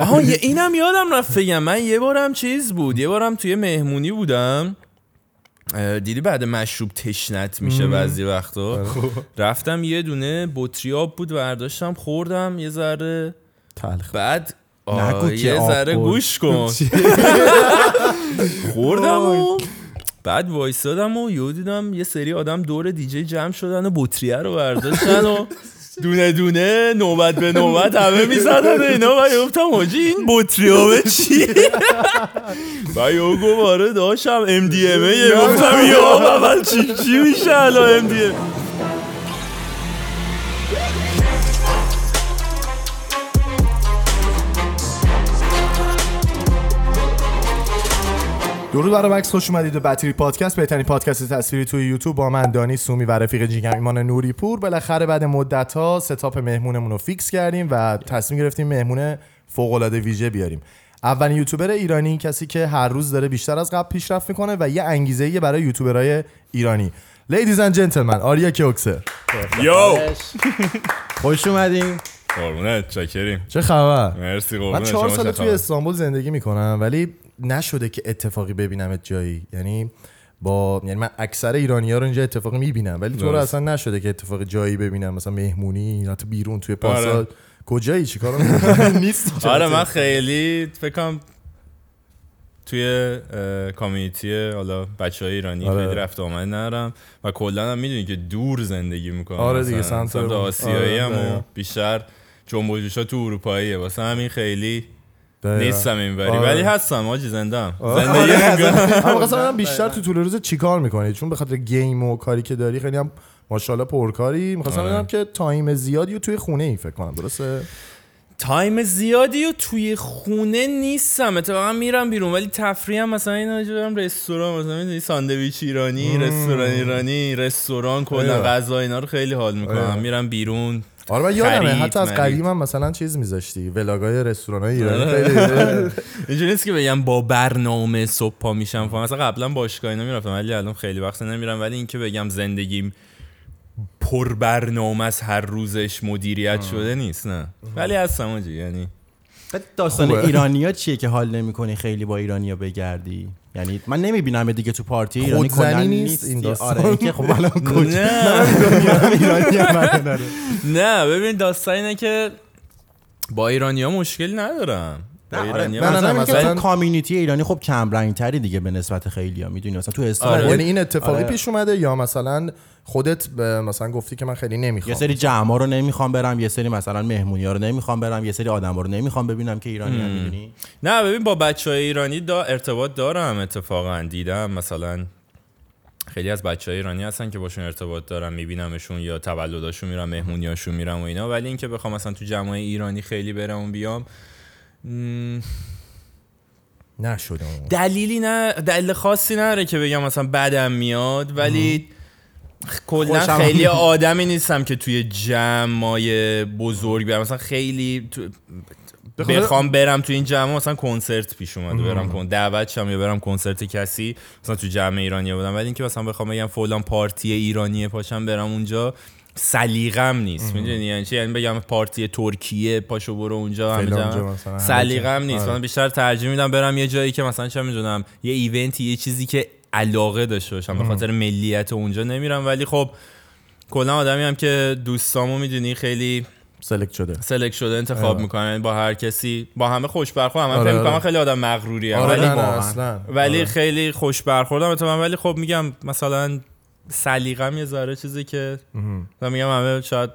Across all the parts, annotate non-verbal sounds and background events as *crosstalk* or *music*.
آها یه اینم یادم رفت بگم. من یه بارم چیز بود یه بارم توی مهمونی بودم. دیدی بعد مشروب تشنت میشه بعضی وقتا؟ رفتم یه دونه بطری آب بود برداشتم خوردم یه ذره. تلخ. بعد یه ذره. گوش کن. *laughs* خوردم و بعد وایستادم و یهو دیدم یه سری آدم دور دیجی جمع شدن و بطریه رو برداشتن و *laughs* دونه دونه نوبت به نوبت همه می‌زدن. اینا و یه گفتم حاجی این بطریه چیه و یهو گفت آره داشتم MDMA گفتم یا اول چی چی میشه الان MD درود برای مکس خوش اومدید به bad trip پادکست. بهترین پادکست تصویری توی یوتیوب با من دانی سومی و رفیق جیگم ایمان نوری پور بالاخره بعد مدت ها setup مهمونمون رو fix کردیم و تصمیم گرفتیم مهمون فوق العاده ویژه بیاریم. اولین یوتیوبر ایرانی کسی که هر روز داره بیشتر از قبل پیشرفت می‌کنه و یه انگیزه برای یوتیوبرهای ایرانی. ladies and gentlemen آریا کئوکسر yo خوش اومدین. قربونت چاکریم. چه خبر؟ مرسی من قربونت چهار شما سال توی؟ استانبول زندگی می‌کنم ولی نشده که اتفاقی ببینمت جایی یعنی با یعنی من اکثر ایرانی ها رو اینجا اتفاقی می‌بینم ولی تو رو. اصلا نشده که اتفاق جایی ببینم مثلا مهمونی یا بیرون توی آره. پاساژ کجایی چیکار؟ *laughs* نیست آره من خیلی فکرم توی کامیونیتی حالا بچه های ایرانی آره. خیلی رفت آمد ندارم و کلا هم می‌دونی که دور زندگی می‌کنم آره دیگه، سمت- سمت آسیایی آره، هم و دقیقا. بیشتر جنب و جوشا تو اروپاییه واسه همین خیلی. نیستم اینوری آره. ولی هستم آجی زندم آره. زندگی می‌کنم. *laughs* اما من بیشتر تو طول روز چیکار می‌کنی چون به خاطر گیم و کاری که داری خیلی هم ماشاءالله پرکاری می‌خواستم آره. بدونم که time زیادی رو توی خونه ای فکر کنم درسته time زیادی و توی خونه نیستم اتفاقا میرم بیرون ولی تفریح هم مثلا اینا برم رستوران مثلا می‌دونی ساندویچ ایرانی رستوران ایرانی رستوران کلا. غذا اینا رو خیلی حال می‌کنم. میرم بیرون آره من یادمه حتی از. قدیم هم مثلا چیز میذاشتی vlog ای رستوران های ایرانی آره. خیلی. *laughs* اینجوری نیست که بگم با برنامه صبح پا میشم. فهم مثلا قبلا باشگاه اینا می‌رفتم ولی الان خیلی وقت نمیرم. ولی اینکه بگم زندگیم پر برنامه از هر روزش مدیریت شده نیست نه. ولی هستم آجی یعنی داستان. ایرانیا چیه که حال نمی‌کنی خیلی با ایرانیا بگردی؟ یعنی من نمی‌بینم دیگه تو پارتی ایرانی کلا نیست این. داستان. آره که خب الان کجا؟ نه. ببین داستان اینه که با ایرانی ها مشکل ندارم. نه آره ایرانی نه، نه، نه نه، مثلا کامیونیتی ایرانی خب کم رنگ تری دیگه به نسبت خیلی ها می‌دونی؟ مثلا تو آره. استانبول یعنی این اتفاقی آره. پیش اومده یا مثلا خودت به مثلا گفتی که من خیلی یه نمی‌خوام سری جمعا رو نمی‌خوام برم یه سری مثلا مهمونی ها رو نمی‌خوام برم یه سری آدم رو نمی‌خوام ببینم که ایرانی هم. می‌دونی؟ نه ببین با بچه های ایرانی دا ارتباط دارم اتفاقا. دیدم مثلا خیلی از بچه های ایرانی هستن که باشون ارتباط دارم میبینمشون یا تولداشون میرم مهمونیاشون میرم و اینا. ولی اینکه بخوام مثلا تو جمع ایرانی خیلی برم و بیام م، نشده دلیلی نه دلیل خاصی نداره که بگم مثلا بدم میاد ولی کلا خیلی. آدمی نیستم که توی جمعای بزرگ برم. مثلا خیلی تو بخوام برم تو این جمع مثلا کنسرت پیش اومده. برم کن دعوت شم یا برم کنسرت کسی مثلا تو جمع ایرانی بودم. ولی اینکه مثلا بخوام بگم فلان پارتی ایرانی پاشم برم اونجا سلیقم نیست می‌دونی یعنی چی یعنی بگم پارتی ترکیه پاشو برو اونجا همه سلیقم. نیست آره. من بیشتر ترجیح میدم برم یه جایی که مثلا چه می‌دونم یه ایونتی یه چیزی که علاقه داشته باشم به خاطر ملیت اونجا نمیرم ولی خب کلا آدمی هم که دوستامو می‌دونی خیلی select شده select شده انتخاب آره. می‌کنن یعنی با هر کسی با همه خوش برخورد من آره، فکر می‌کنم آره. خیلی آدم مغروری آره ولی نه نه واقعا. اصلا ولی آره. خیلی خوش برخوردم ولی خب میگم مثلا سلیقم یه ذره چیزی که من میگم همه شاید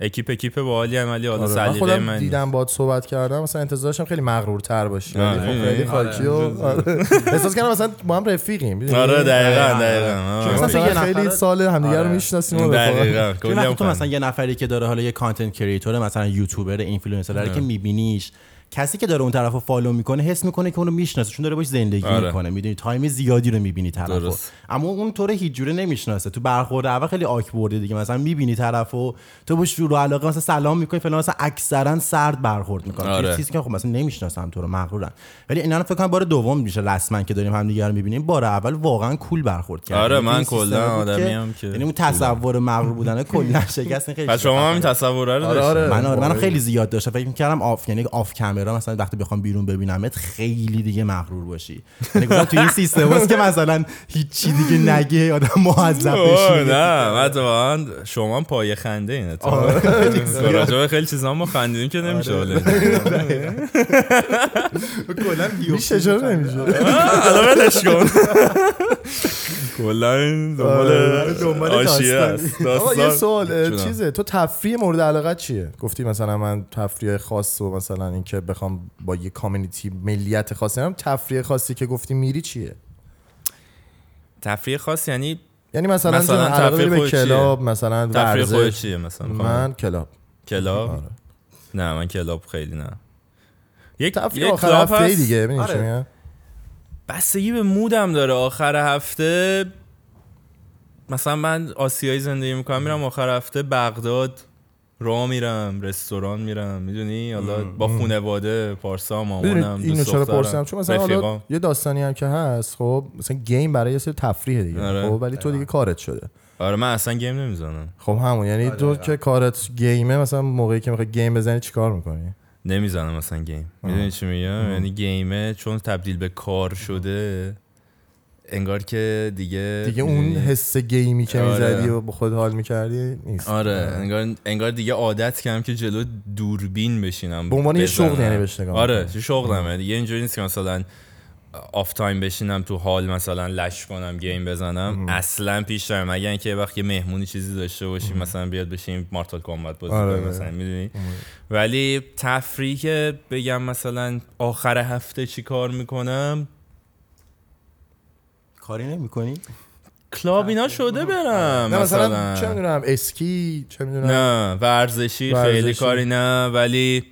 اکیپ اکیپ باحالی هم ولی حالا آره. من سلیقه خودم من نیست. دیدم بات صحبت کردم مثلا انتظارشم خیلی مغرورتر باشی آره. خب خیلی آره. خاکی و آره. احساس کردم مثلا با هم رفیقیم؟ آره دقیقا دقیقاً. دقیقا چون. مثلا خیلی سال همدیگه رو. می‌شناسیم و. دقیقا تو. مثلا یه نفری که داره حالا یه content creator مثلا YouTuber influencer که میبینیش کسی که داره اون طرفو follow می‌کنه حس می‌کنه که اونو می‌شناسه چون داره باش زندگی آره. می‌کنه می‌دونی time زیادی رو می‌بینی طرفو درست. اما اون تو رو هیچ جوره نمی‌شناسه تو برخورد اول خیلی awkward ه دیگه مثلا می‌بینی طرفو تو باش رو علاقه مثلا سلام می‌کنی فلان مثلا اکثرا سرد برخورد می‌کنه آره. آره. چیزی که خب مثلا نمی‌شناسم تو رو مغرورن ولی اینا رو فکر کنم بار دوم میشه رسما که داریم همدیگه رو می‌بینیم بار اول واقعا کول برخورد کردیم آره، یعنی من کلا آدمیم که یعنی اون تصور مغرور بودن کلا شکست خیلی *laughs* شما هم این تصوره رو آره، آره. من آره منم واقعی. خیلی زیاد داشتم فکر می‌کردم آف یعنی آف کمر کامرا مثلا وقتی بخوام بیرون ببینمت خیلی دیگه مغرور باشی. یعنی گفتم تو این سیستم هست که مثلا هیچی دیگه نگه آدم معذب بشه نه واقعا شما هم پای خنده اینه تو. راجع خیلی چیزا ما خندیدیم که نمیشه ولی. کلا میشه چرا نمیشه؟ الان ولش کن کلا این آره، دنبال آشیه. است. آقا یه سوال. چیزه تو تفریح مورد علاقت چیه؟ گفتی مثلا من تفریح خاص و مثلا اینکه بخوام با یه کامیونیتی ملیت خاصی هم تفریح خاصی که گفتی میری چیه؟ تفریح خاص یعنی یعنی مثلا, مثلا علاقه تفریح به؟ کلاب مثلا تفریح چیه مثلا؟ من کلاب. کلاب؟ آره. نه من کلاب خیلی نه. یک تفریح آخر کلاب هفته دیگه آره. بستگی به مودم داره. آخر هفته مثلا من آسیایی زندگی می‌کنم میرم آخر هفته بغداد راه میرم رستوران میرم. می‌دونی؟ حالا با خانواده پارسا مامانم اینو چرا پرسیدم؟ چون مثلا حالا. یه داستانی هم که هست خب مثلا game برای یه سری تفریح دیگه آره. خب ولی تو دیگه کارت شده. آره من اصلا game نمی‌زنم. خب همون یعنی تو که کارت game ه مثلا موقعی که می‌خوای game بزنی چیکار می‌کنی؟ نمی‌زنم مثلا game. می‌دونی چی میگم؟ یعنی game ه چون تبدیل به کار شده انگار که دیگه دیگه اون؟ حس game ی که آره. می‌زدی و با خود حال می‌کردی نیست. آره. انگار انگار دیگه عادت کردم که جلو دوربین بشینم به عنوان یه. شغل یعنی بهش نگاه آره. شغلمه. دیگه اینجوری نیست که مثلا آف تایم بشینم تو حال مثلا لش کنم گیم بزنم اصلا پیش دارم مگر اینکه یه وقت یه مهمونی چیزی داشته باشیم مثلا بیاد بشیم مارتال کامبات بازی آره، آره. مثلا می‌دونی؟ ولی تفریح که بگم مثلا آخر هفته چی کار می‌کنم؟ کاری نمی‌کنی؟ کلاب اینا شده برم نه مثلا مثلا. چه می‌دونم اسکی چه می‌دونم. نه ورزشی, ورزشی. خیلی کاری نه ولی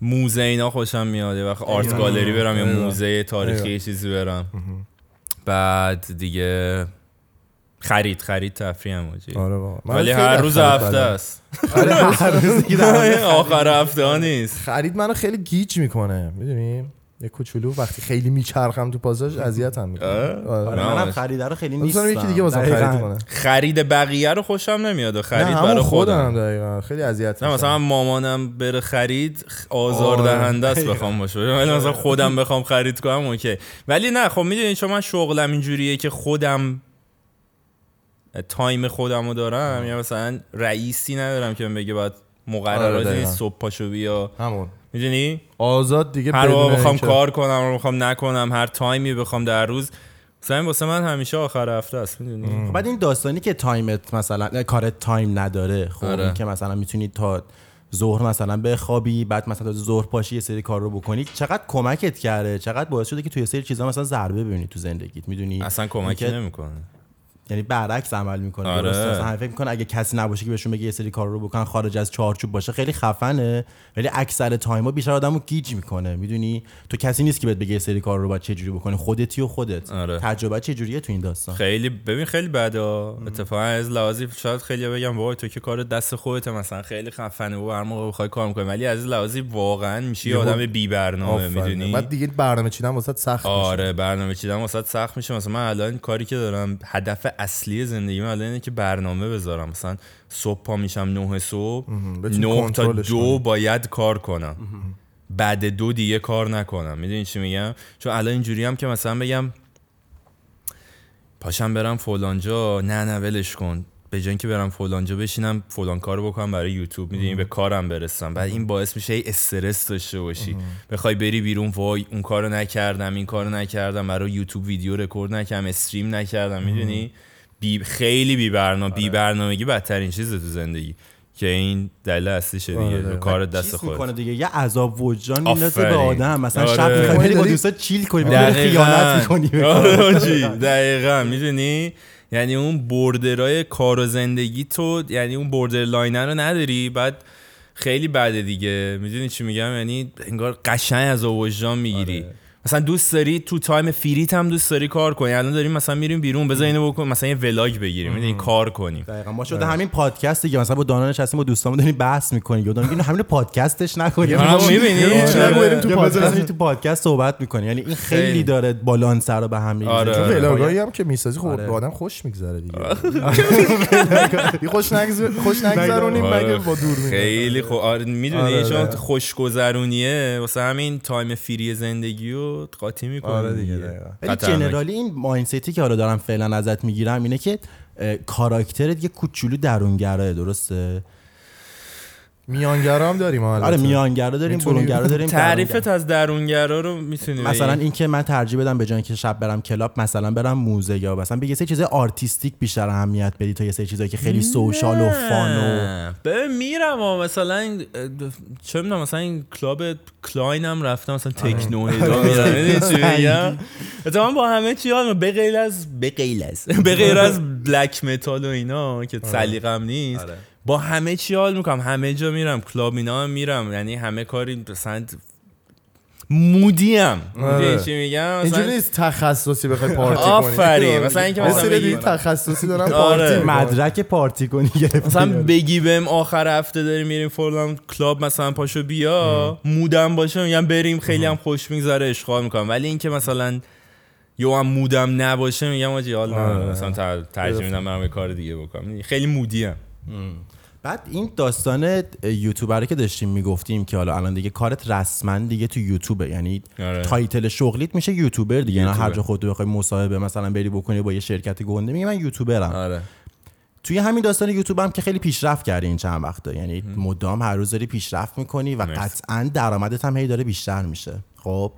موزه اینا خوشم میاد یه وقت آرت گالری برم یا. موزه تاریخی چیزی برم بعد دیگه خرید خرید تفریح هم. آره واقعا. ولی خیلی هر روز هفته. است هر روز *laughs* آخر هفته ها نیست خرید منو خیلی گیج می‌کنه می‌دونی یه کوچولو وقتی خیلی میچرخم تو پاساژ اذیتم می‌کنه اه؟ آره. آره، منم خریده رو خیلی مثلا نیستم یکی دیگه واسه دقیقاً. خرید کنه. خرید بقیه رو خوشم نمیاد و خرید برای خودم. دقیقا. خیلی اذیت نه. مثلا مامانم بره خرید آزار آره. دهنده است بخوام باشه. ولی مثلا خودم بخوام خرید کنم okay. ولی نه خب می‌دونی چون من شغلم اینجوریه که خودم time خودم رو دارم یا مثلا رئیسی ندارم که بگه باید آره، مقرراتی صبح پاشو بیا. همون. می‌دونی؟ آزاد دیگه هر موقع بخوام کار کنم رو بخوام نکنم هر time ی بخوام در روز. مثلا واسه من همیشه آخر هفته است می‌دونی؟ خب بعد این داستانی که تایمت مثلا نه، کارت time نداره. خب آره. که مثلا می‌تونی تا ظهر مثلا بخوابی بعد مثلا تا ظهر پاشی یه سری کار رو بکنی چقدر کمکت کرده؟ چقدر باعث شده که توی یه سری چیزا مثلا ضربه ببینی تو زندگیت می‌دونی؟ اصلا کمکی نمی‌کنه. یعنی برعکس عمل می‌کنه آره. درسته؟ همه فکر می‌کنه اگه کسی نباشه که بهشون بگه یه سری کار رو بکنن خارج از چارچوب باشه خیلی خفنه. ولی اکثر time ا بیشتر آدمو گیج می‌کنه. می‌دونی؟ تو کسی نیست که بهت بگه یه سری کار رو باید چه جوری بکنی. خودتی و خودت. آره. تجربه چه جوریه تو این داستان؟ خیلی ببین خیلی بده. اتفاقا از لحاظی شاید خیلی بگم وای تو که کار دست خودت مثلا خیلی خفنه. و هر موقع بخوای کار می‌کنی. ولی از لحاظی واقعا میشی آدم بی برنامه. می‌دونی؟ بعد دیگه برنامه چیدن واسه سخت آره برنامه چیدن واسه سخت میشه. مثلا من الان کاری که دارم هدف اصلی زندگی من الان اینه که برنامه بذارم. مثلا صبح پا میشم نه صبح نه تا دو. باید کار کنم. بعد دو دیگه کار نکنم. می‌دونی چی میگم؟ چون الان اینجوری هم که مثلا بگم پاشم برم فلانجا نه نه ولش کن. به جای اینکه برم فلانجا بشینم فلان کارو بکنم برای یوتیوب. می‌دونی؟ به کارم برسم. بعد این باعث میشه ای استرس داشته باشی. بخوای بری بیرون وای اون کارو نکردم این کارو نکردم. برای یوتیوب ویدیو رکورد نکردم استریم نکردم. می‌دونی؟ بی خیلی بی برنامه بی برنامگی بدترین چیزه تو زندگی که این دلیل اصلیشه دیگه آره. کار دست خود می‌کنه دیگه؟ یه عذاب وجدان میندازه به. آدم. مثلا آره. شب می‌خوای بری با دوستات چیل کنی بری خیانت می‌کنی. *laughs* آره دقیقا. می‌دونی؟ یعنی اون border ای کار و زندگی تو یعنی اون border line رو نداری بعد خیلی بده دیگه. می‌دونی چی میگم؟ یعنی انگار قشنگ عذاب وجدان می‌گیری. مثلا دوست داری تو time free ت هم دوست داری کار کنی الان داریم مثلا میریم بیرون بذار اینو بکن مثلا یه vlog بگیریم می‌دونی کار کنیم دقیقاً ما شده همین پادکست دیگه مثلا با دانا نشستیم با دوستامون داریم بحث می‌کنیم یا داریم همین پادکستش نکنیم آره، می‌بینی؟ یه چیزی آره. بریم تو پادکست تو پادکست صحبت می‌کنی یعنی این خیلی. داره بالانس رو به هم میریزه آره. تو آره. vlog ایی هم که می‌سازی خب آره. به آدم خوش میگذره دیگه *laughs* خوش نگذر خوش *laughs* نگذرونیم آره. مگه با دور خیلی خب آره می‌دونی آره، چون آره. خوشگذرونیه واسه همین تایم فری زندگی رو قاطی می‌کنه آره دیگه. ولی خطرناک. جنرالی این مایندستی که حالا دارم فعلا ازت می‌گیرم اینه که کاراکترت یه کوچولو درونگراه درسته میانگرا هم داریم آره. میانگرا داریم برونگرا داریم *laughs* تعریفت. از درونگرا رو می‌تونی مثلا اینکه من ترجیح بدم به جای اینکه شب برم کلاب مثلا برم موزه یا مثلا به یه سری چیزای artistic بیشتر اهمیت بدی تا یه سری چیزایی که خیلی social و fun و ببین میرم و مثلا چه می‌دونم مثلا این کلاب کلاین هم رفتم مثلا techno اینا میرم. اتفاقا با همه چی حال به غیر از به غیر از به غیر از *laughs* black metal و اینا که سلیقم نیست. آره. با همه چی حال می‌کنم. همه جا میرم. کلاب اینا هم میرم. یعنی همه کاری مثلا مودیم. آره. چی میگم؟ اینجوری نیست تخصصی بخوای پارتی کنی. آفرین. مثلا اینکه مثلا بگی- تخصصی دارن آره. پارتی. مدرک پارتی کنی گرفتی. مثلا بگی بهم آخر هفته داریم میریم فلان کلاب مثلا پاشو بیا. مودم باشه. میگم بریم. خیلی هم خوش میگذره. عشق و حال می‌کنم. ولی اینکه مثلا یو هم مودم نباشه میگم آجی حال آره. مثلا تر- ترجیح میدم برم یه کار دیگه بکنم. خیلی مودی هم بعد این داستان یوتیوبره که داشتیم می‌گفتیم که حالا الان دیگه کارت رسما دیگه تو یوتیوبه. یعنی آره. title شغلیت میشه یوتیوبر دیگه یوتیوبر. هر جا خودت بخوای مصاحبه مثلا بری بکنی با یه شرکت گنده میگه من یوتیوبرم. آره. توی همین داستان یوتیوب هم که خیلی پیشرفت کردی این چند وقته یعنی مدام هر روز داری پیشرفت می‌کنی و. قطعا درآمدت هم هی داره بیشتر میشه. خب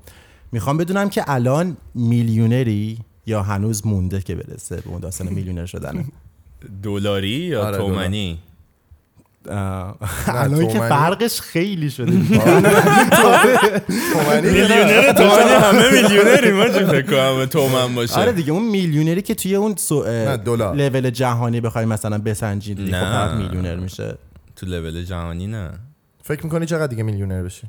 می‌خوام بدونم که الان میلیونری یا هنوز مونده که برسه به اون داستان میلیونر شدن *laughs* دلاری یا آره، تومنی؟ الان که. فرقش خیلی شده. *laughs* نه. میلیونر تومنی همه میلیونری ما چه فکر کنم؟ تومن باشه. آره دیگه اون میلیونری که توی اون. لول جهانی بخوای مثلا بسنجید دیگه خب میلیونر میشه. تو لول جهانی نه. فکر می‌کنی چقدر دیگه میلیونر بشی؟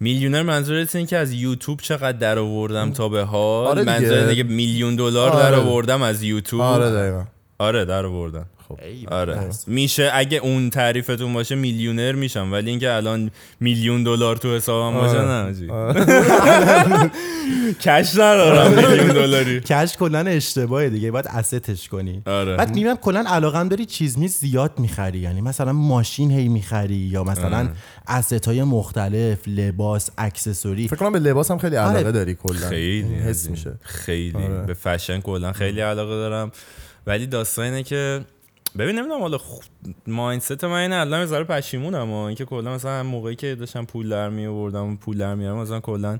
میلیونر منظورت این که از یوتیوب چقدر در آوردم تا به حال؟ آره دیگه. میلیون دلار آره. در آوردم از یوتیوب؟ آره دقیقا. آره در آوردم. ای آره. بس. میشه اگه اون تعریفتون باشه میلیونر میشم ولی اینکه الان میلیون دلار تو حسابم باشه آره. نه حاجی. *laughs* کش ندارم میلیون دلاری. کش کلا اشتباهه دیگه باید اسستش کنی. آره. بعد می‌بینم کلا علاقم داری چیز می زیاد می‌خری. یعنی مثلا ماشین هی می‌خری یا مثلا اسست های مختلف لباس اکسسوری. فکر کنم به لباس هم خیلی علاقه آره. داری کلا خیلی حس. میشه. خیلی. آره. به فشن کلا خیلی علاقه دارم. ولی داستان اینه که ببین نمی‌دونم حالا خ... مایندست من اینه الان یه ذره پشیمونم و اینکه کلا مثلا موقعی که داشتم پول در می آوردم پول در میارم مثلا کلا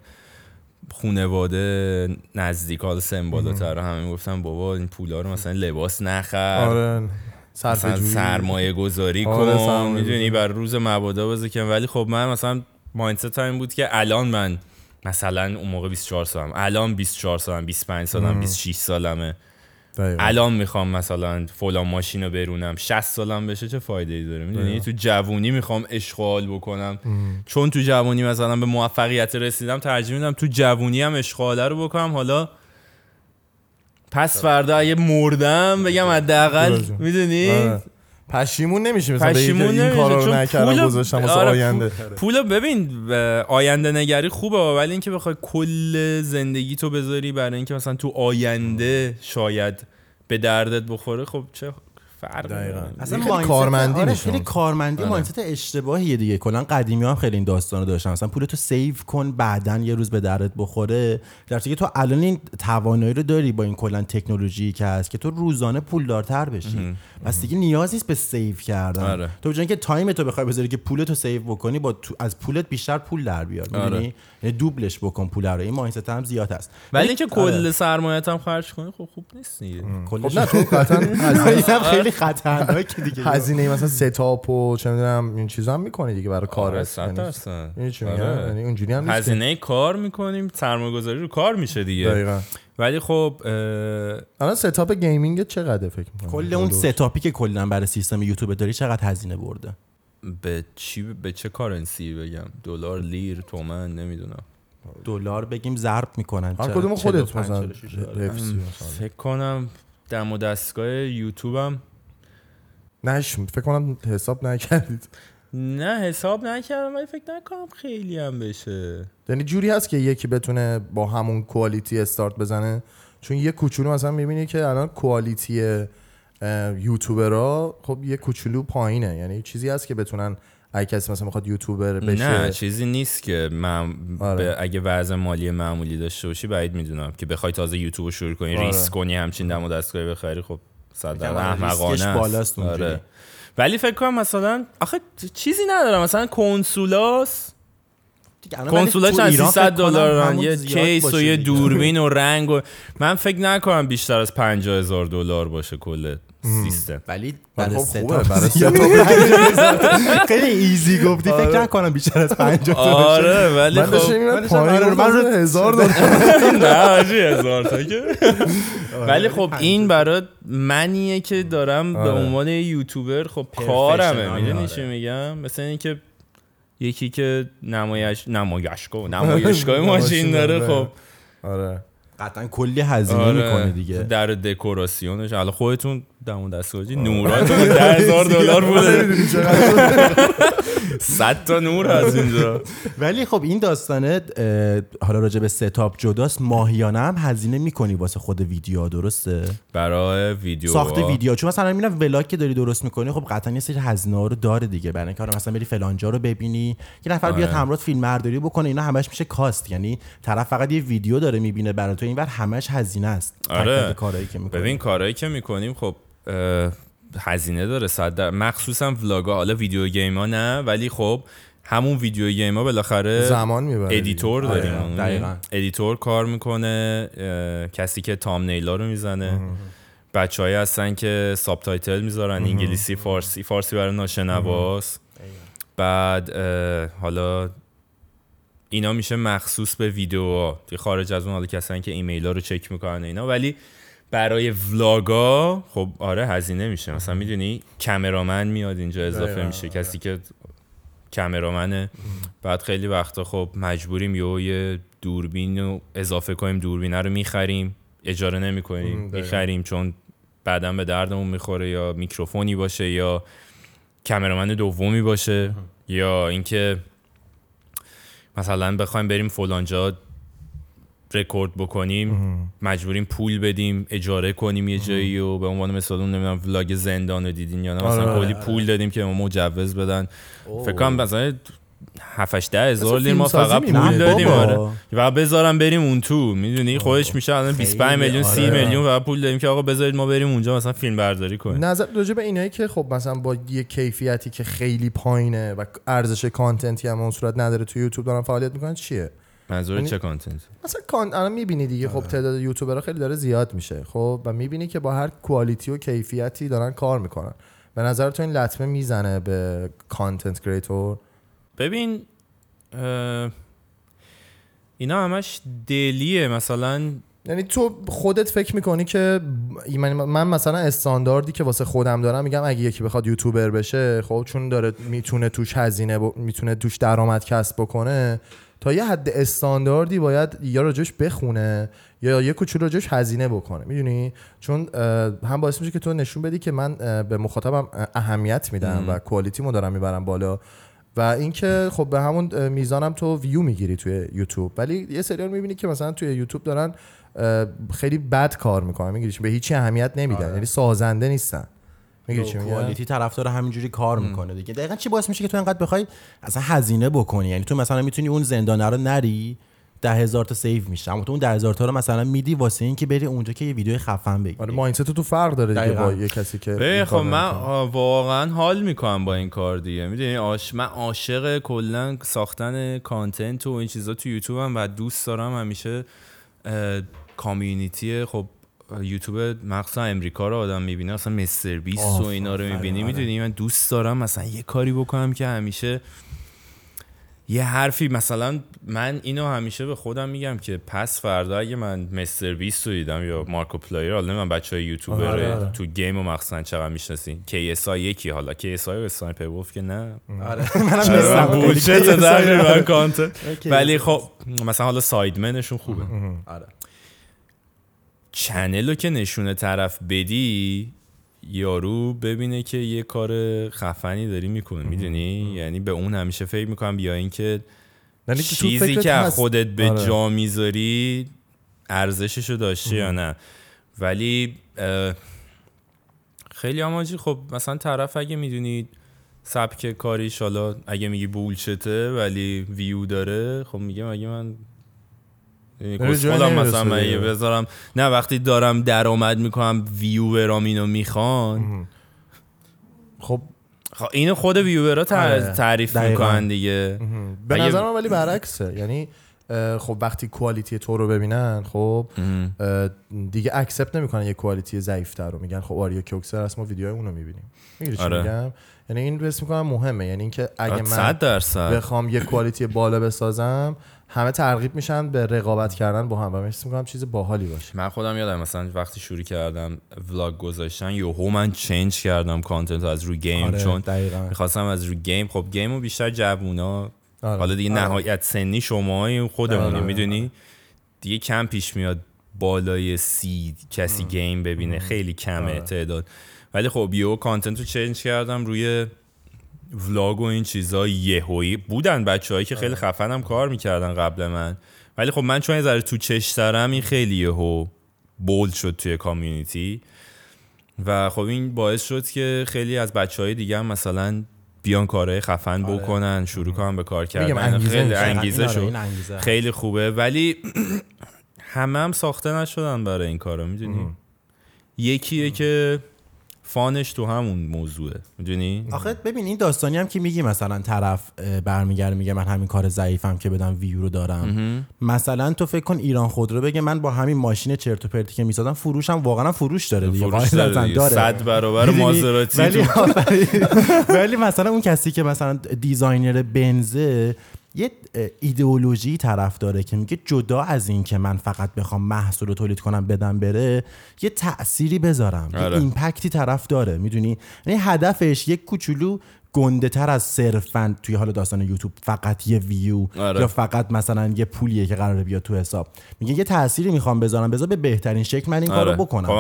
خونواده نزدیک حالا سن بالاتر همه گفتم بابا این پولا رو مثلا لباس نخر. آره سرمایه گذاری آره، کن می‌دونی. بر روز مبادا بذار کنم ولی خب من مثلا مایندست این بود که الان من مثلا اون موقع 24 سالم الان 24 سالم 25 سالم 26 سالمه. دقیقاً. الان می‌خوام مثلا فلان ماشین رو برونم. 60 سالم بشه چه فایده ای داره؟ می‌دونی؟ تو جوونی می‌خوام اشغال بکنم. چون تو جوونی مثلا به موفقیت رسیدم ترجیح میدم تو جوونی هم اشغاله رو بکنم. حالا پس فردا اگه مردم بگم حداقل. می‌دونی؟ آره. پشیمون نمیشه مثلا پشیمون این کارا رو نکردم گذاشتم واسه آره، آینده. پول ببین آینده نگری خوبه ولی اینکه بخوای کل زندگی تو بذاری برای اینکه مثلا تو آینده شاید به دردت بخوره خب چه فرق دقیقاً. اصلا خیلی مایندست- کارمندی آره. خیلی کارمندی آره. mindset اشتباهیه دیگه کلا قدیمی هم خیلی این داستان رو داشتن مثلا پولتو save کن بعدا یه روز به دردت بخوره در که تو الان این توانایی رو داری با این کلا تکنولوژی که هست که تو روزانه پولدارتر بشی پس دیگه نیازی نیست به save کردن آره. تو به جای اینکه time تو بخوای بذاری که پولتو save بکنی با تو از پولت بیشتر پول در بیار آره. یعنی double ش بکن پول رو. این mindset هم زیاد هست ولی اینکه آره. کل سرمایه‌ت هم خرج کنی خب خوب نیست دیگه. کلش خب نه تو قطعا *laughs* هم خیلی خطرناکه دیگه. هزینه مثلا ستاپ و چه می‌دونم این چیزا هم می‌کنی دیگه برای آره یعنی این چی آره. میگم یعنی اونجوری هم هزینه کار می‌کنیم سرمایه گذاری رو کار میشه دیگه. دقیقاً. ولی خب اه، الان ستاپ گیمینگ چقدر فکر می‌کنی؟ کل اون ستاپی که کلا برای سیستم یوتیوب داری چقدر هزینه برده؟ به چی به چه کارنسی بگم؟ دلار لیر تومن نمی‌دونم. دلار بگیم ضرب می‌کنن. هر؟ کدوم خودت 45 مثلا 46 دلار. رفسی مثلا. فکر کنم دم و دستگاه یوتیوبم. نش فکر کنم حساب نکردید. نه حساب نکردم ولی فکر نکنم خیلی هم بشه. یعنی جوری هست که یکی بتونه با همون کوالیتی استارت بزنه؟ چون یه کوچولو مثلا می‌بینی که الان کوالیتی یوتیوبرها خب یه کوچولو پایینه یعنی چیزی هست که بتونن اگه کسی مثلا می‌خواد یوتیوبر بشه نه چیزی نیست که من آره. اگه وضع مالی معمولی داشته باشی بعید می‌دونم که بخوای تازه یوتیوب رو شروع کنی آره. ریسک کنی همچین دم و دستگاهی بخری خب صد آره، احمقانه. بالاست. آره. ولی فکر کنم مثلا آخه چیزی ندارم مثلا کنسولاس کنسولا چند ایران 300 فکر کنم دلار همون یه کیس و یه. دوربین و *laughs* رنگ و من فکر نکنم بیشتر از 50 هزار دلار باشه کل سیستم. ولی برای خب سه خوبه، *laughs* تا برای. *laughs* خیلی ایزی گفتی. فکر آره. نکنم بیشتر از 50 تا باشه. آره ولی من داشتم خب. من داشتم- پایین آره، من رو- هزار دلار. نه حاجی هزار تا که. ولی خب این برای منیه که دارم به آره. عنوان یوتیوبر خب کارمه. می‌دونی آره. چی میگم؟ مثل اینکه یکی که نمایش نمایشگاه نمایشگاه *laughs* ماشین داره خب. آره. قطعا کلی هزینه آره. می‌کنه دیگه. در دکوراسیونش. حالا خودتون دمون دستگاهی. نوراتون ده هزار *laughs* دلار بوده می‌دونی چقدر؟ صد تا نور از اینجا. ولی خب این داستانه حالا راجع به ستاپ جداست. ماهیانه هم هزینه می‌کنی واسه خود ویدیو درسته؟ برای ویدیو. ساخت ویدیو. چون مثلا می‌بینم ولاگ که داری درست می‌کنی خب قطعا یه سری هزینه ها رو داره دیگه. برای اینکه مثلا بری فلانجا رو ببینی یه نفر بیاد آره. همراه فیلم برداری بکنه اینا همش میشه کاست. یعنی طرف فقط یه ویدیو داره می‌بینه برای تو اینور همش هزینه است. آره. کارهایی که می‌کنی. ببین کارهایی که می‌کنیم خب هزینه داره. صد در مخصوصا ولاگا حالا ویدیو گیم ها نه ولی خب همون video game ها بالاخره زمان می‌بره editor داریم. آره،. دقیقاً. editor کار می‌کنه کسی که thumbnail ا رو می‌زنه. بچه هستن که subtitle می‌ذارن انگلیسی فارسی. فارسی برای ناشنواست بعد حالا اینا میشه مخصوص به ویدیوها. توی خارج از اون حالا کسانی که ایمیل ها رو چک می‌کنن اینا. ولی برای vlog ا خب آره هزینه میشه. مثلا می‌دونی cameraman میاد اینجا اضافه میشه. کسی که کمرامنه. بعد خیلی وقتا خب مجبوریم یه یه دوربین رو اضافه کنیم دوربینه رو می‌خریم. اجاره نمی‌کنیم. می‌خریم چون بعدا به دردمون می‌خوره یا میکروفونی باشه یا کمرامن دومی باشه یا اینکه مثلا بخوایم بریم فلانجا رکورد بکنیم مجبوریم پول بدیم اجاره کنیم یه جایی و به عنوان مثال اون نمی‌دونم ولاگ زندان رو دیدین یا نه؟ مثلا آره، کلی پول دادیم که ما مجوز بدن. فکر کنم مثلا 7 ده هزار لیر ما فقط. پول دادیم. آره. و بذارم بریم اون تو می‌دونی؟ خودش میشه الان 25 میلیون 30 آره. میلیون و پول دادیم که آقا بذارید ما بریم اونجا مثلا فیلم برداری کنیم. نظر راجع به اینایی که خب مثلا با یه کیفیتی که خیلی پایینه و ارزش کانتنتی هم اون صورت نداره تو یوتیوب دارن فعالیت می‌کنن چیه؟ منظور یعنی- چه کانتنت مثلا کان الان می‌بینی دیگه خب تعداد یوتیوبرها خیلی داره زیاد میشه. خب و می‌بینی که با هر کوالیتی و کیفیتی دارن کار می‌کنن. به نظر تو این لطمه می‌زنه به کانتنت کریتور ببین اینا همش دلیه. مثلا یعنی تو خودت فکر می‌کنی که من, من مثلا استانداردی که واسه خودم دارم میگم اگه یکی بخواد یوتیوبر بشه خب چون داره می‌تونه توش هزینه ب... می‌تونه توش درآمد کسب بکنه تا یه حد استانداردی باید یا راجش بخونه یا یه کوچولو راجش هزینه بکنه می‌دونی؟ چون هم باعث میشه که تو نشون بدی که من به مخاطبم اه، اهمیت میدم و کوالیتیمو دارم می‌برم بالا و اینکه خب به همون میزانم تو ویو می‌گیری توی یوتیوب. ولی یه سریال می‌بینی که مثلا توی یوتیوب دارن خیلی بد کار می‌کنن می‌گیری به هیچی اهمیت نمیدن یعنی سازنده نیستن. می‌گیری چی کوالیتی طرفدار همینجوری کار می‌کنه دیگه. دقیقا چی باعث میشه که تو انقدر بخوای اصلا هزینه بکنی؟ یعنی تو مثلا می‌تونی اون زندانه رو نری ده هزار تا save میشه. اما تو اون ده هزار تا رو مثلا میدی واسه این که بری اونجا که یه ویدیو خفن بگیری. آره mindset تو فرق داره دیگه. با یه کسی که خب من واقعا حال می‌کنم با این کار دیگه. می‌دونی آش من عاشق کلا ساختن content و این چیزا تو یوتیوب هم و دوست دارم همیشه community خب یوتیوب مخصوصا امریکا رو آدم می‌بینه اصلا مستر بیست و اینا رو می‌بینی. آره. می‌دونی من دوست دارم مثلا یه کاری بکنم که همیشه یه حرفی مثلا من اینو همیشه به خودم میگم که پس فردا اگه من مستر بیست رو دیدم یا مارکیپلایر حالا من بچه های یوتیوبر آره، آره. تو game و مخصوصا چقدر می‌شناسین؟ KSI یکی حالا KSI و اسنایپر وولف که نه. آره. ولی خب مثلا حالا Sidemen شون خوبه. آره. channel رو که نشونه طرف بدی یارو ببینه که یه کار خفنی داری می‌کنه می‌دونی؟ یعنی به اون همیشه فکر می‌کنم بیا اینکه چیزی که هست. خودت به آره. جا می‌ذاری ارزششو داشته یا نه؟ ولی خیلی آماجی خب مثلا طرف اگه می‌دونید سبک کاریش حالا اگه میگی بولشته ولی ویو داره خب میگه مگه من یعنی نمی‌رسه مثلا من. یه بذارم نه وقتی دارم درآمد می‌کنم ویورام اینو می‌خوان. خب خب اینو خود ویورا آره. تعریف. می‌کنن دیگه. به نظر من ولی برعکسه. یعنی خب وقتی کوالیتی تو رو ببینن خب دیگه اکسپت نمی‌کنن یه کوالیتی ضعیفتر رو. میگن خب آریا کوکسر هست ما ویدیوهای اون رو می‌بینیم. می‌گیری چی آره. میگم؟ یعنی این حس می‌کنم مهمه. یعنی اینکه اگه من بخوام یه کوالیتی بالا بسازم همه ترغیب میشن به رقابت کردن با هم و من می‌کنم چیز باحالی باشه من خودم یادم مثلا وقتی شروع کردم vlog گذاشتن یهو من change کردم content از روی game آره، چون دقیقاً. می‌خواستم از روی game خب game رو بیشتر جوونا آره. حالا دیگه آره. نهایت سنی شما خودمونی آره. می‌دونی دیگه کم پیش میاد بالای سی کسی game ببینه خیلی کمه آره. تعداد ولی خب یهو content رو change کردم روی vlog و این چیزا یهویی بودن بچههایی که خیلی خفنم کار می‌کردن قبل من. ولی خب من چون یه ذره تو چشترم این خیلی یهو بولد شد توی کامیونیتی. و خب این باعث شد که خیلی از بچه های دیگه هم مثلا بیان کارهای خفن بکنن شروع کنن به کار کردن. انگیزه خیلی. انگیزه آره، شد. خیلی خوبه. ولی *clears throat* همه هم ساخته نشدن برای این کارا می‌دونی؟ یکیه که فانش تو همون موضوعه. می‌دونی؟ آخه ببین این داستانی هم که میگی مثلا طرف برمیگرده میگه من همین کار ضعیفم که بدم ویو رو دارم. مثلا تو فکر کن ایران خودرو بگه من با همین ماشین چرت و پرتی که می‌سازم فروشم واقعا فروش داره دیگه. فروش داره. صد برابر؟ مازراتی ولی. *laughs* ولی مثلا اون کسی که مثلا designer بنزه یه ایدئولوژی طرف داره که میگه جدا از این که من فقط بخوام محصول رو تولید کنم بدم بره یه تأثیری بذارم یه آره. impact ی طرف داره می‌دونی یعنی هدفش یک کوچولو گنده تر از صرفا توی حال داستان یوتیوب فقط یه ویو آره. یا فقط مثلا یه پولیه که قراره بیاد تو حساب میگه یه تأثیری می‌خوام بذارم بذار به بهترین شکل من این آره. کارو بکنم خب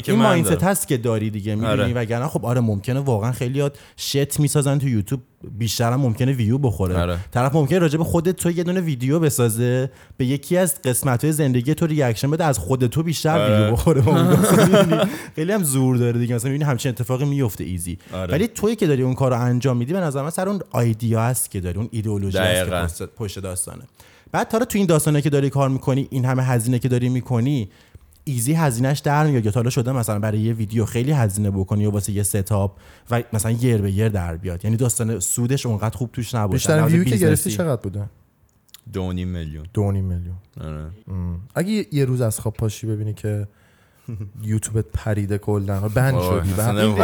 که این دارم. هست که داری دیگه می‌دونی آره. وگرنه خب آره ممکنه واقعا خیلیات shit می‌سازن تو یوتیوب بیشتر هم ممکنه ویو بخوره آره. طرف ممکنه راجع به خودت تو یه دونه ویدیو بسازه به یکی از قسمت های زندگی تو reaction بده از خود تو بیشتر آره. ویو بخوره *laughs* داستان. می‌دونی؟ خیلی هم زور داره دیگه مثلا می‌بینی همچین اتفاقی میفته easy آره. ولی تویی که داری اون کار رو انجام میدی به نظر من سر اون idea هست که داری اون ایدئولوژی هست که. پشت- داستانه بعد تا تو این داستانه که داری کار می‌کنی این همه هزینه که داری می‌کنی ایزی هزینهش در میاد یا تا حالا شده مثلا برای یه ویدیو خیلی هزینه بکنی یا واسه یه ستاپ و مثلا یر به یر در بیاد؟ یعنی داستان سودش اونقدر خوب توش نباشه. بیشتر ویو که. گرفتی چقدر بوده؟ دو و نیم میلیون. دو نیم میلیون. آره. اگه یه- روز از خواب پاشی ببینی که یوتیوبت پریده کلا بند شدی مثلا *laughs* *laughs*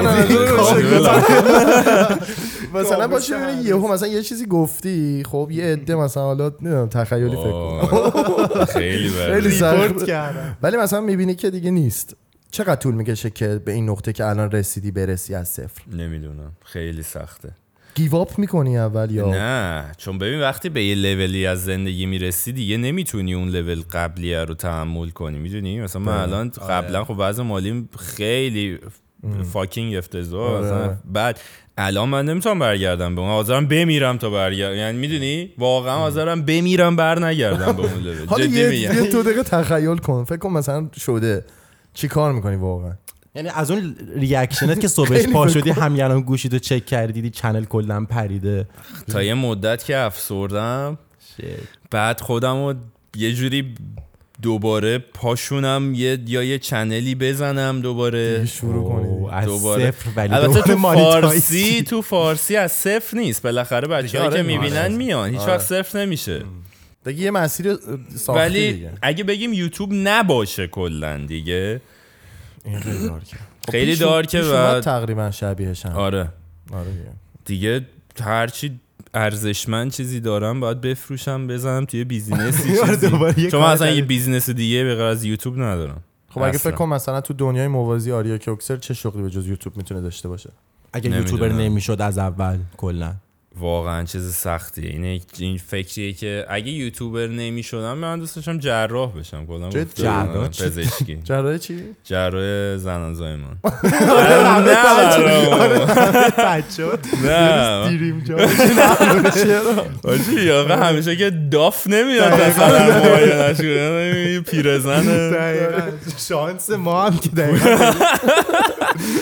ببینی یهو مثلا یه چیزی گفتی خب یه عده مثلا حالا نمی‌دونم تخیلی فکر کن. وای، خیلی خیلی سخت. ولی مثلا می‌بینی که دیگه نیست. چقدر طول می‌کشه که به این نقطه که الان رسیدی برسی از صفر؟ نمی‌دونم. خیلی سخته. گیواپ می‌کنی اول یا؟ نه. چون ببین وقتی به یه لولی از زندگی می‌رسی دیگه نمی‌تونی اون لول قبلیه رو تحمل کنی. می‌دونی؟ مثلا من الان قبلا خب وضع مالیم خیلی فاکینگ افتضاح. آره. بعد الان من نمی‌تونم برگردم به اون. حاضرم بمیرم تا برگردم یعنی می‌دونی؟ واقعا حاضرم بمیرم بر نگردم به اون *laughs* لول. حالا یه, تو دقیقه تخیل کن. فکر کن مثلا شده. چی کار می‌کنی واقعا؟ یعنی از اون reaction ت که صبحش پا شدی الان گوشیدو چک کردی دیدی چنل کلا پریده. تا یه مدت که افسردم. بعد خودم رو یه جوری دوباره پاشونم یه یا یه channel ی بزنم دوباره. شروع کنی اوه، از دوباره. صفر ولی البته تو. فارسی تو فارسی از صفر نیست. بالاخره بچه آره، که آره. می‌بینن میان. هیچ آره. وقت صفر نمیشه. دیگه یه مسیر ساختی ولی دیگه. اگه بگیم یوتیوب نباشه کلا دیگه. این خیلی dark ه خیلی پیش- dark ه و تقریبا شبیهش هم آره. آره دیگه. دیگه هرچی ارزشمند چیزی دارم باید بفروشم بزنم توی business ی *laughs* آره، چیزی چون اصلا یه. business دیگه به غیر از یوتیوب ندارم خب اگه. فکر کن مثلا تو دنیای موازی آریا کوکسر چه شغلی به جز یوتیوب می‌تونه داشته باشه اگه. یوتیوبر نمی‌شد از اول کلا واقعا چیز سختیه. این این فکریه که اگه یوتیوبر نمی‌شدم من دوست داشتم جراح بشم. کلا جراح. چی؟ پزشکی. *laughs* جراح چی؟ جراح زنان زایمان *laughs* آره، *laughs* نه برام. بچه نه. دیریم آقا همیشه که داف نمیاد مثلا کنه پیرزنه. شانس ما هم که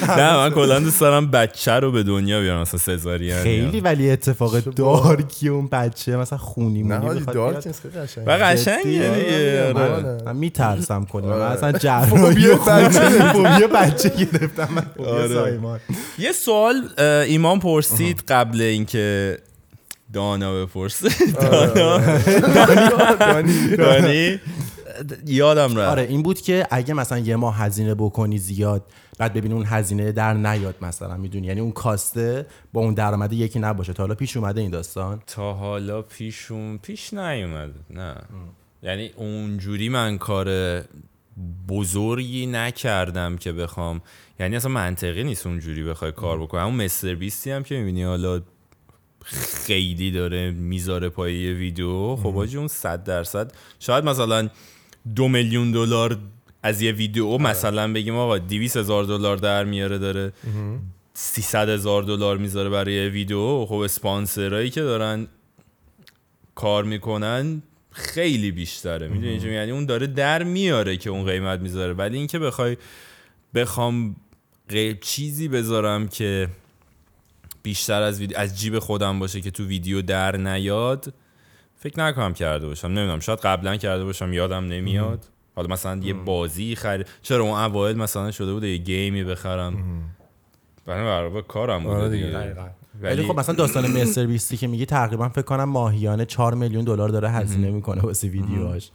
نه من کلا دوست دارم بچه رو به دنیا بیارم مثلا سزارین خیلی ولی اتفاق دارکی اون بچه مثلا خونی نه مونی بخواد دارک. نیست خیلی قشنگه. و قشنگه دیگه آره. آره. من میترسم کلا من آره. اصلا فوبیا جراحی بچه. فوبیا بچه گرفتم من فوبیا آره. زایمان یه سوال ایمان پرسید قبل اینکه دانا بپرسه *laughs* دانی. دانی یادم رفت. آره این بود که اگه مثلا یه ماه هزینه بکنی زیاد بعد ببینی اون هزینه در نیاد مثلا می‌دونی؟ یعنی اون کاسته با اون درآمد یکی نباشه. تا حالا پیش اومده این داستان؟ تا حالا پیشون پیش نیومده نه. یعنی اونجوری من کار بزرگی نکردم که بخوام. یعنی اصلا منطقی نیست اونجوری بخوای کار بکنم اون مستر بیستی هم که می‌بینی حالا خیلی داره می‌ذاره پای یه ویدیو. خب آجی اون صد درصد. شاید مثلا دو میلیون دلار از یه ویدیو مثلا بگیم آقا 200 هزار دلار در میاره داره 300 هزار دلار می‌ذاره برای یه ویدیو. خب اسپانسرایی که دارن کار می‌کنن خیلی بیشتره. می‌دونی میگم؟ یعنی اون داره در میاره که اون قیمت می‌ذاره. ولی اینکه بخوای بخوام چیزی بذارم که بیشتر از ویدیو از جیب خودم باشه که تو ویدیو در نیاد فکر نکنم کرده باشم نمی‌دونم شاید قبلا کرده باشم یادم نمیاد. حالا مثلا یه بازی خرید چرا اون اوایل مثلا شده بود یه گیمی بخرم؟ برای برای کارم بوده آره دیگه, دیگه. ولی خب مثلا داستان *clears throat* مستر بیستی که میگی تقریبا فکر کنم ماهیانه 4 میلیون دلار داره هزینه می‌کنه واسه ویدیوهاش.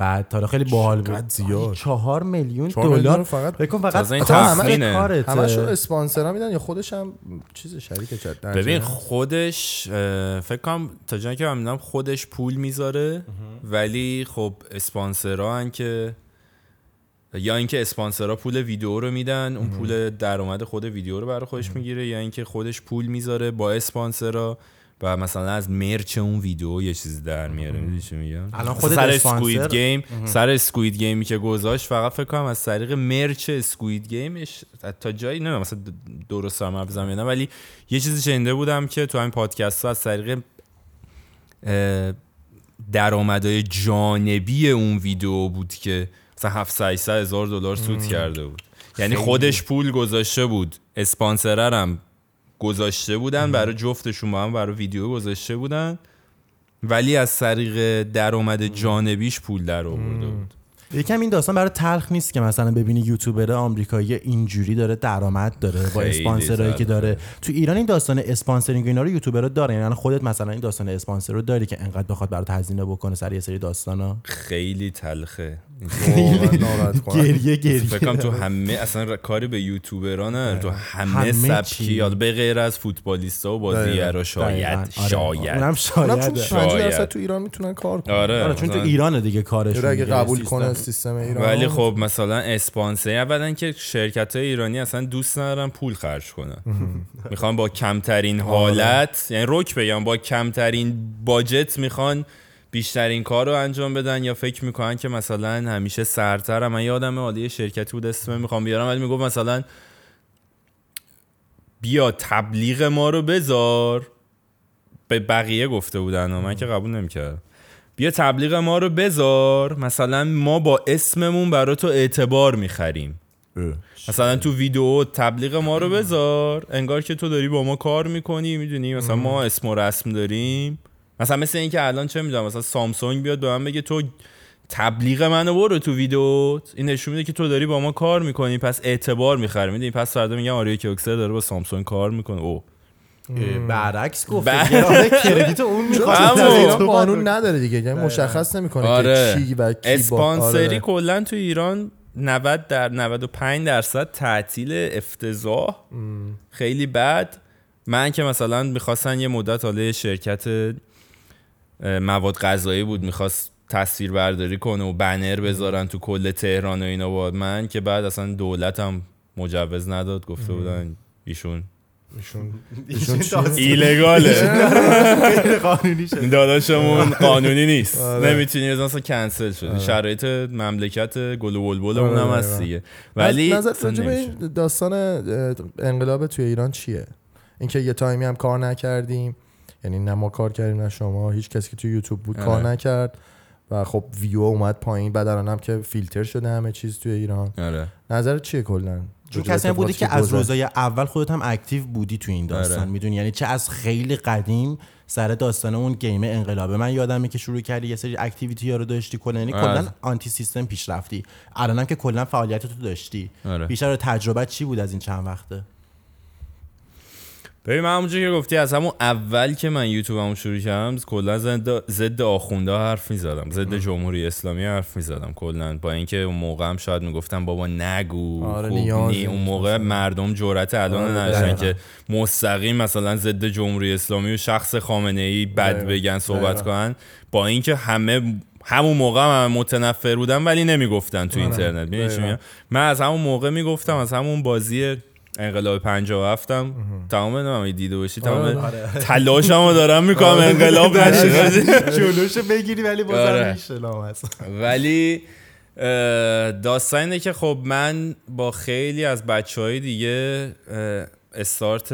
بعد تا حالا خیلی باحال بود. زیاد. 4 میلیون چهار میلیون دلار فقط؟ فکر کن فقط تازه این تخمینه. کارته. همشو اسپانسرا میدن یا خودش هم چیز شریک جد ببین خودش فکر کنم تا جایی که من می‌دونم خودش پول می‌ذاره ولی خب اسپانسرها هن که یا اینکه اسپانسرها پول ویدیو رو میدن اون پول درآمد خود ویدیو رو برای خودش می‌گیره یا اینکه خودش پول می‌ذاره با اسپانسرها. و مثلا از merch اون ویدیو یه چیزی در میاره می‌دونی چی میگم؟ الان خودت سر؟ اسکوید گیم سر اسکوید گیمی که گذاشت فقط فکر کنم از طریق merch اسکوید گیمش تا جایی نه مثلا درست هم یا نه ولی یه چیزی شنیده بودم که تو همین پادکست ها از طریق درآمدهای جانبی اون ویدیو بود که مثلا 700 هزار دلار سود کرده بود. یعنی خودش پول گذاشته بود. اسپانسرر هم گذاشته بودن برای جفتشون با هم برای ویدیو گذاشته بودن. ولی از طریق درآمد جانبیش پول در آورده بود. یکم این داستان برای تلخ نیست که مثلا ببینی یوتیوبر آمریکایی اینجوری داره درآمد داره با اسپانسرایی که. داره. تو ایران این داستان اسپانسرینگ اینا رو یوتیوبرها دارن یعنی خودت مثلا این داستان اسپانسر رو داری که انقدر بخواد برات هزینه بکنه سر یه سری داستانا. خیلی تلخه. گریه گریه. فکر کنم تو همه اصلا کاری به یوتیوبرا نه تو همه, همه سبکی. یاد به غیر از فوتبالیستا و بازیگرا. شاید. آره. شاید. اونم اونم چون شاید. 50 درصد شاید. تو ایران می‌تونن کار کنن. آره. آره چون تو ایران دیگه کارش یارو اگه قبول کنه سیستم ایران؟ ولی خب مثلا اسپانسر اولا که شرکت های ایرانی اصلا دوست ندارن پول خرج کنن. *laughs* می‌خوان با کمترین حالت یعنی رک بگم با کمترین باجت می‌خوان بیشترین کار رو انجام بدن یا فکر می‌کنن که مثلا همیشه سرتر من یادم عالی شرکتی بود اسم می‌خوام بیارم ولی می‌گفت مثلا بیا تبلیغ ما رو بذار. به بقیه گفته بودن و من که قبول نمی‌کردم. بیا تبلیغ ما رو بذار. مثلا ما با اسممون برای تو اعتبار می‌خریم. مثلا تو ویدیو تبلیغ ما رو بذار. انگار که تو داری با ما کار می‌کنی می‌دونی؟ مثلا ما اسم و رسم داریم. مثلا مثل اینکه الان چه می‌دونم مثلا سامسونگ بیاد به من بگه تو تبلیغ منو برو تو ویدیو. این نشون میده که تو داری با ما کار می‌کنی پس اعتبار می‌خری می‌دونی؟ پس فردا میگم آریا کیوکسر داره با سامسونگ کار می‌کنه. او برعکس آره کردیت اون می‌خواد قانون نداره دیگه یعنی مشخص نمی‌کنه آره. که چی و کی اسپانسری آره. کلا تو ایران 90 در 95 درصد تعطیل افتضاح. خیلی بد. من که مثلا می‌خواستن یه مدت حالا شرکت مواد غذایی بود می‌خواست تصویر برداری کنه و بنر بذارن تو کل تهران و اینا با من که بعد اصلا دولت هم مجوز نداد گفته بودن ایشون. ایشون؟ ایلگاله. غیر قانونی شد. داداشمون قانونی نیست. آره. نمی‌تونی از اصلا کنسل شد شرایط مملکت گل و بلبلمون آره، هم. هست دیگه. ولی داستان انقلاب توی ایران چیه؟ اینکه یه تایمی هم کار نکردیم. یعنی نه ما کار کردیم نه شما هیچ کسی که توی یوتیوب بود کار آره. نکرد و خب ویو اومد پایین بعد هم که فیلتر شده همه چیز توی ایران آره نظر چیه کلا چون کسی هم بودی که از؟ روزای اول خودت هم active بودی تو این داستان آره. می‌دونی یعنی چه از خیلی قدیم سر داستان اون game انقلابه من یادمه که شروع کردی یه سری activity ها رو داشتی کلا یعنی آره. کلا anti system پیش رفتی الانم که کلا فعالیت تو داشتی آره. بیشتر تجربه چی بود از این چند وقته ببین من همونجور که گفتی از همون اول که من یوتیوبمو شروع کردم کلا ضد ضد آخونده حرف می‌زدم ضد جمهوری اسلامی حرف می‌زدم کلا با اینکه اون موقع هم شاید می‌گفتم بابا نگو آره، نی. اون موقع مردم جرأت الان آره، نداشتن. که مستقیم مثلا ضد جمهوری اسلامی و شخص خامنه ای بد. بگن صحبت. کنن با اینکه همه همون موقع هم متنفر بودن ولی نمی‌گفتن تو آره، اینترنت من از همون موقع می‌گفتم از همون بازی انقلاب 57 هم تمام نمی‌دونم دیده باشی. تمام آره. تلاشمو دارم می‌کنم انقلاب نشه. جلوشو بگیری ولی بازم آره. میشه لامصب. ولی داستان اینه که خب من با خیلی از بچه های دیگه استارت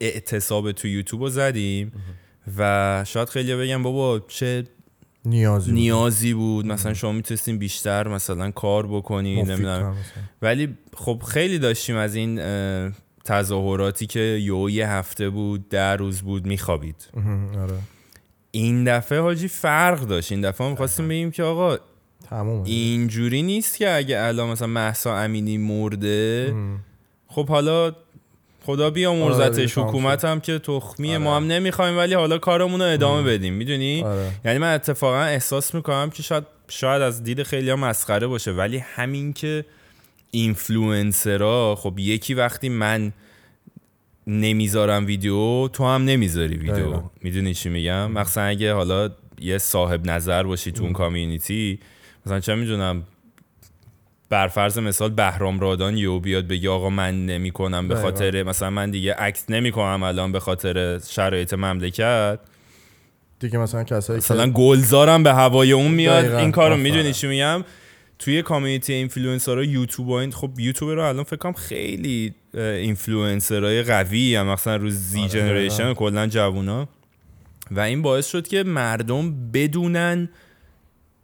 اعتصاب تو یوتیوب رو زدیم و شاید خیلی بگم بابا چه نیازی بود. نیازی بود. مثلا شما می‌تونستین بیشتر مثلا کار بکنی مفید نمی‌دونم. ولی خب خیلی داشتیم از این اه، تظاهراتی که یو یه هفته بود ده روز بود میخوابید. آره. این دفعه حاجی فرق داشت. این دفعه می‌خواستیم بگیم که آقا اینجوری نیست که اگه الان مثلا محسا امینی مرده خب حالا خدا بیا آره، مرزتش تمام حکومت هم که تخمیه آره. ما هم نمی‌خوایم ولی حالا کارمون رو ادامه بدیم. می‌دونی؟ آره. یعنی من اتفاقا احساس می‌کنم که شاید شاید از دید خیلی ها مسخره باشه ولی همین که اینفلوئنسرها خب یکی وقتی من نمی‌ذارم ویدیو تو هم نمی‌ذاری ویدیو. می‌دونی چی میگم؟ مثلا اگه حالا یه صاحب نظر باشی تو اون کامیونیتی مثلا چه می‌دونم بر فرض مثال بهرام رادان یو بیاد بگه آقا من نمی‌کنم به. خاطر مثلا من دیگه عکس نمی‌کنم الان به خاطر شرایط مملکت دیگه مثلا کسایی مثلا که گلزارم به هوای اون میاد. این کارو. می‌دونی چی میگم توی کامیونیتی اینفلوئنسرها یوتیوب این خب یوتیوب رو الان فکر کنم خیلی اینفلوئنسرهای قوی هم مثلا رو زی آره، جنریشن کلا جوونا و این باعث شد که مردم بدونن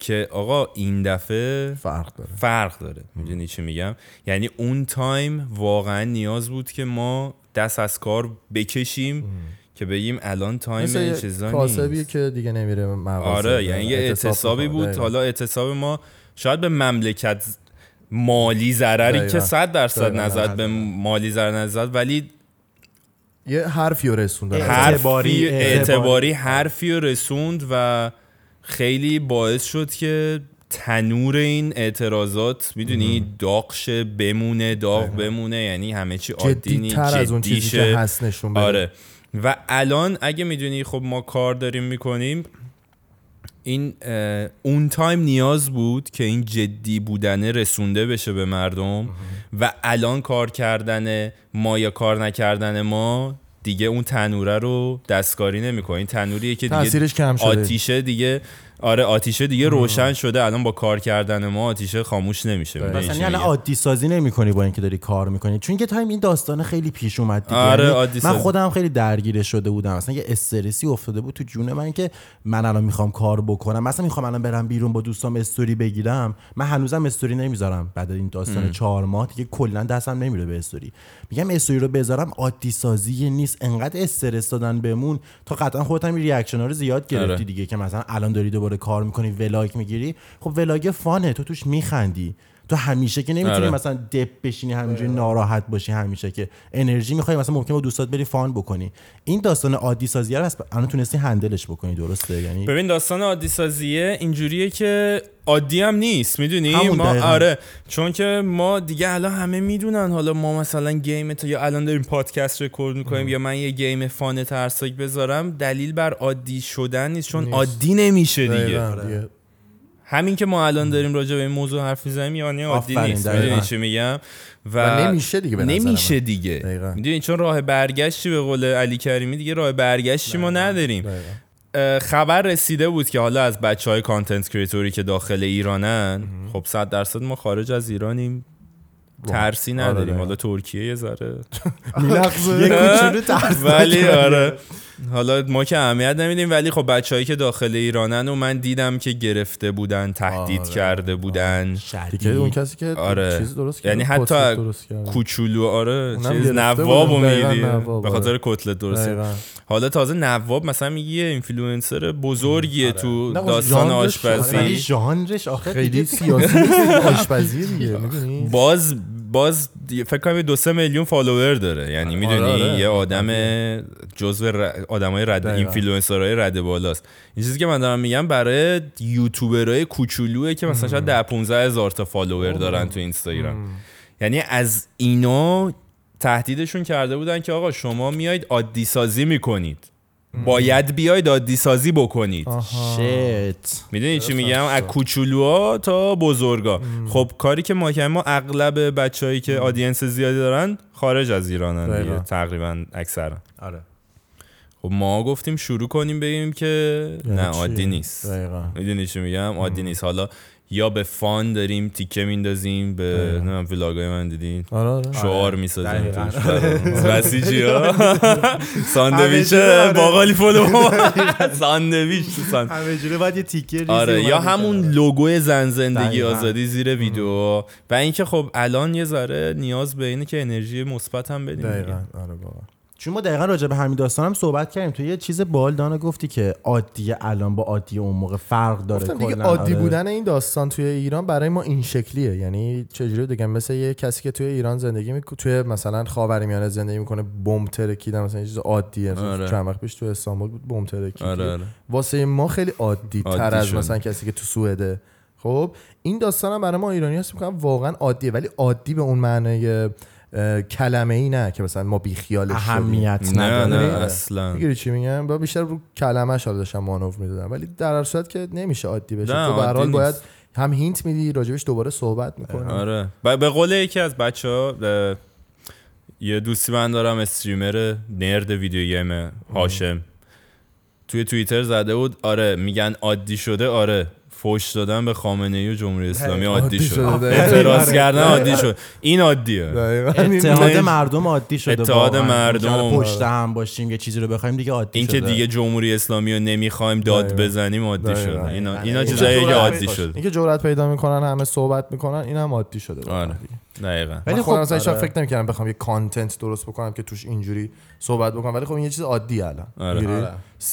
که آقا این دفعه فرق داره. فرق داره. می‌دونی چی میگم؟ یعنی اون time واقعا نیاز بود که ما دست از کار بکشیم که بگیم الان time این یه چیزا کاسبی نیست که دیگه نمیره مغازه. آره یعنی یه اعتصاب اعتصابی. بود. دقیقاً. حالا اعتصاب ما شاید به مملکت مالی ضرری. که صد درصد. نزد به مالی ضرر نزد ولی یه حرفی رو رسوند. هر- حرفی اعتباری- اعتباری. حرفی رو رسوند و خیلی باعث شد که تنور این اعتراضات می‌دونی داغ شه بمونه داغ بمونه یعنی همه چی عادی نی جدیتر از اون چیزی. که هست نشون بده. آره. و الان اگه می‌دونی خب ما کار داریم می‌کنیم. این اون تایم نیاز بود که این جدی بودنه رسونده بشه به مردم و الان کار کردن ما یا کار نکردن ما دیگه اون تنوره رو دستکاری نمی‌کنه. این تنوریه که دیگه تاثیرش کم شده. آتیشه دیگه آره آتیشه دیگه روشن شده الان با کار کردن ما آتیشه خاموش نمیشه. مثلا یعنی؟ عادی سازی نمی کنی با اینکه داری کار می‌کنی. چون یه تایم این داستان خیلی پیش اومد دیگه. آره، یعنی عادی سازی من. خودم خیلی درگیر شده بودم. مثلا یه استرسی افتاده بود تو جون من که من الان می‌خوام کار بکنم. مثلا می‌خوام الان برم بیرون با دوستام استوری بگیرم. من هنوزم استوری نمی‌ذارم بعد این داستان چهار ماه. دیگه کلا دستم نمیره به استوری. میگم استوری رو بذارم عادی سازی نیست. انقدر استرس دادن بهمون تا قطعا خودت هم reaction ها رو زیاد گرفتی آره. دیگه که مثلا الان داری دوباره کار می‌کنی vlog می‌گیری خب vlog fun ه تو توش میخندی. تو همیشه که نمی‌تونی آره. مثلا dep بشینی همینجوری ناراحت باشی همیشه که انرژی می‌خوای مثلا ممکن با دوستات بری fun بکنی. این داستان عادی سازی رو هست الان تونستی handle ش بکنی درسته؟ یعنی ببین داستان عادی سازیه اینجوریه که عادی هم نیست می‌دونی؟ ما دقیقاً. آره. چون که ما دیگه الان همه می‌دونن. حالا ما مثلا game تو یا الان داریم پادکست رکورد می‌کنیم یا من یه game fun ترسناک بذارم دلیل بر عادی شدن نیست. چون نیست. عادی نمیشه دیگه. دقیقاً، دیگه. همین که ما الان داریم راجع به این موضوع حرف می‌زنیم یعنی عادی نیست. می‌دونی چی میگم و نمیشه دیگه به نمیشه. دیگه. می‌دونی چون راه برگشتی به قول علی کریمی دیگه راه برگشتی ما نداریم دقیقاً. خبر رسیده بود که حالا از بچه های content creator ی که داخل ایرانن خب صد درصد ما خارج از ایرانیم ترسی آره، نداریم. حالا ترکیه یه ذره. *laughs* می‌لغزه. *laughs* یه کوچولو *laughs* ترس ولی آره. حالا ما که اهمیت نمیدیم ولی خب بچههایی که داخل ایرانن و من دیدم که گرفته بودن تهدید آره. کرده بودن. دیگه اون کسی که آره. چیز درست یعنی کرد، حتی کتلت درست کرد. کوچولو آره چیز نواب میدی به خاطر کتلت درست دقیقاً. حالا تازه نواب مثلا میگه یه اینفلوئنسر بزرگیه تو داستان آشپزی. ژانرش آخه خیلی سیاسی آشپزی دیگه باز باز فکر کنم یه دو سه میلیون follower داره. یعنی می‌دونی آره. یه آدم جزو ر... آدمای رد. اینفلوئنسرهای رد بالاست. این چیزی که من دارم میگم برای یوتیوبرهای کوچولوئه که مثلا شاید 10 15 هزار تا follower دارن تو اینستاگرام. یعنی از اینا تهدیدشون کرده بودن که آقا شما میایید عادی سازی می‌کنید. باید بیاید عادی سازی بکنید. shit می‌دونی چی میگم؟ از کوچولوها تا بزرگا. خب کاری که ما ما اغلب بچههایی که audience زیادی دارن خارج از ایرانن دیگه. تقریبا اکثرا. آره. خب ما گفتیم شروع کنیم بگیم که یعنی نه؟ عادی نیست. دقیقاً. می‌دونی چی میگم؟ عادی نیست. حالا یا به fun داریم تیکه میندازیم به. نمی‌دونم vlog ای من دیدین. آره آره. شعار می‌سازیم دقیقاً. توش. بسیجی ها. ساندویچ. باقالی پلو ساندویچ همه جوره باید *laughs* یه تیکه آره یا همون. لوگو زن زندگی. آزادی زیر ویدیو. و اینکه خب الان یه ذره نیاز به اینه که انرژی مثبت هم بدیم. دقیقاً. آره چون ما دقیقا راجع به همین داستان هم صحبت کردیم تو یه چیز بال دانا گفتی که عادی الان با عادی اون موقع فرق داره گفتم دیگه. عادی آره. بودن این داستان توی ایران برای ما این شکلیه یعنی چجوری بگم مثل یه کسی که توی ایران زندگی می‌کنه توی مثلا خاورمیانه زندگی می‌کنه بمب ترکیدن مثلا یه چیز عادیه آره. چند وقت پیش تو استانبول بود بمب ترکید آره آره واسه ما خیلی عادی تر عادی از شده. مثلا کسی که تو سوئده خب این داستان هم برای ما ایرانی هست می‌کنم واقعا عادیه ولی عادی به اون معنای اه، کلمه ای نه که مثلا ما بی خیالش اهمیت نه نداره. نه. اصلا. می‌گیری چی میگم؟ با بیشتر رو کلمه حالا داشتم مانور می‌دادم. ولی در هر صورت که نمیشه عادی بشه. تو به حال باید. هم هینت میدی راجبش دوباره صحبت می‌کنی. آره. به قول یکی از بچه ها یه دوستی من دارم استریمر نرد ویدیو گیم هاشم. توی توییتر زده بود آره میگن عادی شده آره. فوش دادن به خامنه ای و جمهوری اسلامی عادی عادی شد شده. اعتراض کردن عادی شد این عادیه اتحاد مردم عادی شده اتحاد. مردم. اینکه پشت هم باشیم یه چیزی رو بخوایم دیگه عادی این شده که دیگه جمهوری اسلامی رو نمی‌خوایم داد. بزنیم عادی. شده اینا. اینا این چیزایی که عادی. شد اینکه جرأت پیدا می‌کنن همه صحبت می‌کنن اینم عادی شده آره دقیقا ولی ولی خب وقت آره. فکر نمی‌کردم بخوام یه کانتنت درست بکنم که توش اینجوری صحبت بکنم ولی خب این یه چیز عادی الان آره. آره.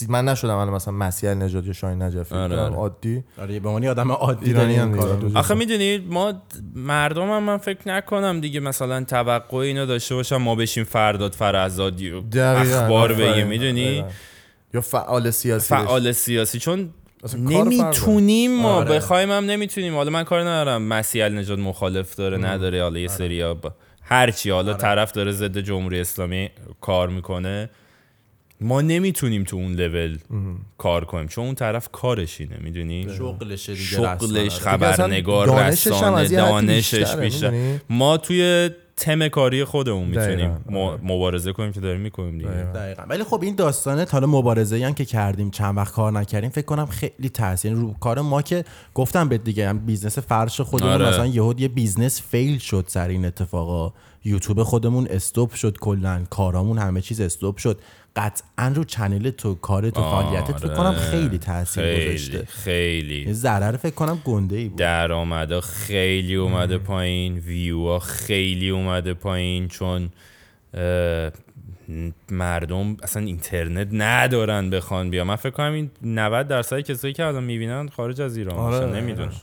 من نشدم الان مثلا مسیح نجات یا شاهین نجفی آره، آره. عادی آره به عنوان آدم عادی ایرانی هم. می‌کنیم. آخه می‌دونید ما مردم هم من فکر نکنم دیگه مثلا توقع اینو داشته باشم ما بشیم فرداد فرزادی و. اخبار. بگیم می‌دونی. یا فعال سیاسی. فعال سیاسی چون اصلا کار نمی‌تونیم ما آره. بخوایم هم نمی‌تونیم. حالا من کار ندارم. مسیح نجات مخالف داره نداره. حالا یه سری با هرچی حالا طرف داره ضد جمهوری اسلامی کار می‌کنه. ما نمی‌تونیم تو اون لول کار کنیم. چون اون طرف کارش اینه می‌دونی؟ دیگه شغلش. دیگه اصلا خبرنگار رسانه دانشش بیشتر. می‌دونی؟ ما توی تم کاری خودمون می‌تونیم آره. مبارزه کنیم که داریم می‌کنیم دیگه دقیقاً. ولی خب این داستانه حالا مبارزه هم که کردیم چند وقت کار نکردیم فکر کنم خیلی تاثیر رو کار ما که گفتم به دیگه هم business فرش خودمون آره. مثلا یهو یه business fail شد سر این اتفاقا یوتیوب خودمون استوب شد کلا کارامون همه چیز استوب شد قطعا رو چنل تو کار تو فعالیتت فکر کنم آره. خیلی تاثیر خیلی گذاشته. خیلی. ضرر فکر کنم گنده ای بود. درآمدا خیلی اومده پایین. ویوها خیلی اومده پایین چون مردم اصلا اینترنت ندارن بخوان بیا من فکر کنم این 90 درصد کسایی که الان می‌بینن خارج از ایران آره. نمی‌دونم. خیلی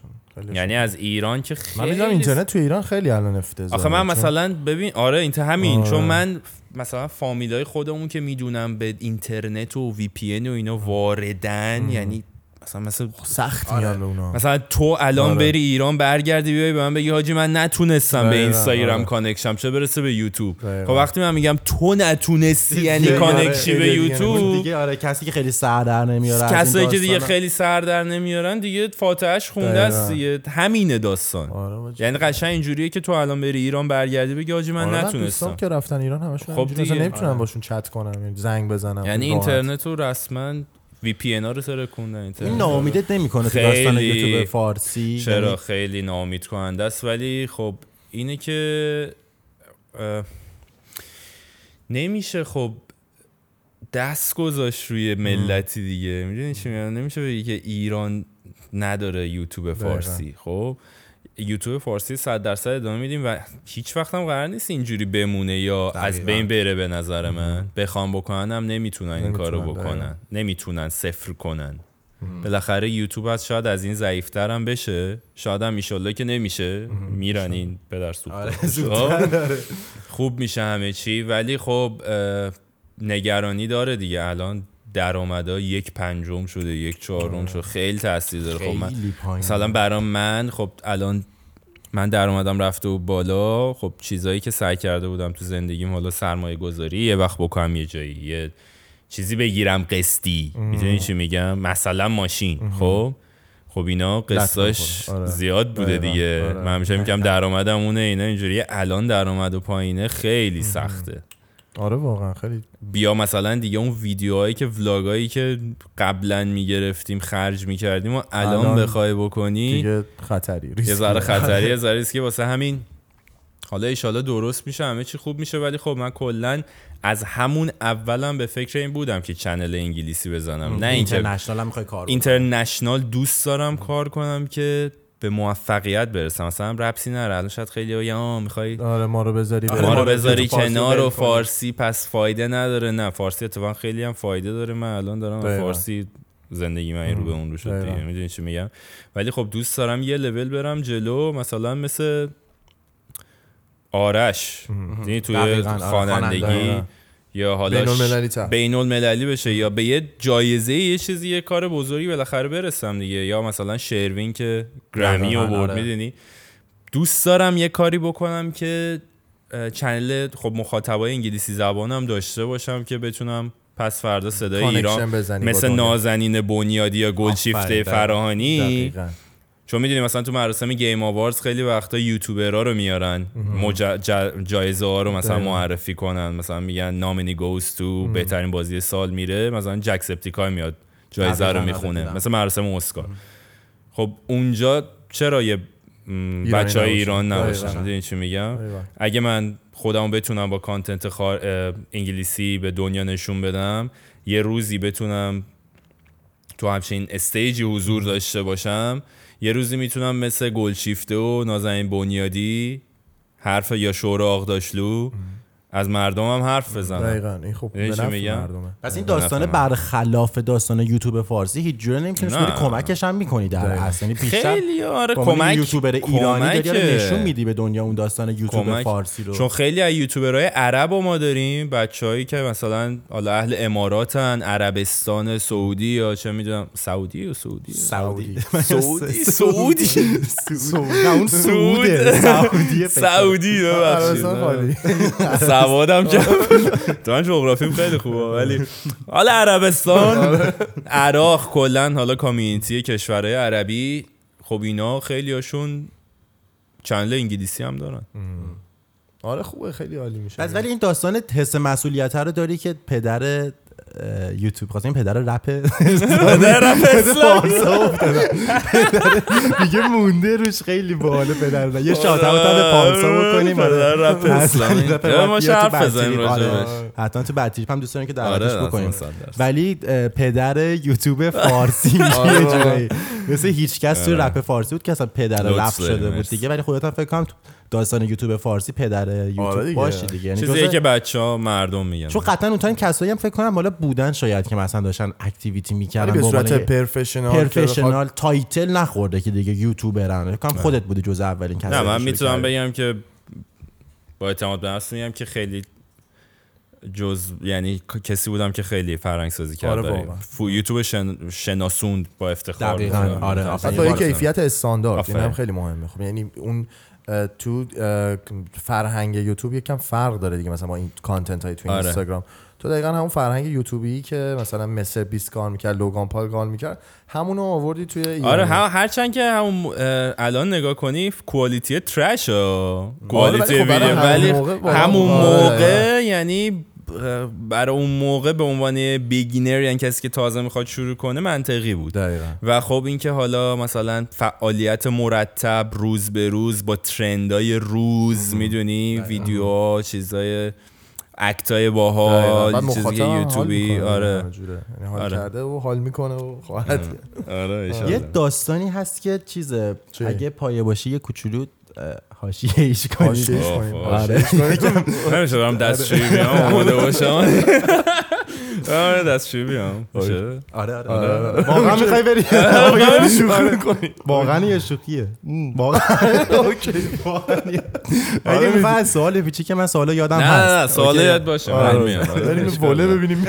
یعنی از ایران که من خیلی می‌دونم اینترنت تو ایران خیلی الان افتضاحه آخه من مثلا ببین آره این همین آره. چون من مثلا فامیلای خودمون که می‌دونم به اینترنت و وی پی و اینا واردن یعنی مثلا مثلا سخت میاد به اونا مثلا تو الان آره. بری ایران برگردی بیای به من بگی حاجی من نتونستم به اینستاگرام آره. کانکشم چه برسه به یوتیوب. خب وقتی من میگم تو نتونستی یعنی کانکشی آره، به یوتیوب دیگه آره کسی که خیلی سر در نمیاره کسایی که دیگه. خیلی سر در نمیارن دیگه فاتحش خونده است. دیگه همینه داستان آره. یعنی قشنگ اینجوریه که تو الان بری ایران برگردی بگی حاجی من آره، نتونستم که رفتن ایران همشون خب. نمی‌تونم آره. باشون چت کنم زنگ بزنم یعنی. اینترنت رو رسما وی پی رو ترکوندن این. ناامیدت نمی‌کنه تو داستان. یوتیوب فارسی چرا یعنی؟ خیلی ناامید کننده است. ولی خب اینه که اه، نمیشه خب دست گذاشت روی ملتی دیگه. می‌دونی چی میگم؟ نمیشه بگی که ایران نداره یوتیوب فارسی. خب؟ یوتیوب فارسی 100 درصد ادامه میدیم و هیچ وقت هم قرار نیست اینجوری بمونه یا از دقیقاً. بین بره به نظر من. بخوام بکنن هم نمی‌تونن این کارو بکنن. دقیقاً. نمی‌تونن صفر کنن. بالاخره یوتیوب هست شاید از این ضعیفتر هم بشه. شاید هم ایشالله که نمیشه. میرن این پدر آره، خب؟ خوب میشه همه چی. ولی خب نگرانی داره دیگه. الان درآمدا یک پنجم شده یک چهارم شده. خیلی تاثیر داره. خب من مثلا برام من خب الان من درآمدم رفته و بالا. خب چیزایی که سعی کرده بودم تو زندگیم حالا سرمایه گذاری یه وقت بکنم یه جایی یه چیزی بگیرم قسطی. می‌دونی چی میگم؟ مثلا ماشین. خب خب اینا بخوره. آره. زیاد بوده دقیقاً. دیگه. آره. من همیشه میگم درآمدم اونه اینا اینجوری الان درآمد و پایینه خیلی سخته. آره واقعا خیلی بیا مثلا دیگه اون ویدیوهایی که vlog ایی که قبلا می‌گرفتیم خرج می‌کردیم و الان, الان بخوای بکنی دیگه خطری یه. ذره خطری یه *laughs* ذره ریسکی واسه همین حالا ایشالا درست میشه همه چی خوب میشه ولی خب من کلا از همون اولم به فکر این بودم که channel انگلیسی بزنم نه اینکه international هم کار. international دوست دارم کار کنم که به موفقیت برسم مثلا رپسی نره الان شاید خیلی آه می‌خوای آره ما رو بذاری آره، ما. رو بذاری کنار و. فارسی پس فایده نداره نه فارسی اتفاقا خیلی هم فایده داره من الان دارم دقیقاً. فارسی زندگی من این رو به اون رو شد. دیگه می‌دونی چی میگم ولی خب دوست دارم یه لول برم جلو مثلا مثل آرش یعنی توی آره، خوانندگی. یا حالا بین‌المللی تر. بین المللی بشه یا به یه جایزه یه چیزی یه کار بزرگی بالاخره برسم دیگه یا مثلا شروین که گرمی آورد آره. می‌دونی دوست دارم یه کاری بکنم که چنل خب مخاطبای انگلیسی زبانم داشته باشم که بتونم پس فردا صدای ایران مثل. نازنین بنیادی یا گلشیفته. فراهانی دقیقاً. چون می‌دونی مثلا تو مراسم گیم آواردز خیلی وقتا یوتیوبرها رو میارن. مج... ج- جایزه ها رو مثلا دقیقاً. معرفی کنن. مثلا میگن نامینی گوز تو بهترین بازی سال میره. مثلا جک سپتیکای میاد. جایزه رو می‌خونه. آره، دیدم. مثل مراسم اسکار. خب اونجا چرا یه بچه های. ایران نباشن. می‌دونی چی میگم. اگه من خودم بتونم با کانتنت خار... انگلیسی به دنیا نشون بدم یه روزی بتونم تو همچین استیجی حضور داشته باشم یه روزی می‌تونم مثل گلشیفته و نازنین بنیادی حرف یا شورا آقداشلو از مردم هم حرف بزنم. دقیقاً این خوب می‌دونی به چی نفع میگم؟ مردمه. پس این داستان. برخلاف داستان یوتیوب فارسی هیچ جوره نمی‌تونی کمکش هم می‌کنی در. اصل. یعنی بیشتر خیلی آره کمک یوتیوبر ایرانی داری. نشون میدی به دنیا اون داستان یوتیوب. فارسی رو. چون خیلی از یوتیوبرهای عرب رو ما داریم بچههایی که مثلا حالا اهل اماراتن عربستان سعودی یا چه می‌دونم سعودی و *laughs* سعودی؟ سعودی. سعودی. سعودی. اون سعودی. سعودی خالی. سوادم کم تو من جغرافیم خیلی خوبه ولی حالا عربستان عراق کلا حالا کامیونیتی کشورهای عربی خب اینا خیلی هاشون چنل انگلیسی هم دارن. آره خوبه خیلی عالی میشه. ولی این داستان حس مسئولیت رو داری که پدر یوتیوب *laughs* پدر رپ پدر رپ اسلامی. دیگه مونده روش خیلی باحال پدر. یه شات اوت هم به پارسا بکنیم آره. پدر رپ اسلامی. حتما رپ یا ما تو حرف بزنیم تریپ. آره. حتما تو تریپ هم دوست داریم که آره دعوتش بکنیم. ولی پدر یوتیوب فارسی *laughs* آره یه. جورایی مثل هیچ کس توی آره. رپ فارسی بود که اصلا پدر رپ شده بود. دیگه ولی خودت هم فکر کنم تو داستان یوتیوب فارسی پدر یوتیوب آره دیگه. باشه دیگه یعنی چیزیه جزء- که بچه ها مردم میگن چون قطعا اون تایم کسایی هم فکر کنم حالا بودن شاید که مثلا داشتن اکتیویتی می‌کردن به صورت پرفشنال پرفشنال تایتل نخورده که دیگه یوتیوبرن فکر کنم خودت بودی جز اولین کسایی نه که من می‌تونم. بگم که با اعتماد به نفس میگم که خیلی جز یعنی کسی بودم که خیلی فرهنگ سازی کرد آره. فو یوتیوب شن... شناسوند با افتخار دقیقاً. آره،. بعد با. کیفیت استاندارد این آفرین. هم خیلی مهمه خب یعنی اون تو فرهنگ یوتیوب یکم فرق داره دیگه. مثلا با این content های تو آره. اینستاگرام. تو دقیقا همون فرهنگ یوتیوبی که مثلا مثل بیست کار می‌کرد لوگان پال کار می‌کرد همونو آوردی توی ایران آره هم هرچند که همون الان نگاه کنی quality trash ها quality ولی خب ویدیو همون ولی موقع همون آره، موقع یعنی برای اون موقع به عنوان beginner یعنی کسی که تازه می‌خواد شروع کنه منطقی بود دقیقا و خب اینکه حالا مثلا فعالیت مرتب روز به روز با trend ای روز می‌دونی ویدیوها چیزای اکتای بعد چیزی یوتیوبی آره. یعنی حال آره. کرده و حال می‌کنه و خواهد کرد. آره یه. داستانی هست که چیزه چی؟ اگه پایه باشی یه کوچولو حاشیه ایش کنیم. آره. نمیشه دارم دستشویی بیام آماده باشم آره دستشویی بیام؟ آره آره آره. واقعا می‌خوای بری. واقعا یه شوخیه واقعا یه- اگه از سوال پیچی که من سوالا یادم نه هست نه نه سوال اوکی. یاد باشه من. میام بریم اشکال وله نداره. ببینیم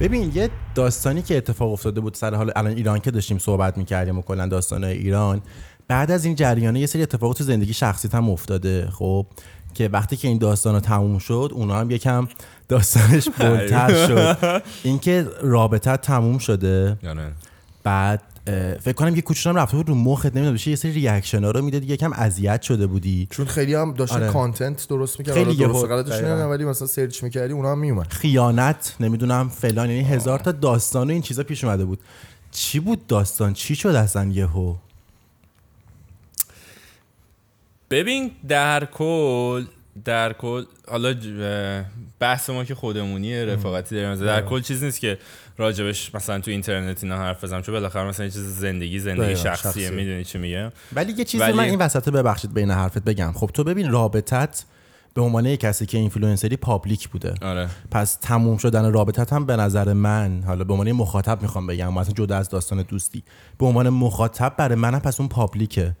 ببین یه داستانی که اتفاق افتاده بود سر حال الان ایران که داشتیم صحبت می‌کردیم و کلا داستانهای ایران بعد از این جریانه یه سری اتفاقات تو زندگی شخصیت هم افتاده خب که وقتی که این داستان تموم شد اونا هم یکم داستانش بلتر *laughs* شد اینکه رابطه تموم شده آره. بعد فکر کنم یه کوچولو رفته بود رو مخت نمی‌دونم بشه یه سری reaction ها رو می‌دادی یکم اذیت شده بودی. چون خیلی هم داشتن آره. content درست می‌کردن خیلی خیلی درست غلطش ولی مثلا سرچ می‌کردی اونا هم میومد خیانت نمی‌دونم فلان یعنی هزار تا داستان و این چیزا پیش اومده بود. چی بود داستان؟ چی شد اصلا یهو؟ ببین در کل در کل حالا بحث ما که خودمونیه رفاقتی داریم. در کل چیز نیست که راجبش مثلا تو اینترنت اینا حرف بزنم چون بالاخره مثلا چیز زندگی زندگی دقیقاً، شخصیه شخصیه. می‌دونی چی میگم؟ ولی یه چیزی ولی- من این وسط ببخشید بین حرفت بگم. خب تو ببین رابطت به عنوان یک کسی که influencer ی public بوده. آره. پس تموم شدن رابطت هم به نظر من حالا به عنوان مخاطب می‌خوام بگم مثلا جدا از داستان دوستی به عنوان مخاطب برای منم پس اون public ه.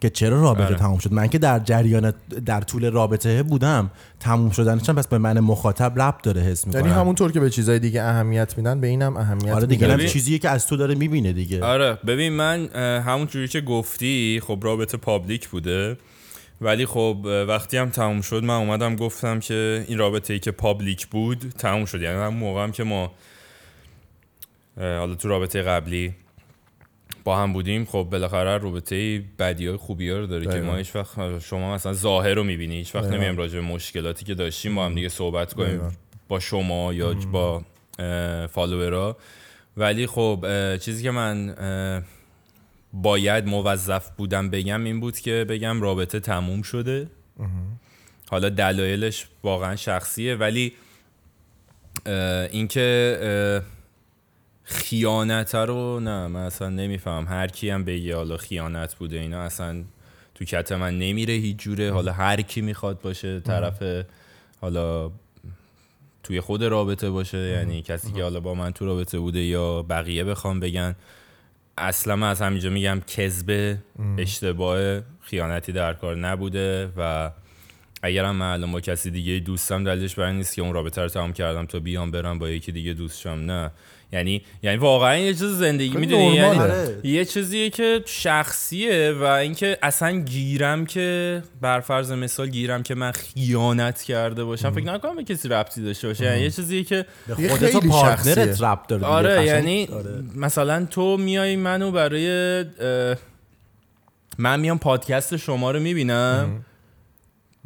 که چرا رابطه آره. تموم شد؟ من که در جریان در طول رابطه بودم تموم شدنش هم پس به من مخاطب ربط داره حس می‌کنم. یعنی همونطور که به چیزای دیگه اهمیت میدن به اینم اهمیت آره دیگه هم ببین- چیزیه که از تو داره می‌بینه دیگه. آره ببین من همون جوری که گفتی خب رابطه public بوده ولی خب وقتی هم تموم شد من اومدم گفتم که این رابطه ای که public بود تموم شد. یعنی همون موقع هم که ما حالا تو رابطه قبلی با هم بودیم خب بالاخره رابطه بدی های خوبی ها رو داره که. ما هیچ وقت شما مثلا ظاهر رو می‌بینی هیچ وقت. نمیایم راجع به مشکلاتی که داشتیم با هم دیگه صحبت کنیم. با شما یا با فالوورا ولی خب چیزی که من باید موظف بودم بگم این بود که بگم رابطه تموم شده حالا دلایلش واقعا شخصیه ولی اینکه خیانت رو نه من اصلا نمیفهم. هر کی هم بگه حالا خیانت بوده اینا اصلا تو کت من نمیره هیچ جوره. حالا هر کی می‌خواد باشه طرف حالا توی خود رابطه باشه یعنی کسی که حالا با من تو رابطه بوده یا بقیه بخوام بگن. اصلا من از همینجا میگم کذب اشتباه خیانتی در کار نبوده و اگرم من الان با کسی دیگه دوستم دلیلش برای نیست که اون رابطه رو تمام کردم تا بیام برم با یکی دیگه دوست شم نه. یعنی یعنی واقعا یه چیز زندگی می‌دونی یعنی. آره. یه چیزیه که شخصیه و اینکه اصلا گیرم که بر فرض مثال گیرم که من خیانت کرده باشم فکر نکنم به کسی ربطی داشته باشه یعنی یه چیزیه که خودت و خیلی پارتنرت شخصیه. ربط داره. آره یعنی آره. مثلا تو میای منو برای من میام پادکست شما رو می‌بینم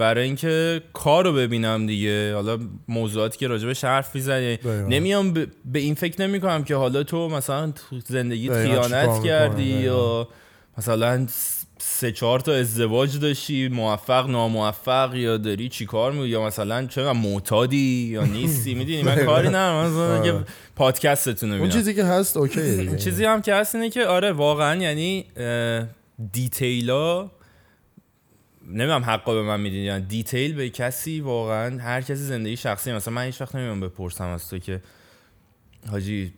برای اینکه کار رو ببینم دیگه. حالا موضوعاتی که راجبش حرف می‌زنی. دقیقاً. نمیام ب- به این فکر نمی کنم که حالا تو مثلا تو زندگی خیانت کردی. یا مثلا سه چهار تا ازدواج داشتی موفق ناموفق یا داری چی کار می‌کنی؟ یا مثلا چرا معتادی یا نیستی؟ می‌دونی من *laughs* کاری نه من مثلا اگه پادکستتون اون چیزی که هست okay چیزی هم که هست اینه که آره واقعا یعنی detail ا نمی‌دونم حقا به من میدین یعنی detail به کسی واقعا هر کسی زندگی شخصی مثلا من هیچ وقت نمی‌دونم بپرسم از تو که حاجی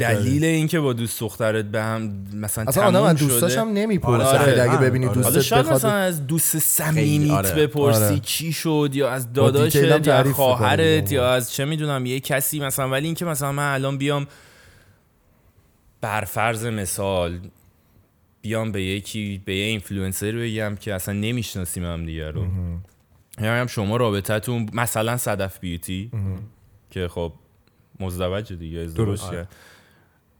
دلیل؟ اینکه با دوست دخترت به هم مثلا اصلا آدم از دوستاش هم نمی‌پرسه آره، اگه آره، ببینی آره. دوستت شاید مثلا بخواد از دوست صمیمیت آره. بپرسی آره. چی شد یا از داداشت یا خواهرت. یا از چه می‌دونم یه کسی مثلا ولی اینکه مثلا من الان بیام بر فرض مثال بیام به یکی به یه اینفلوئنسر بگم که اصلا نمی‌شناسیم هم دیگه رو یا هم شما رابطتون مثلا صدف بیوتی که خب مزدوجه دیگه ازدواج. کرد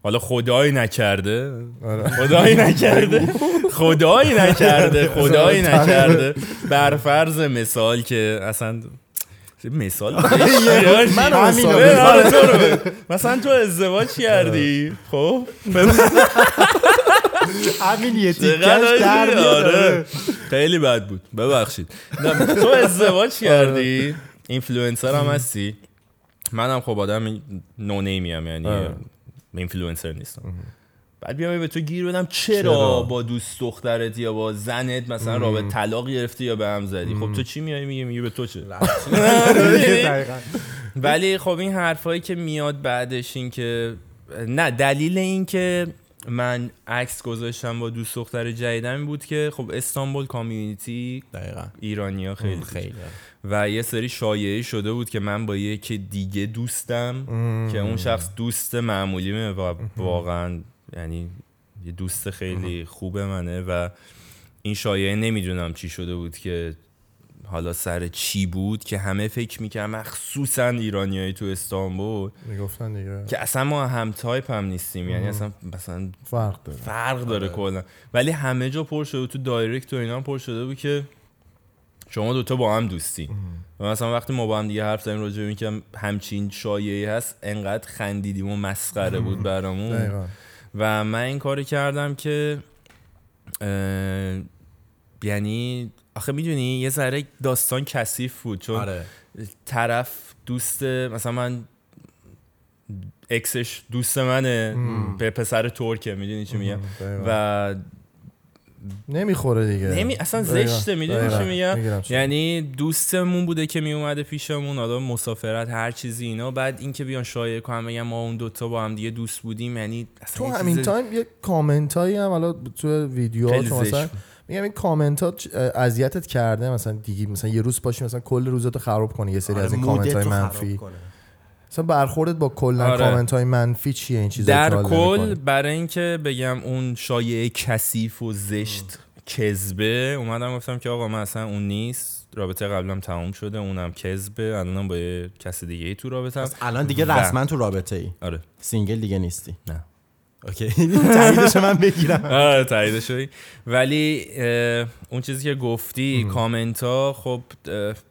حالا خدایی نکرده آره. خدایی نکرده خدایی نکرده خدایی. *laughs* نکرده بر فرض مثال که اصلا مثال. *laughs* آره،. مثلا تو ازدواج کردی خب *laughs* همین یه چقدر عالی. آره. خیلی بد بود. ببخشید. تو ازدواج *laughs* کردی؟ اینفلوئنسر هم هستی؟ منم خب آدم no name ی هم یعنی آره. اینفلوئنسر نیستم. بعد بیام به تو گیر بدم. چرا, چرا؟ با دوست دخترت یا با زنت مثلا رابطه طلاق گرفتی یا به هم زدی؟ خب تو چی میای میگی؟ میگه به تو چه؟ *laughs* *laughs* ولی خب این حرفایی که میاد بعدش این که نه دلیل این که من عکس گذاشتم با دوست دختر جدیدم بود که خب استانبول کامیونیتی دقیقا. ایرانیا خیلی خیلی. و یه سری شایعه شده بود که من با یکی دیگه دوستم که اون شخص دوست معمولیمه و واقعا یعنی یه دوست خیلی خوب منه و این شایعه نمی‌دونم چی شده بود که حالا سر چی بود که همه فکر می‌کنن مخصوصا ایرانیایی تو استانبول؟ می‌گفتن دیگه. که اصلا ما هم تایپ هم نیستیم یعنی اصلا مثلا فرق داره. فرق داره کلا. ولی همه جا پر شده تو direct و اینا پر شده بود که شما دوتا با هم دوستی. و مثلا وقتی ما با هم دیگه حرف زدیم راجع به اینکه همچین شایعی هست انقدر خندیدیم و مسخره بود برامون. دقیقاً. و من این کاری کردم که یعنی آخه می‌دونی یه ذره داستان کثیف بود چون آره طرف دوست مثلا من اکسش دوست منه به پسر ترکه می‌دونی چی میگم. و نمی‌خوره دیگه نمی اصلا. زشته می‌دونی. چی میگم یعنی دوستمون بوده که می اومده پیشمون حالا مسافرت هر چیزی اینا بعد اینکه بیان شایعه کنم بگم ما اون دوتا با هم دیگه دوست بودیم یعنی تو همین چیز time یه کامنت هایی هم حالا تو ویدیو خیلی تو زشت مثلا. میگم این کامنت ها اذیتت کرده مثلا دیگه مثلا یه روز پاشی مثلا کل روزتو خراب کنی یه سری آره، از این کامنت های رو خراب منفی. کنه. مثلا برخوردت با کلا آره. کامنت های منفی چیه این چیزا در کل برای اینکه بگم اون شایعه کثیف و زشت کذبه اومدم گفتم که آقا من اصلا اون نیست. رابطه قبلم تموم شده اونم کذبه. الانم با یه کس دیگه ای تو رابطه الان دیگه و- رسما تو رابطه ای آره. single دیگه نیستی. نه. okay. *laughs* تاییدش من بگیرم. *laughs* آره تایید شدی ولی اون چیزی که گفتی کامنت ها خب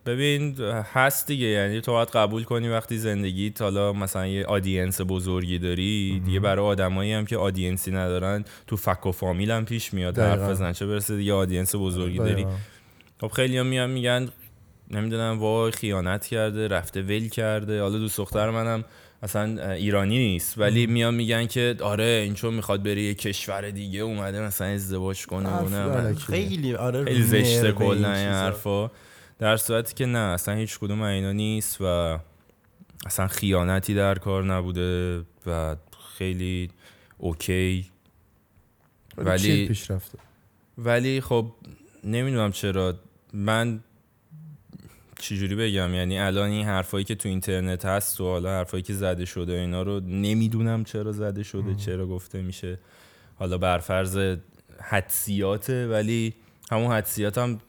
ببین هست دیگه. یعنی تو باید قبول کنی وقتی زندگی حالا مثلا یه audience بزرگی داری دیگه برای آدمایی هم که audience ی ندارن تو فک و فامیل هم پیش میاد. حرف. بزن چه برسه دیگه audience بزرگی داری. خب خیلی هم میان میگن نمی‌دونم وای خیانت کرده رفته ول کرده. حالا دوست دختر منم اصلا ایرانی نیست ولی میان میگن که آره این چون می‌خواد بره یه کشور دیگه اومده مثلا ازدواج کنه و. خیلی آره خیلی زشته کلا این. حرفا. در صورتی که نه اصلا هیچ کدوم اینا نیست و اصلا خیانتی در کار نبوده و خیلی اوکی. ولی ولی- چی پیش رفته؟ ولی خب نمی‌دونم چرا. من چجوری بگم؟ یعنی الان این حرفایی که تو اینترنت هست و حالا حرفایی که زده شده اینا رو نمی‌دونم چرا زده شده چرا گفته میشه. حالا برفرض حدسیاته ولی همون حدسیات هم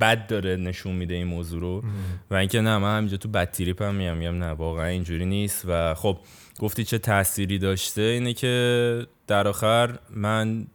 بد داره نشون میده این موضوع رو. و اینکه نه من همینجا تو بد تریپ هم میام میگم نه واقعا اینجوری نیست. و خب گفتی چه تأثیری داشته؟ اینه که در آخر من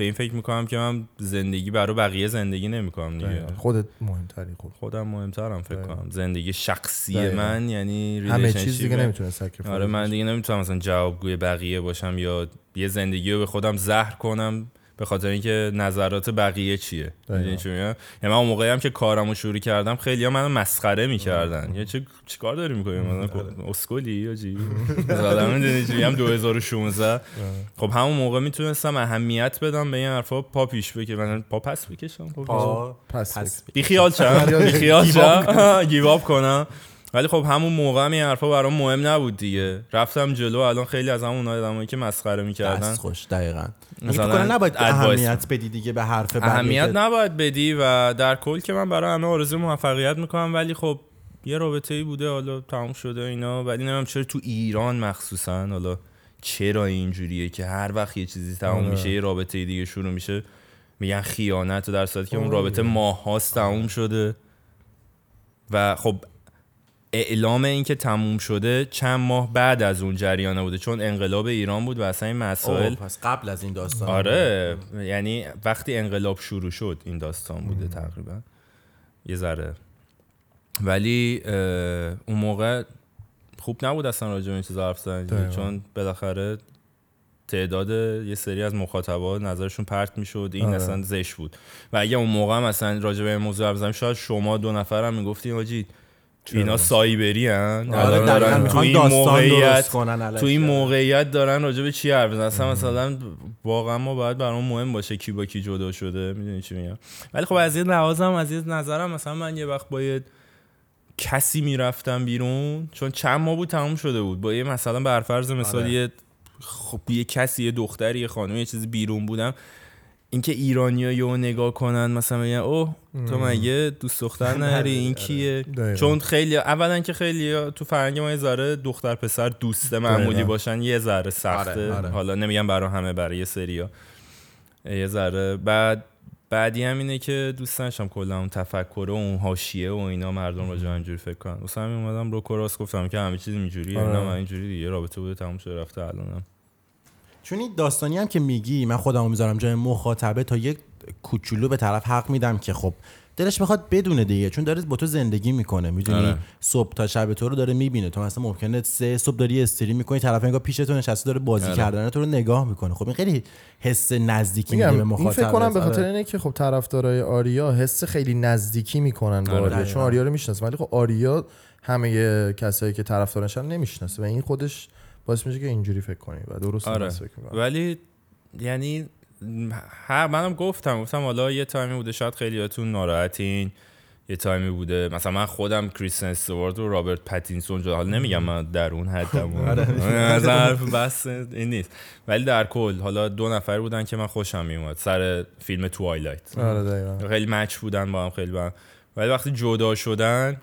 به این فکر می‌کنم که من زندگی برای بقیه زندگی نمی‌کنم دیگه. خودت مهمتری خود خودم مهمترم فکر. کنم زندگی شخصی دقیقاً. من یعنی همه چیز دیگه نمی‌تونه آره من دیگه نمی‌تونم مثلا جوابگوی بقیه باشم یا یه زندگی رو به خودم زهر کنم به خاطر اینکه نظرات بقیه چیه. میگم؟ یعنی من اون موقعی هم که کارمو شروع کردم خیلی منو مسخره می‌کردن. یا چه چیکار داری می‌کنی؟ مثلا اسکلی یا چی؟ مثلا می‌دونی چی؟ میگم 2016 خب همون موقع می‌تونستم اهمیت بدم به این حرفا پا پیش بکشم مثلا پا پس بکشم پا پس پس بی خیال شم *laughs* بی خیال شم. *laughs* گیواب کنم. ولی خب همون موقع هم این حرفا برام مهم نبود دیگه رفتم جلو الان خیلی از همون آدمایی که مسخره می‌کردن دست خوش دقیقا مثلا نباید. اهمیت بدی دیگه به حرف بقیه اهمیت نباید بدی و در کل که من برای همه آرزو موفقیت می‌کنم ولی خب یه رابطه ای بوده حالا تموم شده اینا ولی نمیم چرا تو ایران مخصوصا حالا چرا اینجوریه که هر وقت یه چیزی تموم آره. میشه یه رابطه دیگه شروع میشه میگن خیانت و در صورتی که اون آره. رابطه ماه هاست تموم شده و خب اعلام این که تموم شده چند ماه بعد از اون جریانه بوده چون انقلاب ایران بود و اصلا این مسائل پس قبل از این داستان آره یعنی وقتی انقلاب شروع شد این داستان بوده تقریبا. یه ذره. ولی اون موقع خوب نبود اصلا راجع به این چیزا حرف زدن. دقیقاً. چون بالاخره تعداد یه سری از مخاطبا نظرشون پرت می‌شد این آره. اصلا زشت بود. و اگه اون موقع هم اصلا راجع به این موضوع حرف شاید شما دو نفر هم می‌گفتین آجی اینا سایبری هن؟ آره دارن تو می‌خوان این موقعیت تو این موقعیت دارن راجع به چی حرف اصلا مثلا واقعا ما باید برام مهم باشه کی با کی جدا شده می‌دونی چی میگم؟ ولی خب از یه لحاظم از یه نظرم مثلا من یه وقت با یه کسی می‌رفتم بیرون چون چند ماه بود تموم شده بود با یه مثلا بر فرض مثال آره. یه خب یه کسی یه دختری یه خانم یه چیزی بیرون بودم اینکه ایرانیا یهو نگاه کنن مثلا بگن اوه تو مگه دوست دختر *laughs* نری این کیه؟ دقیقاً. چون خیلی اولا که خیلی تو فرنگ ما یه ذره دختر پسر دوست معمولی. باشن یه ذره سخته. آره، آره. حالا نمیگم برای همه برای یه سریا یه ذره. بعد بعدی هم اینه که دوست داشتم کلا اون تفکر و اون حاشیه و اینا مردم راجع اینجوری فکر کنن. واسه همین اومدم رو کراس گفتم که همه چیز اینجوریه. آره. اینا من اینجوری دیگه رابطه بوده تموم شده رفته الانم. چون این داستانی هم که میگی من خودمو می‌ذارم جای مخاطبه تا یک کوچولو به طرف حق میدم که خب دلش می‌خواد بدونه دیگه چون داره با تو زندگی می‌کنه می‌دونی آره. صبح تا شب تو رو داره می‌بینه تو مثلا ممکنه سه صبح داری استریم می‌کنی طرف انگار پیش تو نشسته داره بازی آره. کردن تو رو نگاه می‌کنه خب این خیلی حس نزدیکی میده به مخاطب این فکر کنم به آره. خاطر اینه که خب طرفدارای آریا حس خیلی نزدیکی می‌کنن با آره. آریا. چون آریا رو می‌شناسه ولی خب آریا همه کسایی که طرفدارشن نمی‌شناسه و این خودش باعث میشه که اینجوری فکر کنی و درست آره. فکر می‌کنم. ولی یعنی هر منم گفتم گفتم حالا یه time ی بوده شاید خیلیاتون ناراحتین یه time ی بوده. مثلا من خودم کریستن استوارت و رابرت پتینسون جو حالا نمیگم من در اون حدم از حرف بس این نیست. ولی در کل حالا دو نفر بودن که من خوشم میومد سر فیلم توایلایت آره خیلی مچ بودن با هم خیلی با هم. ولی وقتی جدا شدن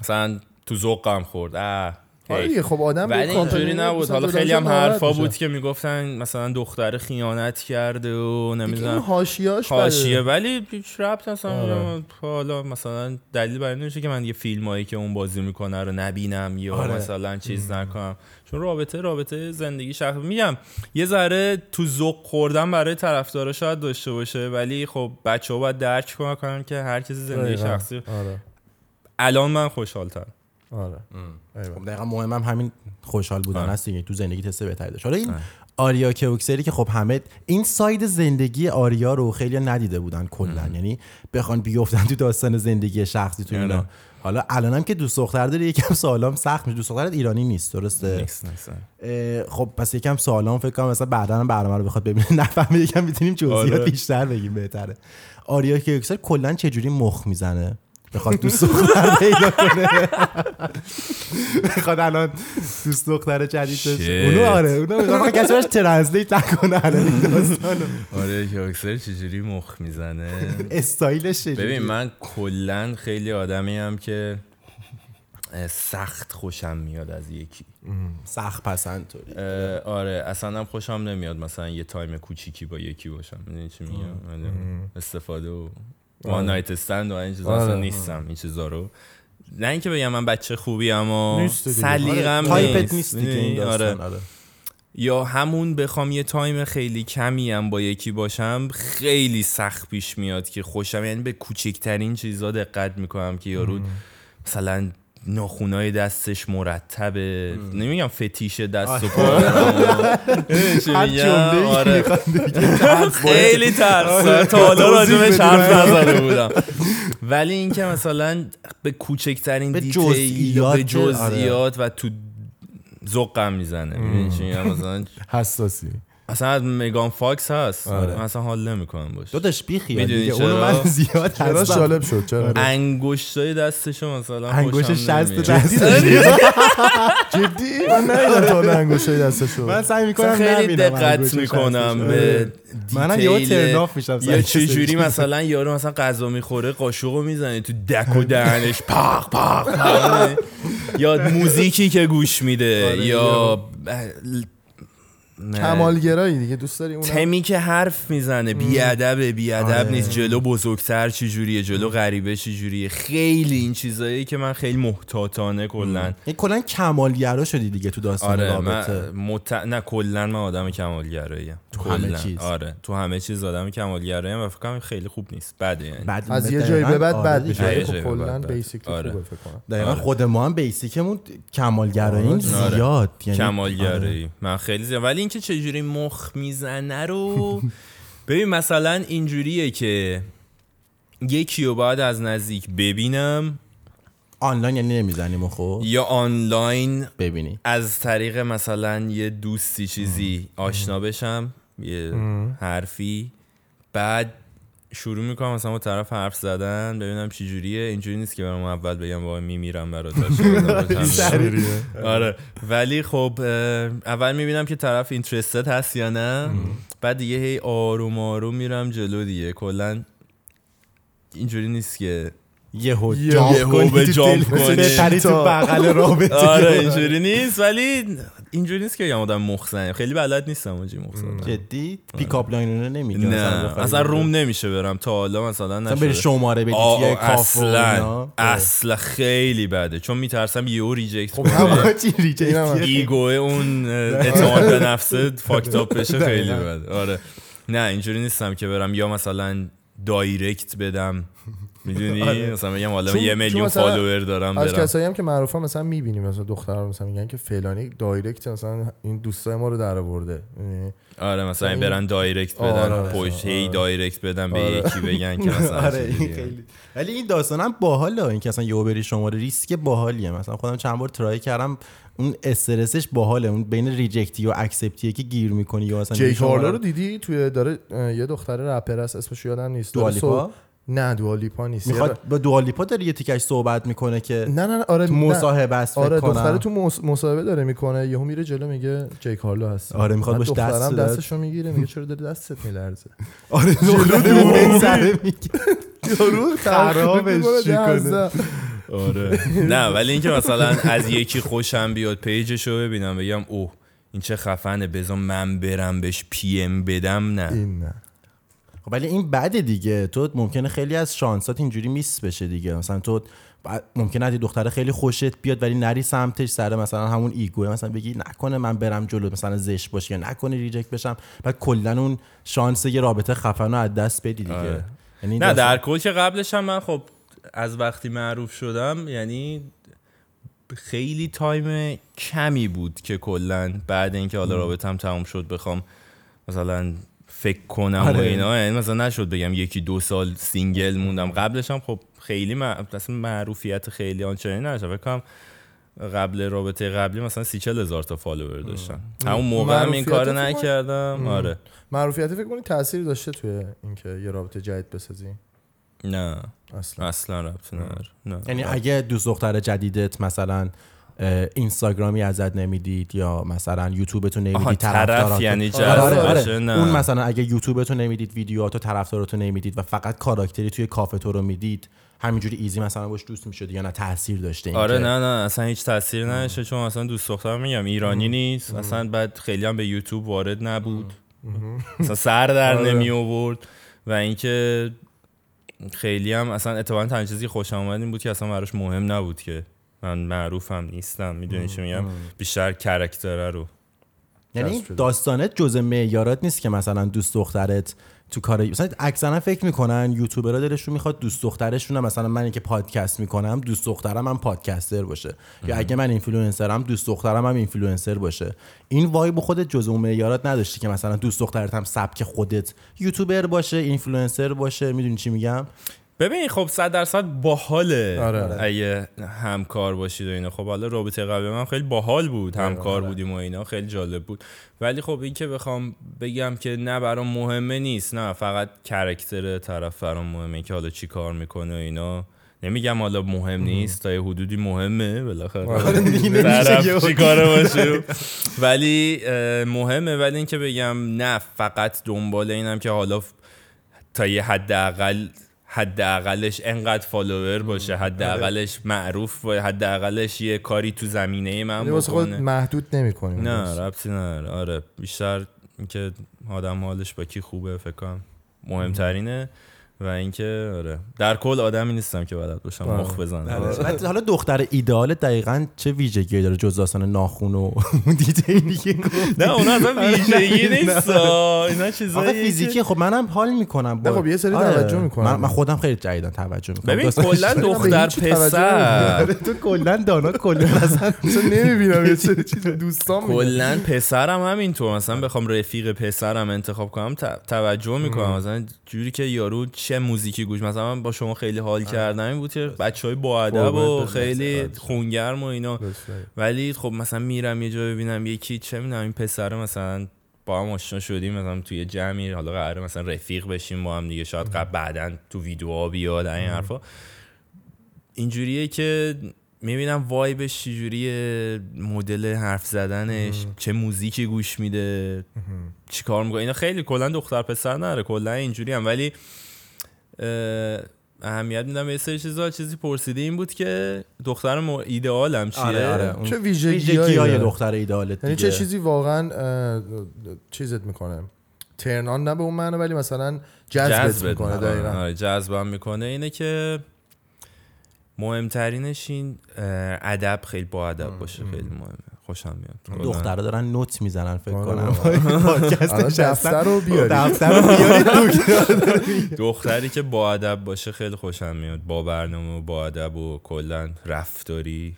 مثلا تو ذوقم خورد. اه آره خب آدم ولی اینجوری نبود حالا خیلی هم حرفا. بود که می‌گفتن مثلا دختر خیانت کرده و نمی‌دونم حاشیه‌اش حاشیه. ولی هیچ ربط اصلا آره. حالا مثلا دلیل برای نمیشه که من یه فیلمایی که اون بازی می‌کنه رو نبینم یا آره. مثلا چیز نکنم چون رابطه رابطه زندگی شخص میگم یه ذره تو ذوق خوردن برای طرفدارا شاید داشته باشه ولی خب بچه‌ها باید درک کنن که هر کسی زندگی. شخصی آره الان من خوشحالتر آره. خب دقیقا مهمم همین خوشحال بودن آره. هست دیگه تو زندگی تست بهتری داشت. حالا این آریا کوکسری که خب همه این ساید زندگی آریا رو خیلی ندیده بودن کلا. یعنی بخوان بیفتن تو داستان زندگی شخصی تو اینا. آره. حالا الانم که دوست دختر داره یکم سوالام سخت میشه. دوست دخترت ایرانی نیست درسته؟ اه، خب پس یکم سوالام فکر کنم مثلا بعدا هم برنامه رو بخواد ببینه. *laughs* نفهمه یکم می‌تونیم جزئیات آره. بیشتر بگیم بهتره. آریا کوکسر کلا چه جوری مخ می‌زنه؟ بخواد دوست دختر پیدا کنه. بخواد الان دوست دختر جدید داشته Shit. اونو آره اونو می‌خوام. کسی براش ترنسلیت نکنه الان داستانو. آره اکثر چجوری مخ می‌زنه؟ استایلش؟ ببین من کلا خیلی آدمی هم که سخت خوشم میاد از یکی. سخت پسند اه، آره اصلا هم خوشم نمیاد. مثلا یه time کوچیکی با یکی باشم. می‌دونی چی میگم؟ ولی استفاده و one night stand و این چیزا اصلا آره. نیستم این چیزا رو نه اینکه بگم من بچه خوبی اما. سلیقم آره، تایپت نیست نیست دیگه این می‌دونی؟ داستان آره آره یا همون بخوام یه time خیلی کمی هم با یکی باشم خیلی سخت پیش میاد که خوشم یعنی به کوچکترین چیزا دقت می‌کنم که یارو مثلا ناخونای دستش مرتبه. نمیگم فتیش دست و پا. *laughs* آره. *laughs* خیلی ترس. تا حالا راجبش حرف نزده بودم. ولی اینکه مثلا به کوچکترین detail به جزئیات و تو ذوقم می‌زنه. مثلا حساسی. اصلا از مگان فاکس هست. آره. من اصلا حال نمی‌کنم باش. داداش بیخیال. می‌دونی دیگه چرا؟ اونو من زیاد چرا هستم. جالب شد؟ چرا؟ انگشتای دستشو مثلا انگشت شست. دست جدی؟ *laughs* من ندیدم تا انگشتای دستشو. من سعی می‌کنم خیلی دقت می‌کنم. به منم یهو دیتیل ترناف میشم یا چه جوری مثلا یارو مثلا غذا می‌خوره قاشقو می‌زنه تو دک و دهنش پاق پاق پاق. *laughs* یا موزیکی که گوش میده آره، یا نه. کمالگرایی دیگه دوست داری اون تمی که حرف می‌زنه بیادبه بیادب آره. نیست جلو بزرگتر چجوریه جلو غریبه چجوریه خیلی این چیزایی که من خیلی محتاطانه کلا این کلا کمالگرا شدی دیگه تو داستان آره من رابطه. مت... نه کلا من آدم کمالگراییم. تو همه. چیز. آره تو همه چیز آدم کمالگراییم و فکر کنم خیلی خوب نیست. بده یعنی. بعد از یه جایی به بعد آره بد دیگه. میشه خب کلا. بیسیکلی آره. خوبه فکر کنم. دقیقا آره. خود ما هم بیسیکمون کمالگراییم آره. زیاد. یعنی کمالگرایی. من خیلی زیاد. ولی اینکه چجوری مخ می‌زنه رو. ببین مثلا اینجوریه که یکی رو باید از نزدیک ببینم. آنلاین یعنی نمی‌زنیم خب یا آنلاین ببینی. از طریق مثلا یه دوستی چیزی آشنا بشم یه حرفی. بعد شروع می‌کنم مثلا با طرف حرف زدن ببینم چی جوریه. اینجوری نیست که برام اول بگم وای میمیرم برات. *laughs* آره. ولی خب اول می‌بینم که طرف اینترستد هست یا نه. بعد دیگه هی آروم آروم میرم جلو دیگه. کلا اینجوری نیست که یهو یهو یهو کنی به تو. کنی. بغل رابطه. آره اینجوری نیست ولی اینجوری نیست که بگم آدم مخزنه. خیلی بلد نیستم آجی مخزنم جدی؟ pickup line رو نمیگی نه. اصلا روم نمیشه برم. تا حالا مثلا مثلا بری شماره بدی اصلا. اصلا خیلی بده. چون میترسم یهو reject خب کنه. ego اون اعتماد به نفس fucked up بشه *laughs* خیلی. بده. آره. نه اینجوری نیستم که برم یا مثلا direct بدم. می‌دونی؟ *laughs* مثلا بگم حالا یه میلیون مثلا follower دارم از کسایی هم که معروفه مثلا می‌بینیم مثلا دخترها مثلا میگن که فلانی direct مثلا این دوستای ما رو در آورده. یعنی آره مثلا این- برن direct آره، بدن آره، پشت هی آره. direct بدن به آره. یکی بگن که مثلا *laughs* آره این. خیلی. ولی این داستان هم باحاله. این که اصلا یهو بری شماره ریسک باحالیه. مثلا خودم چند بار try کردم اون استرسش باحاله. اون بین reject ی و accept یه که گیر می‌کنی یا مثلا جی رو دیدی؟ توی داره یه دختر رپر هست اسمش یادم نیست. دوالیپا؟ نه دوالیپا نیست. می‌خواد با دوالیپا داره یه تیکش صحبت می‌کنه که نه نه نه آره تو. مصاحبه است فکر آره. دختره تو مص- مصاحبه داره می‌کنه یهو میره جلو میگه جی کارلو هست. آره، می‌خواد باش دست. دستشو می‌گیره میگه چرا داری دستت میلرزه؟ *laughs* آره جلو سره میگه. *laughs* یارو خرابش کنه؟ آره. *laughs* نه ولی اینکه مثلا از یکی خوشم بیاد پیجشو ببینم بگم اوه این چه خفنه بذار من برم بهش PM بدم نه. این نه. خب ولی این بده دیگه. تو ممکنه خیلی از شانسات اینجوری miss بشه دیگه. مثلا تو بعد ممکنه از یه دختر خیلی خوشت بیاد ولی نری سمتش سر مثلا همون ego. مثلا بگی نکنه من برم جلو مثلا زشت باشه یا نکنه reject بشم. بعد کلا اون شانس یه رابطه خفن رو از دست بدی دیگه. آره. یعنی نه در کل که قبلش هم من خب از وقتی معروف شدم یعنی خیلی time کمی بود که کلا بعد اینکه حالا رابطم تموم شد بخوام مثلا فکر کنم و آره. اینا. یعنی مثلا نشد بگم یکی دو سال single موندم. قبلش هم خب خیلی مع... اصلا معروفیت خیلی آنچنانی نداشتم فکر کنم قبل رابطه قبلی مثلا سی چل هزار تا follower داشتم همون موقع هم این کار نکردم. آره. معروفیت فکر کنی تاثیر داشته توی اینکه یه رابطه جدید بسازی. نه. اصلا. اصلا نداره. نه. یعنی اگه دوست دختر جدیدت مثلا اینستاگرامی ازت نمی‌دید یا مثلا یوتیوبتو نمی‌دید طرف یعنی آره، آره، آره. اون مثلا اگه یوتیوبتو نمی‌دید ویدیوهاتو طرفداراتو نمی‌دید و فقط کاراکتری توی کافه تو رو می‌دید همینجوری ایزی مثلا باش دوست می‌شد یا نه تاثیر داشته این آره که- نه نه اصلا هیچ تاثیر نداشته چون اصلا دوست دخترم میگم ایرانی نیست. اصلا بعد خیلی هم به یوتیوب وارد نبود. اصلا سر در آره. نمی آورد. و اینکه خیلی هم اصلا اتفاقا تنها چیزی که خوشم اومد این بود که اصلا براش مهم نبود که من معروفم نیستم می‌دونی چی میگم؟ بیشتر character ه رو. یعنی. داستانت جزء معیارات نیست که مثلا دوست دخترت تو کار مثلا اکثرا فکر می‌کنن یوتیوبرها دلشون می‌خواد دوست دخترشون هم مثلا منی که پادکست می‌کنم دوست دخترم هم podcaster باشه. یا اگه من اینفلوئنسرم دوست دخترم هم اینفلوئنسر باشه. این vibe خودت جزء اون معیارات نداشتی که مثلا دوست دخترت هم سبک خودت یوتیوبر باشه اینفلوئنسر باشه می‌دونی چی میگم؟ ببین خب صد درصد باحاله آره. اگه همکار باشید و اینا. خب حالا رابطه قبل من خیلی باحال بود. همکار بودیم و اینا خیلی جالب بود. ولی خب این که بخوام بگم که نه برام مهمه نیست نه فقط character طرف برام مهمه که حالا چی کار می‌کنه و اینا. نمیگم حالا مهم نیست تا یه حدودی مهمه بالاخره. طرف کاره باشه. ولی مهمه. ولی اینکه بگم نه فقط دنبال اینم که حالا تا یه حداقل حداقلش انقدر فالوور باشه حداقلش معروف باشه حداقلش یه کاری تو زمینه من یعنی واسه خود بکنه. محدود نمی‌کنی نه ربطی نداره. آره بیشتر اینکه آدم حالش با کی خوبه فکر کنم مهمترینه. و اینکه آره. در کل آدمی نیستم که بلد باشم آره. مخ بزنم. بعد حالا دختر ایدئال دقیقا چه ویژگی داره جز داستان ناخون و *laughs* که گفت؟ نه اون اصلا ویژگی نه. نیست. اینا آخه چیزایی فیزیکی خب منم حال می‌کنم. نه خب یه سری توجه می‌کنم. من, خودم خیلی جدیدن توجه می‌کنم. ببین کلا *laughs* دختر پسر. تو کلا دانا کلا اصلا نمی‌بینم یه سری چیز دوستان میگن. کلا پسرم همینطور. مثلا بخوام رفیق پسرم انتخاب کنم توجه می‌کنم. مثلا جوری که یارو چه موزیکی گوش مثلا من با شما خیلی حال کردم این بود که بچه های با ادب و. خیلی خونگرم و اینا. ولی خب مثلا میرم یه جا ببینم یکی چه می‌دونم این پسر مثلا با هم آشنا شدیم مثلا توی جمعی حالا قراره مثلا رفیق بشیم با هم دیگه شاید قبل بعدا تو ویدیوها بیاد این حرفا. اینجوریه که می‌بینم وایبش چجوریه مدل حرف زدنش چه موزیکی گوش میده چی کار می‌کنه. اینا خیلی کلا دختر پسر نره کلا اینجوری هم ولی اهمیت میدم به یه سری چیزا. چیزی پرسیده این بود که دختر مو- ایدئالم چیه؟ آره آره. اون چه ویژگی های دختر ایدئالت یعنی دیگه. چه چیزی واقعا چیزت می‌کنه؟ ترنان نه به اون معنی ولی مثلا جذبت جذبت می‌کنه می‌کنه. دقیقا. آره جذبم می‌کنه. اینه که مهمترینش این ادب خیلی با ادب باشه خیلی مهمه. خوشم میاد. کلاً. دخترها دارن نوت می‌زنن فکر آره. کنم. *laughs* *laughs* دفتر رو بیاری. دفتر رو بیارید دکتر. دختری که با ادب باشه خیلی خوشم میاد. با برنامه و با ادب و کلا رفتاری.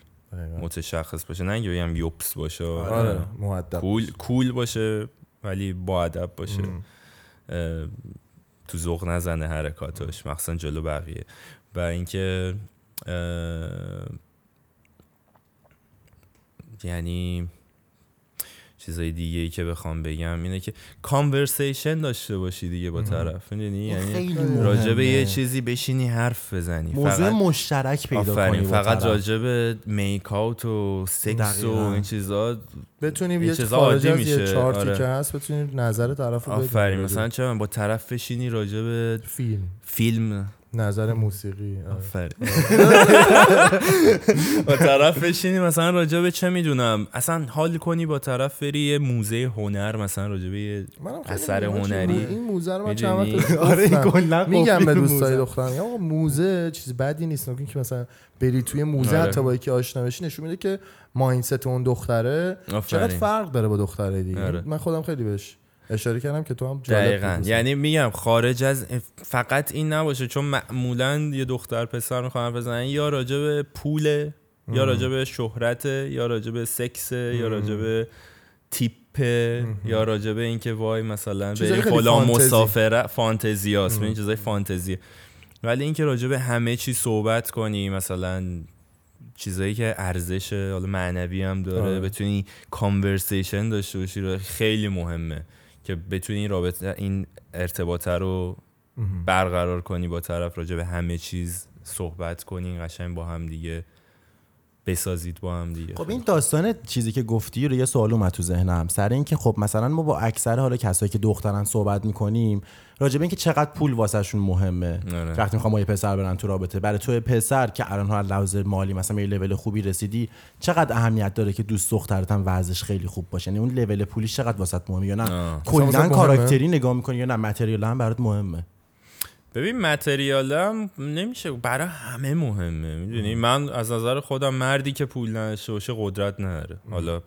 متشخص باشه. نه اینکه بگم یوپس باشه. آره مؤدب کول کول باشه ولی با ادب باشه. تو ذوق نزنه حرکاتش. مخصوصا جلو بقیه. و اینکه یعنی چیزای دیگه ای که بخوام بگم اینه که کانورسیشن داشته باشی دیگه با طرف می‌دونی یعنی خیلی راجع به یه. چیزی بشینی حرف بزنی موضوع فقط مشترک پیدا کنی فقط طرف. راجع به میک آوت و سکس و. این چیزا بتونیم این یه خارج عادی از یه میشه. چارتی آره. که هست بتونیم نظر طرف رو بدیم. آفرین مثلا چه با طرف بشینی راجع به فیلم فیلم نظر موسیقی آره. آفرین با طرف بشینی مثلا راجع به چه می‌دونم اصلا حال کنی با طرف بری یه موزه هنر مثلا راجع به یه اثر هنری این موزه رو من چند آره. کلا میگم به دوستای. دخترم آقا موزه چیز بدی نیست نکن که مثلا بری توی موزه آره. حتی با یکی آشنا بشی نشون میده که مایندست اون دختره چقدر فرق داره با دختره دیگه آره. من خودم خیلی بهش اشاره کردم که تو هم جالب دقیقا. یعنی میگم خارج از فقط این نباشه چون معمولا یه دختر پسر می‌خوان بزنن یا راجع به پوله یا راجع به شهرت یا راجع به سکس یا راجع به تیپ یا راجع به اینکه وای مثلا خیلی فلان فانتزی. مسافره فانتزی هست این چیزای فانتزی. ولی اینکه راجع به همه چی صحبت کنی مثلا چیزایی که ارزش حالا معنوی هم داره آره. بتونی کانورسیشن داشته باشی خیلی مهمه. که بتونی این رابطه این ارتباطه رو برقرار کنی با طرف راجع به همه چیز صحبت کنی قشنگ با هم دیگه بسازید با هم دیگه. خب این داستان چیزی که گفتی رو یه سوال اومد تو ذهنم. سر اینکه خب مثلا ما با اکثر حالا کسایی که دخترن صحبت می‌کنیم راجع به اینکه چقدر پول واسهشون مهمه. آره. وقتی می‌خوام با یه پسر برن تو رابطه برای تو پسر که الان ها لحاظ مالی مثلا به یه لول خوبی رسیدی چقدر اهمیت داره که دوست دخترت هم وضعش خیلی خوب باشه؟ یعنی اون لول پولی چقدر واسط مهمه یا نه؟ کلا؟ کاراکتری نگاه می‌کنی یا نه؟ متریال هم برات مهمه. ببین متریال هم نمیشه. برای همه مهمه. می‌دونی؟ من از نظر خودم مردی که پول نداشته باشه قدرت نداره. حالا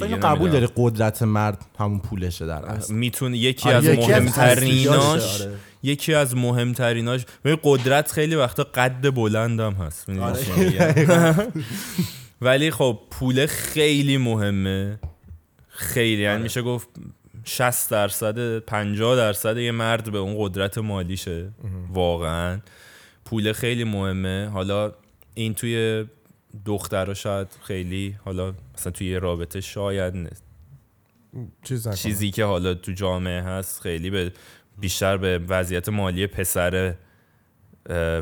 اینو قبول. داری قدرت مرد همون پولشه در اصل؟ می‌تونه یکی آره، از یکی از مهمتریناش آره. یکی از مهمتریناش ببین قدرت خیلی وقتا قد بلندم هست. آره. *laughs* میگم؟ ولی خب پول خیلی مهمه. خیلی. یعنی میشه گفت 60 درصد 50 درصد یه مرد به اون قدرت مالیشه. واقعا. پول خیلی مهمه. حالا این توی دخترها شاید خیلی حالا مثلا توی رابطه شاید نه. چیز. چیزی که حالا تو جامعه هست خیلی به بیشتر به وضعیت مالی پسر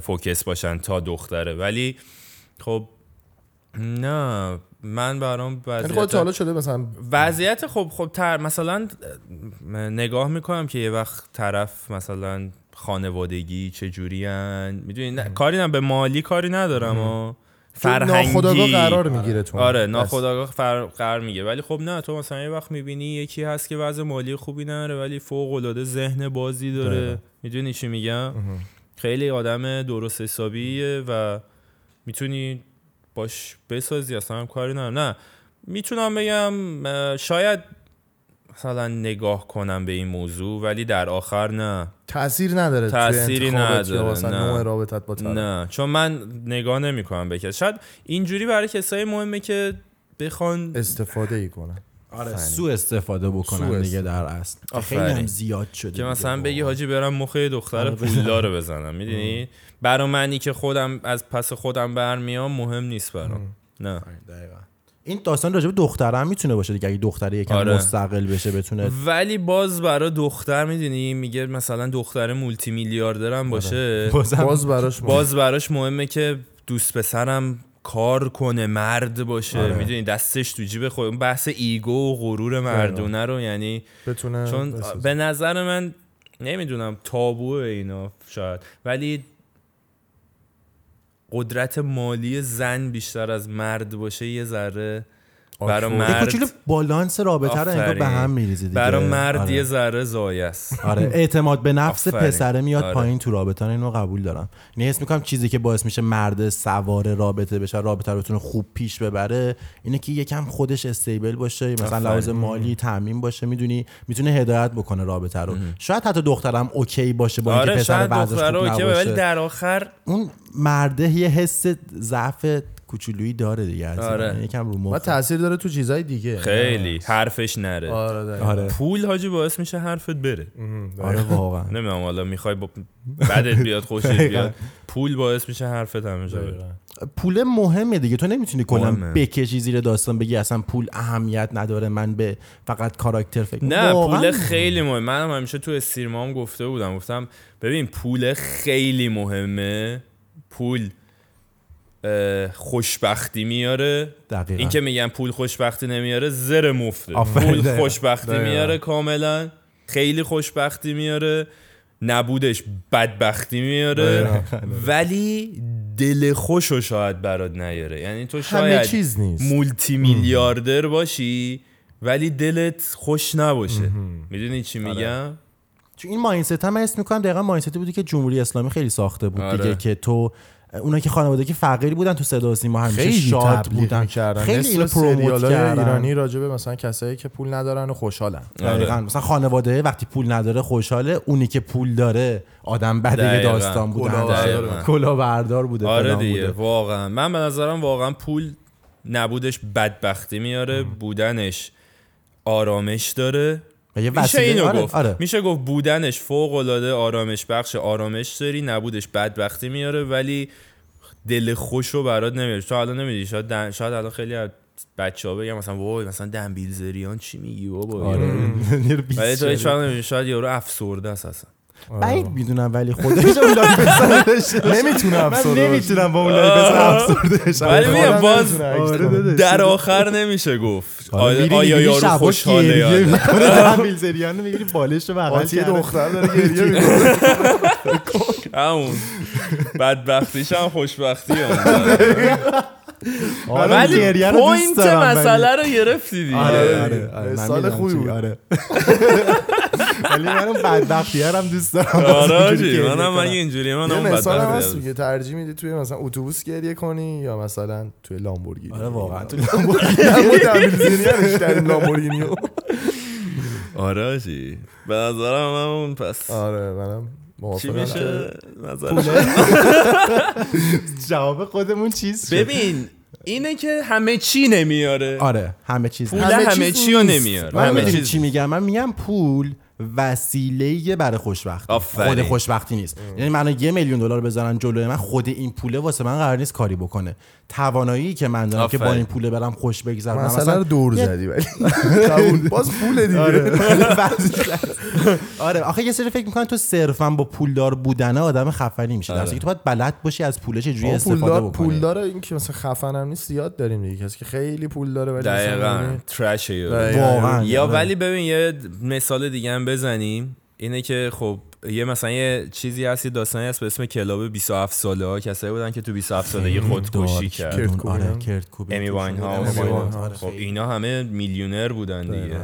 فوکس باشن تا دخته ولی خب نه. من برام یعنی خودت وضعیت حالا شده مثلا وضعیت خب خب تر مثلا اه، نگاه می‌کنم که یه وقت طرف مثلا خانوادگی چجوری هن؟ می‌دونی؟ کاری نه به مالی کاری ندارم و فرهنگی. ناخداگاه قرار می‌گیره تو آره. ناخداگاه فر... قرار میگه ولی خب نه تو مثلا یه وقت می‌بینی یکی هست که وضع مالی خوبی نداره ولی فوق العاده ذهن بازی. داره. می‌دونی چی میگم؟ خیلی آدم درست حسابیه و می‌تونی باش بسازی اصلا هم کاری ندارم. نه می‌تونم بگم شاید مثلا نگاه کنم به این موضوع ولی در آخر نه. تاثیر نداره تأثیری نداره، نه. نوع رابطت با طرف. نه چون من نگاه نمی کنم به کس شاید اینجوری برای کسایی مهمه که بخوان استفاده ای کنن. آره سو استفاده بکنن سوء دیگه در اصل. خیلی. هم زیاد شده که مثلا بگی. حاجی برم مخ یه دختر آره، پولدار رو بزنم. می‌دونی؟ برای منی که خودم از پس خودم برمیام مهم نیست برام نه آره، دقیقاً. این داستان راجع به دختره هم می‌تونه باشه دیگه اگه دختره یکم آره. مستقل بشه بتونه ولی باز برای دختر می‌دونی میگه مثلا دختر مولتی میلیاردرم باشه بازم باز براش مهم. باز براش مهمه که دوست پسرم کار کنه مرد باشه آره. می‌دونی دستش تو جیب خود بحث ایگو و غرور مردونه رو یعنی بتونه چون بسازه. به نظر من نمی‌دونم تابوه اینا شاید ولی قدرت مالی زن بیشتر از مرد باشه یه ذره برای مرد کوچولو بالانس رابطه رو انگار. به هم میریزه دیگه برای مرد آره. یه ذره زایه است آره *laughs* اعتماد به نفس آفرین. پسره میاد آره. پایین تو رابطه اینو قبول دارم یعنی حس می‌کنم چیزی که باعث میشه مرد سوار رابطه بشه رابطه رو بتونه خوب پیش ببره اینه که یکم خودش stable باشه مثلا. لحاظ مالی تامین باشه می‌دونی می‌تونه هدایت بکنه رابطه رو شاید حتی دخترم OK باشه با اینکه آره پسر خوب OK ولی در آخر اون مرده یه حس ضعف کوچولویی داره دیگه از. آره. یکم رو و مخ تاثیر داره تو چیزای دیگه. خیلی. حرفش نره. آره. آره. پول حاجی باعث میشه حرفت بره. آره واقعا. نمی‌دونم حالا می‌خوای با بدت بیاد خوشت بیاد. پول باعث میشه حرفت همیشه بره. پول مهمه دیگه. تو نمی‌تونی کلا مهمه. بکشی زیر داستان بگی اصلا پول اهمیت نداره من به فقط کاراکتر فکر نه پول خیلی مهم منم همیشه تو استریمام گفته بودم. گفتم ببین پول خیلی مهمه. پول خوشبختی میاره دقیقاً. این که میگن پول خوشبختی نمیاره زر مفته. پول. خوشبختی دقیقاً. میاره کاملا خیلی خوشبختی میاره نبودش بدبختی میاره ولی دل خوشو شاید برات نیاره یعنی تو شاید چیز نیست مولتی میلیاردر باشی ولی دلت خوش نباشه می‌دونی چی آره. میگم چون این مایندست هم من اسم می‌کنم دقیقا مایندستی بودی که جمهوری اسلامی خیلی ساخته بود آره. دیگه که تو اونا که خانوادگی فقیری بودن تو صدا و سیما همیشه خیلی شاد بودن می‌کردن. خیلی اینو پروموت کردن ایرانی راجبه مثلا کسایی که پول ندارن و خوشحالن دقیقاً مثلا خانواده وقتی پول نداره خوشحاله اونی که پول داره آدم بده یه دقیقاً. داستان بوده کلاهبردار همیشه. بوده. آره دیگه بوده. واقعا من به نظرم واقعا پول نبودش بدبختی میاره بودنش آرامش داره یه میشه اینو آره، گفت. آره. میشه گفت بودنش فوق العاده آرامش بخش. آرامش داری نبودش بدبختی میاره ولی دل خوش رو برات نمیاره. تو الان نمیدی شاید دن- شاید الان خیلی از بچه‌ها بگن مثلا وای مثلا دن بیلزریان چی میگی بابا؟ آره. *laughs* یارو- بیست ولی تو. هیچ وقت شاید یارو افسرده است اصلا. بعید می‌دونم ولی خودش *laughs* اون life بزنه. نمی‌تونه من افسرده نمی‌تونم با اون life بزنم افسرده بشم ولی میگم باز آره. در آخر نمیشه گفت. آره، آیا میری آیا یارو خوشحاله؟ یا نه *laughs* می‌گیری بالش رو بغل آتی کرده. دختر داره گریه می‌کنه. *laughs* همون. بدبختیش هم خوشبختی *laughs* هم آره، ولی پوینت مسئله رو گرفتی دیگه آره آره آره من سال خوبی بود. آره ولی من اون بدبختی هم دوست دارم آره منم من. اینجوری من یه اون مثال هم بدبختی هست که ترجیح میدی توی مثلا اتوبوس گریه کنی یا مثلا توی لامبورگینی آره واقعا تو ما تعمیر زیری نشتریم لامبورگینیو آره آجی به نظرم من اون پس آره منم چی موافقم میشه؟ نظر *laughs* جواب خودمون چیز. ببین اینه که همه چی نمیاره. آره همه چیز پول همه همه چیز چی رو. نمیاره من همه چیز چی میگم؟ من میگم پول وسیله برای خوشبختی. آفرین. خود خوشبختی نیست. یعنی من یه میلیون دلار بذارن جلوی من خود این پوله واسه من قرار نیست کاری بکنه. توانایی که من دارم که با. این پوله برم خوش بگذرونم مسئله رو دور زدی ولی. *laughs* باز پول دیگه. آره. *laughs* آره. آخه یه سری فکر می‌کنن تو صرفا با پولدار بودن آدم خفنی میشه در آره. که تو باید بلد باشی از پوله چجوری استفاده پولدار بکنی. پولدار این که مثلا خفن هم نیست زیاد داریم دیگه. کسی که خیلی پول داره ولی مثلا دقیقا. ترشه. واقعا. یا. ولی ببین یه مثال دیگه هم بزنیم اینه که خب یه مثلا یه چیزی هست یه داستانی هست به اسم کلاب 27 ساله ها کسایی بودن که تو 27 سالگی خودکشی کرد آره امی واین هاوس. خب. اینا همه میلیونر بودن دیگه.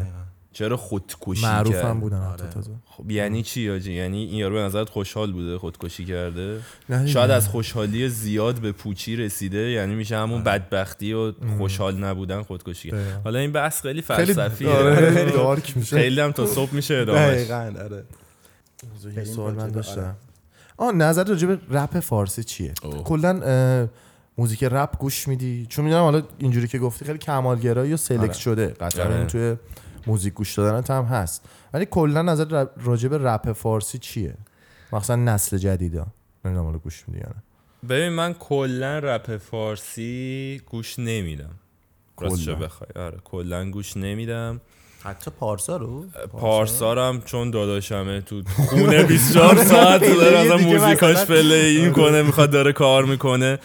چرا خودکشی معروف کرد هم بودن حتی تازه. خب یعنی چی آجی؟ یعنی این یارو به نظرت خوشحال بوده خودکشی کرده؟ نه. شاید از خوشحالی زیاد به پوچی رسیده یعنی میشه همون بدبختی و خوشحال نبودن خودکشی کرد. دقیقاً. حالا این بحث خیلی فلسفیه. آره، خیلی دارک میشه. خیلی هم تا صبح میشه ادامهش. دقیقاً آره. یه سوال من به- داشتم. آه نظر راجع به رپ فارسی چیه. کلا موزیک رپ گوش میدی؟ چون می‌دونم حالا اینجوری که گفتی خیلی کمالگرایی و select آره. شده. قطعا آره. توی موزیک گوش دادنت هم هست. ولی کلا نظر به رپ فارسی چیه؟ مثلا نسل جدیدا. نمی‌دونم حالا گوش میدی ببین من کلا رپ فارسی گوش نمیدم. راستشو کلاً. بخوای. آره کلا گوش نمیدم. حتی پارسا رو؟ پارسارم چون داداشمه تو *laughs* خونه 24 ساعت *laughs* داره مثلا موزیکاش play این کنه می‌خواد داره کار می‌کنه.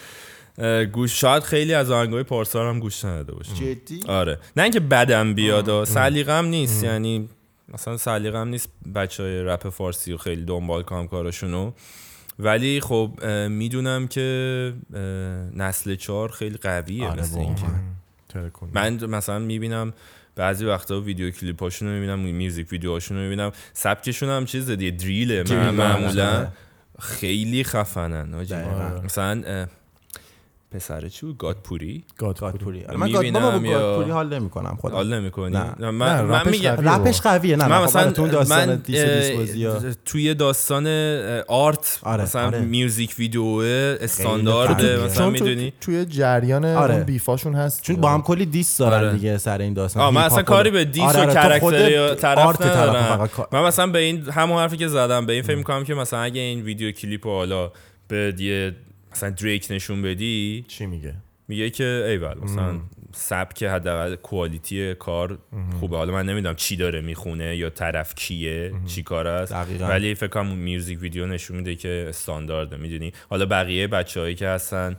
گوش شاید خیلی از آهنگای پارسا هم گوش نداده باشه جدی؟ آره. نه اینکه بدم بیاد و سلیقم نیست یعنی مثلا سلیقم نیست بچه های رپ فارسی و خیلی دنبال کنم کاراشونو ولی خب می‌دونم که نسل چهار خیلی قویه آره مثل. اینکه. من مثلا می‌بینم بعضی وقتا ویدیو کلیپاشون رو می‌بینم میوزیک ویدیوهاشون رو می‌بینم. سبکشون هم چیز دیگه دریله. دریل، من معمولا آره. خیلی خفنن. مثلا پسر چی بود گادپوری گادپوری من من گاد می‌بینم بابا با یا- گادپوری حال نمی‌کنم خودم حال نمی‌کنی نه. نه، من, من رپش میگم قویه. رپش قویه نه من من مثلا تو اون داستان من اه،. توی داستان آرت آره، مثلا آره. میوزیک ویدیو استاندارده قویه. مثلا می‌دونی توی جریان آره. اون بیفاشون هست چون با هم کلی دیس دارن آره. دیگه سر این داستان آه من اصلا کاری به دیس آره، و آره، یا طرف آرت طرف ندارم من مثلا به این همون حرفی که زدم به این فکر می‌کنم که مثلا اگه این ویدیو کلیپ حالا به یه مثلا دریک نشون بدی؟ چی میگه؟ میگه که ایول مثلا سبک حداقل quality کار خوبه. حالا من نمی‌دونم چی داره می‌خونه یا طرف کیه چی کار است. دقیقاً. ولی فکر کنم music video نشون میده که استاندارده می‌دونی؟ حالا بقیه بچههایی که هستن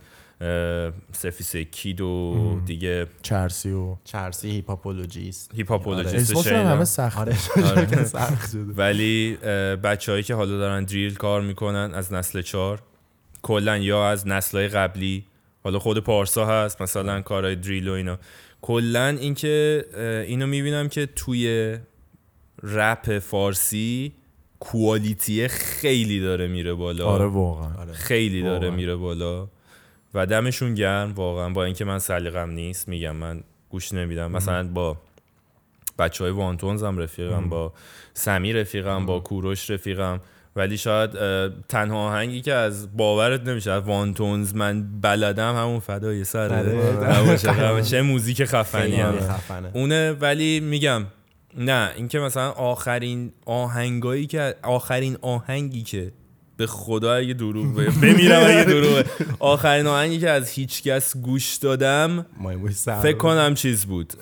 سفیس کید و دیگه چرسی و چرسی هیپهاپولوژیست هیپهاپولوژیست اسمشون هم همه سخت *laughs* آره. آره. سخت ولی بچههایی که حالا دارن دریل کار می‌کنن از نسل چهار کلا یا از نسلهای قبلی حالا خود پارسا هست مثلا کارهای دریل و اینا. کلا اینکه اینو می‌بینم که توی رپ فارسی کوالیتی خیلی داره میره بالا. آره واقعا. آره. خیلی داره واقعا. میره بالا. و دمشون گرم واقعا. با اینکه من سلیقم نیست میگم من گوش نمیدم. مثلا با بچه های وانتونز هم رفیقم با سمی رفیقم با کوروش رفیقم. ولی شاید تنها آهنگی که از باورت نمیشه وانتونز من بلدم همون فدای. نباشه. چه موزیک خفنی هم. اونه ولی میگم نه اینکه مثلا آخرین آهنگایی که آخرین آهنگی که به خدا اگه دروغ بمیرم اگه دروغه. آخرین آهنگی که از هیچکس گوش دادم سر. فکر کنم چیز بود.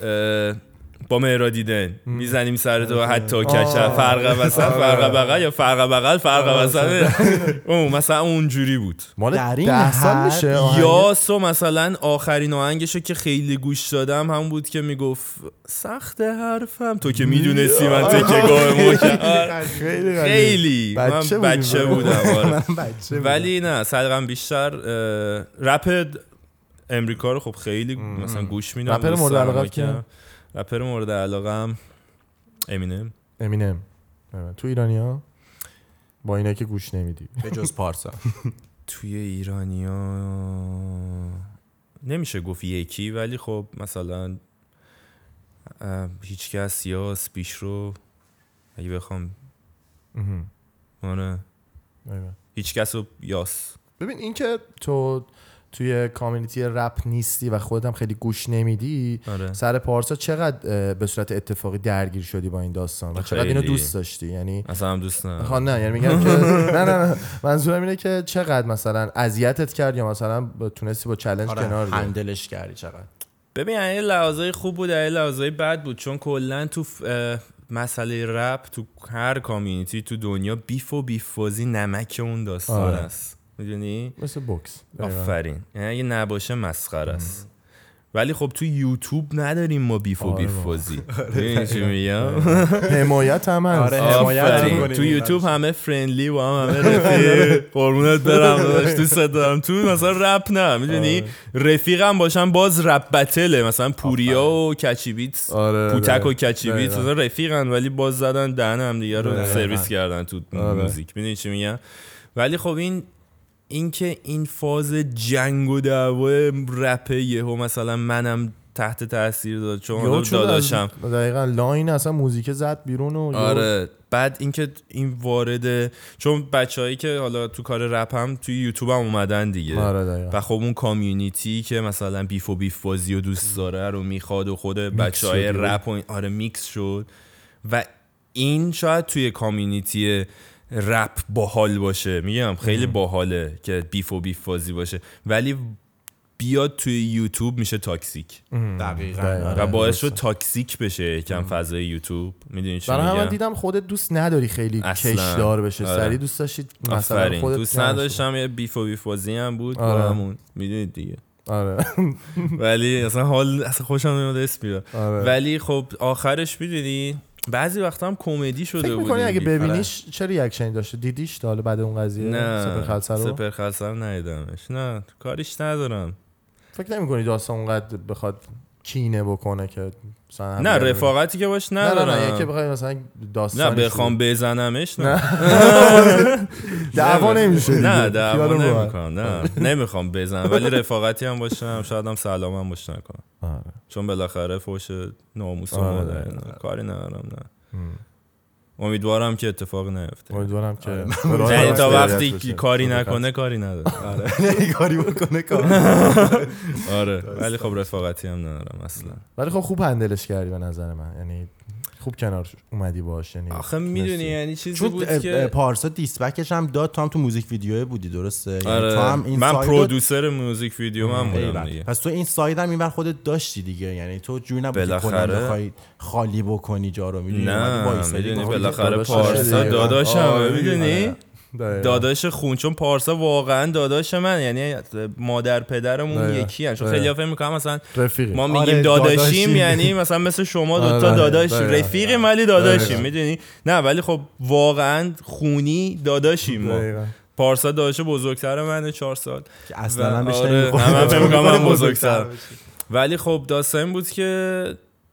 با مهرا دیدن می‌زنیم سر تو حتی کچه آه. فرق وسط فرق بغل یا فرق بغل فرق آه، وسط. اون مثلا اونجوری بود. مال در این ده سال میشه؟ یا سو مثلا آخرین آهنگشو که خیلی گوش دادم هم بود که می‌گفت سخت حرفم. تو که می‌دونستی من تکه گاه آره. خیلی غریب. خیلی. بچه من. بچه بودم آره. *laughs* ولی نه سلیقم بیشتر رپ امریکا رو خب خیلی مثلا گوش میدم دوست مورد رپر مورد علاقم امینم. امینم. تو ایرانیا؟ با اینا که گوش نمیدی. به جز پارسا. *laughs* توی ایرانیا نمیشه گفت یکی ولی خب مثلا اه، هیچ کس یاس پیش رو اگه بخوام. آره. هیچ کس رو یاس. ببین این که تو توی کامیونیتی رپ نیستی و خودت هم خیلی گوش نمیدی آره. سر پارسا چقدر به صورت اتفاقی درگیر شدی با این داستان؟ و چقدر اینو. دوست داشتی؟ یعنی اصلا هم دوست ها نه یعنی میگم که *laughs* نه نه نه. منظورم اینه که چقدر مثلا اذیتت کرد یا مثلا تونستی با چالش آره کنار بیای؟ هندلش کردی چقدر. ببین یه لحاظای خوب بود یه لحاظای بد بود. چون کلا تو ف- اه، مسئله رپ تو هر community تو دنیا beef و beef بازی نمک اون داستان آره. است. می‌دونی؟ مثل بوکس. آفرین. یعنی اگه نباشه مسخره است. ولی خب تو یوتیوب نداریم ما beef و آره beef بابا. بازی *laughs* می‌دونی چی میگم؟ حمایت هم هست. آره، حمایت آفرین. می‌کنیم تو یوتیوب همه friendly با هم همه رفیق. *laughs* قربونت برم دوست دارم. تو مثلا رپ نه می‌دونی؟ رفیقم باشم باز رپ battle ه مثلا پوریا و کچی بیتس آره، پوتک و دقیقاً. کچی بیتس دقیقاً. مثلا رفیقن ولی باز زدن دهن هم دیگه رو. سرویس کردن تو آره. موزیک. می‌دونی چی میگم؟ ولی خب این اینکه این فاز جنگ و دعوا رپ یهو مثلا منم تحت تاثیر داد چون داداشم. دقیقا line اصلا موزیک زد بیرون و آره. بعد اینکه این وارد چون بچههایی که حالا تو کار رپ هم توی یوتیوب هم اومدن دیگه. آره و خب اون community که مثلا beef و beef بازی و دوست داره رو می‌خواد و خود بچه های. رپ و آره میکس شد. و این شاید توی community رپ باحال باشه. میگم خیلی باحاله که beef و beef بازی باشه. ولی بیاد توی یوتیوب میشه toxic. دقیقاً. دقیقاً. آره. و باعث شد toxic بشه یکم فضای یوتیوب. می‌دونی چی برای من دیدم خودت دوست نداری خیلی اصلاً. کشدار بشه آره. سری دوست داشتید مثلا خودت دوست. نداشتم یه beef و beef بازی هم بود با آره. همون. می‌دونید دیگه. آره. *laughs* ولی اصلا حال اصلا خوشم نمیاد اسم بیار آره. ولی خب آخرش می‌دونی بعضی وقتا هم کمدی شده فکر بود اگه. ببینیش چه ریاکشنی داشته؟ دیدیش تا حالا بعد اون قضیه؟ نه سپر خلصه رو سپر خلصه رو ندیدمش. نه کاریش ندارم. فکر نمی کنی داستان اونقدر بخواد کینه بکنه که مثلا نه رفاقتی که باش. نه نه نه یکی بخوای مثلا نه داستان بخوام بزنمش نه *laughs* دعوا نمیشه. نه دعوا. نمی‌کنم نه نمی‌خوام بزنم ولی رفاقتی هم باشم شاید هم سلام هم باش نکنم آره. چون بالاخره فوش ناموس آره، آره. کاری ندارم نه امیدوارم که اتفاق نیفته. امیدوارم که یعنی تا وقتی. کاری نکنه کاری نداره. آره. *laughs* کاری بکنه کار *laughs* آره. ولی خب رفاقتی هم ندارم اصلا. ولی خب خوب هندلش کردی به نظر من. یعنی خوب کنار اومدی باش یعنی آخه می‌دونی. یعنی چیزی چون بود که پارسا دیسبکش هم داد تو هم تو موزیک ویدیو بودی درسته یعنی آره تو هم این من پرودوسر موزیک ویدیو من بودم ایول. دیگه پس تو این ساید هم اینور خودت داشتی دیگه یعنی تو جوری نبود که بالاخره. بخوای خالی بکنی جا رو می‌دونی نه می‌دونی بالاخره پارسا. داداشم آره، می‌دونی دقیقاً. داداش خون چون پارسا واقعا داداش من یعنی مادر پدرمون دقیقاً. یکی هن. چون. خیلی فکر می‌کنم مثلا رفیقی ما آره، میگیم داداشیم داداشیم. یعنی مثلا مثل شما دوتا آره، داداشیم دقیقاً. رفیقیم ولی داداشیم. می‌دونی نه ولی خب واقعا خونی داداشیم ما. پارسا داداش بزرگتر منه چهار سال که اصلا آره، من بزرگتر بزرگتر. ولی خب داستان این بود که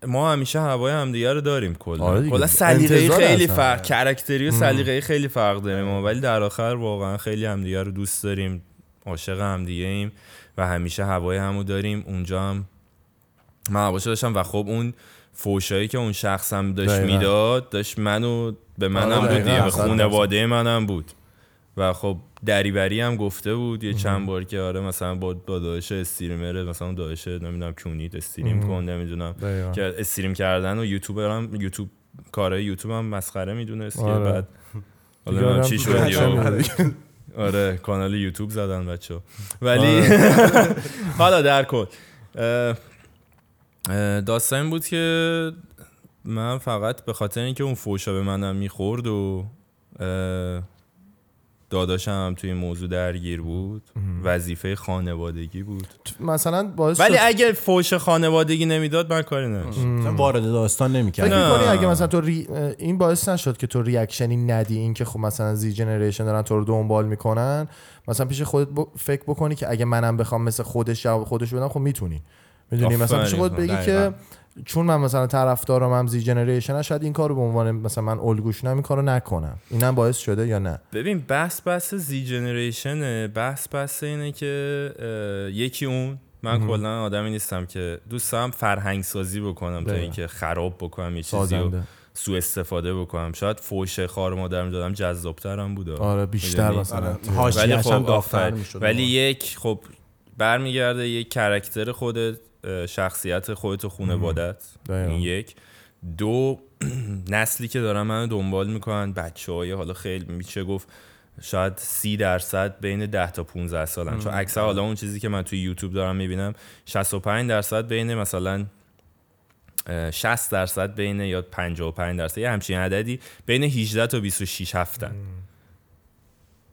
ما همیشه هوای همدیگه رو داریم کلا آره. کلا سلیقه خیلی. فرق کرکتری و سلیقه خیلی فرق داریم ما ولی در آخر واقعا خیلی همدیگه رو دوست داریم عاشق همدیگه ایم و همیشه هوای همو داریم اونجا هم من هواشو داشتم و خب اون فوشایی که اون شخصم داشت. می‌داد داشت منو به منم آره، بود. دیگه به. خونواده منم بود و خب دریوری هم گفته بود یه چند بار که آره مثلا با با داداش استریمر مثلا داداش نمی‌دونم کونیت استریم کن نمی‌دونم. که استریم کردن و یوتیوبر هم یوتیوب کارهای یوتیوب هم مسخره می‌دونست که آره. بعد حالا چی شد. آره کانال یوتیوب زدن بچه *laughs* ولی *laughs* حالا در کل داستان بود که من فقط به خاطر اینکه اون فوشا به منم می‌خورد و داداشم هم توی این موضوع درگیر بود. وظیفه خانوادگی بود. مثلا باعث ولی شد- اگه فوش خانوادگی نمی‌داد من کاری مثلا وارد داستان فکر نمی‌کرد نه. می‌کنی اگه مثلا تو ری... این باعث نشد که تو ریاکشنی ندی این که خب مثلا زی جنریشن دارن تو رو دنبال می‌کنن. مثلا پیش خودت ب... فکر بکنی که اگه منم بخوام مثل خودش جواب خودش بدم خب می‌تونی. می‌دونی؟ مثلا پیش. خودت بگی دقیقاً. که چون من مثلا طرفدارم هم زی جنریشن شاید این کارو به عنوان مثلا من الگوش این کارو نکنم. اینم باعث شده یا نه؟ ببین بحث بحث زی جنریشنه بحث بحث اینه که یکی اون من کلا آدمی نیستم که دوست دارم فرهنگ سازی بکنم تا دقیقا. اینکه خراب بکنم یه چیزی رو سوء استفاده بکنم. شاید فوش خار مادر می‌دادم جذابترم بود آره بیشتر می‌دونی؟ مثلا. آره. ولی خب. ولی یک خب برمیگرده یک کرکتر خودت. شخصیت خودت و خانوادت. این یک. دو *clears throat* نسلی که دارن منو دنبال می‌کنن بچه های حالا خیلی میشه گفت شاید سی درصد بین 10 تا 15 سالن. چون اکثر حالا اون چیزی که من توی یوتیوب دارم می‌بینم 65 درصد بین مثلا اه، 60 درصد بین یا 55 درصد. یه همچین عددی بین 18 تا 26 هفتن.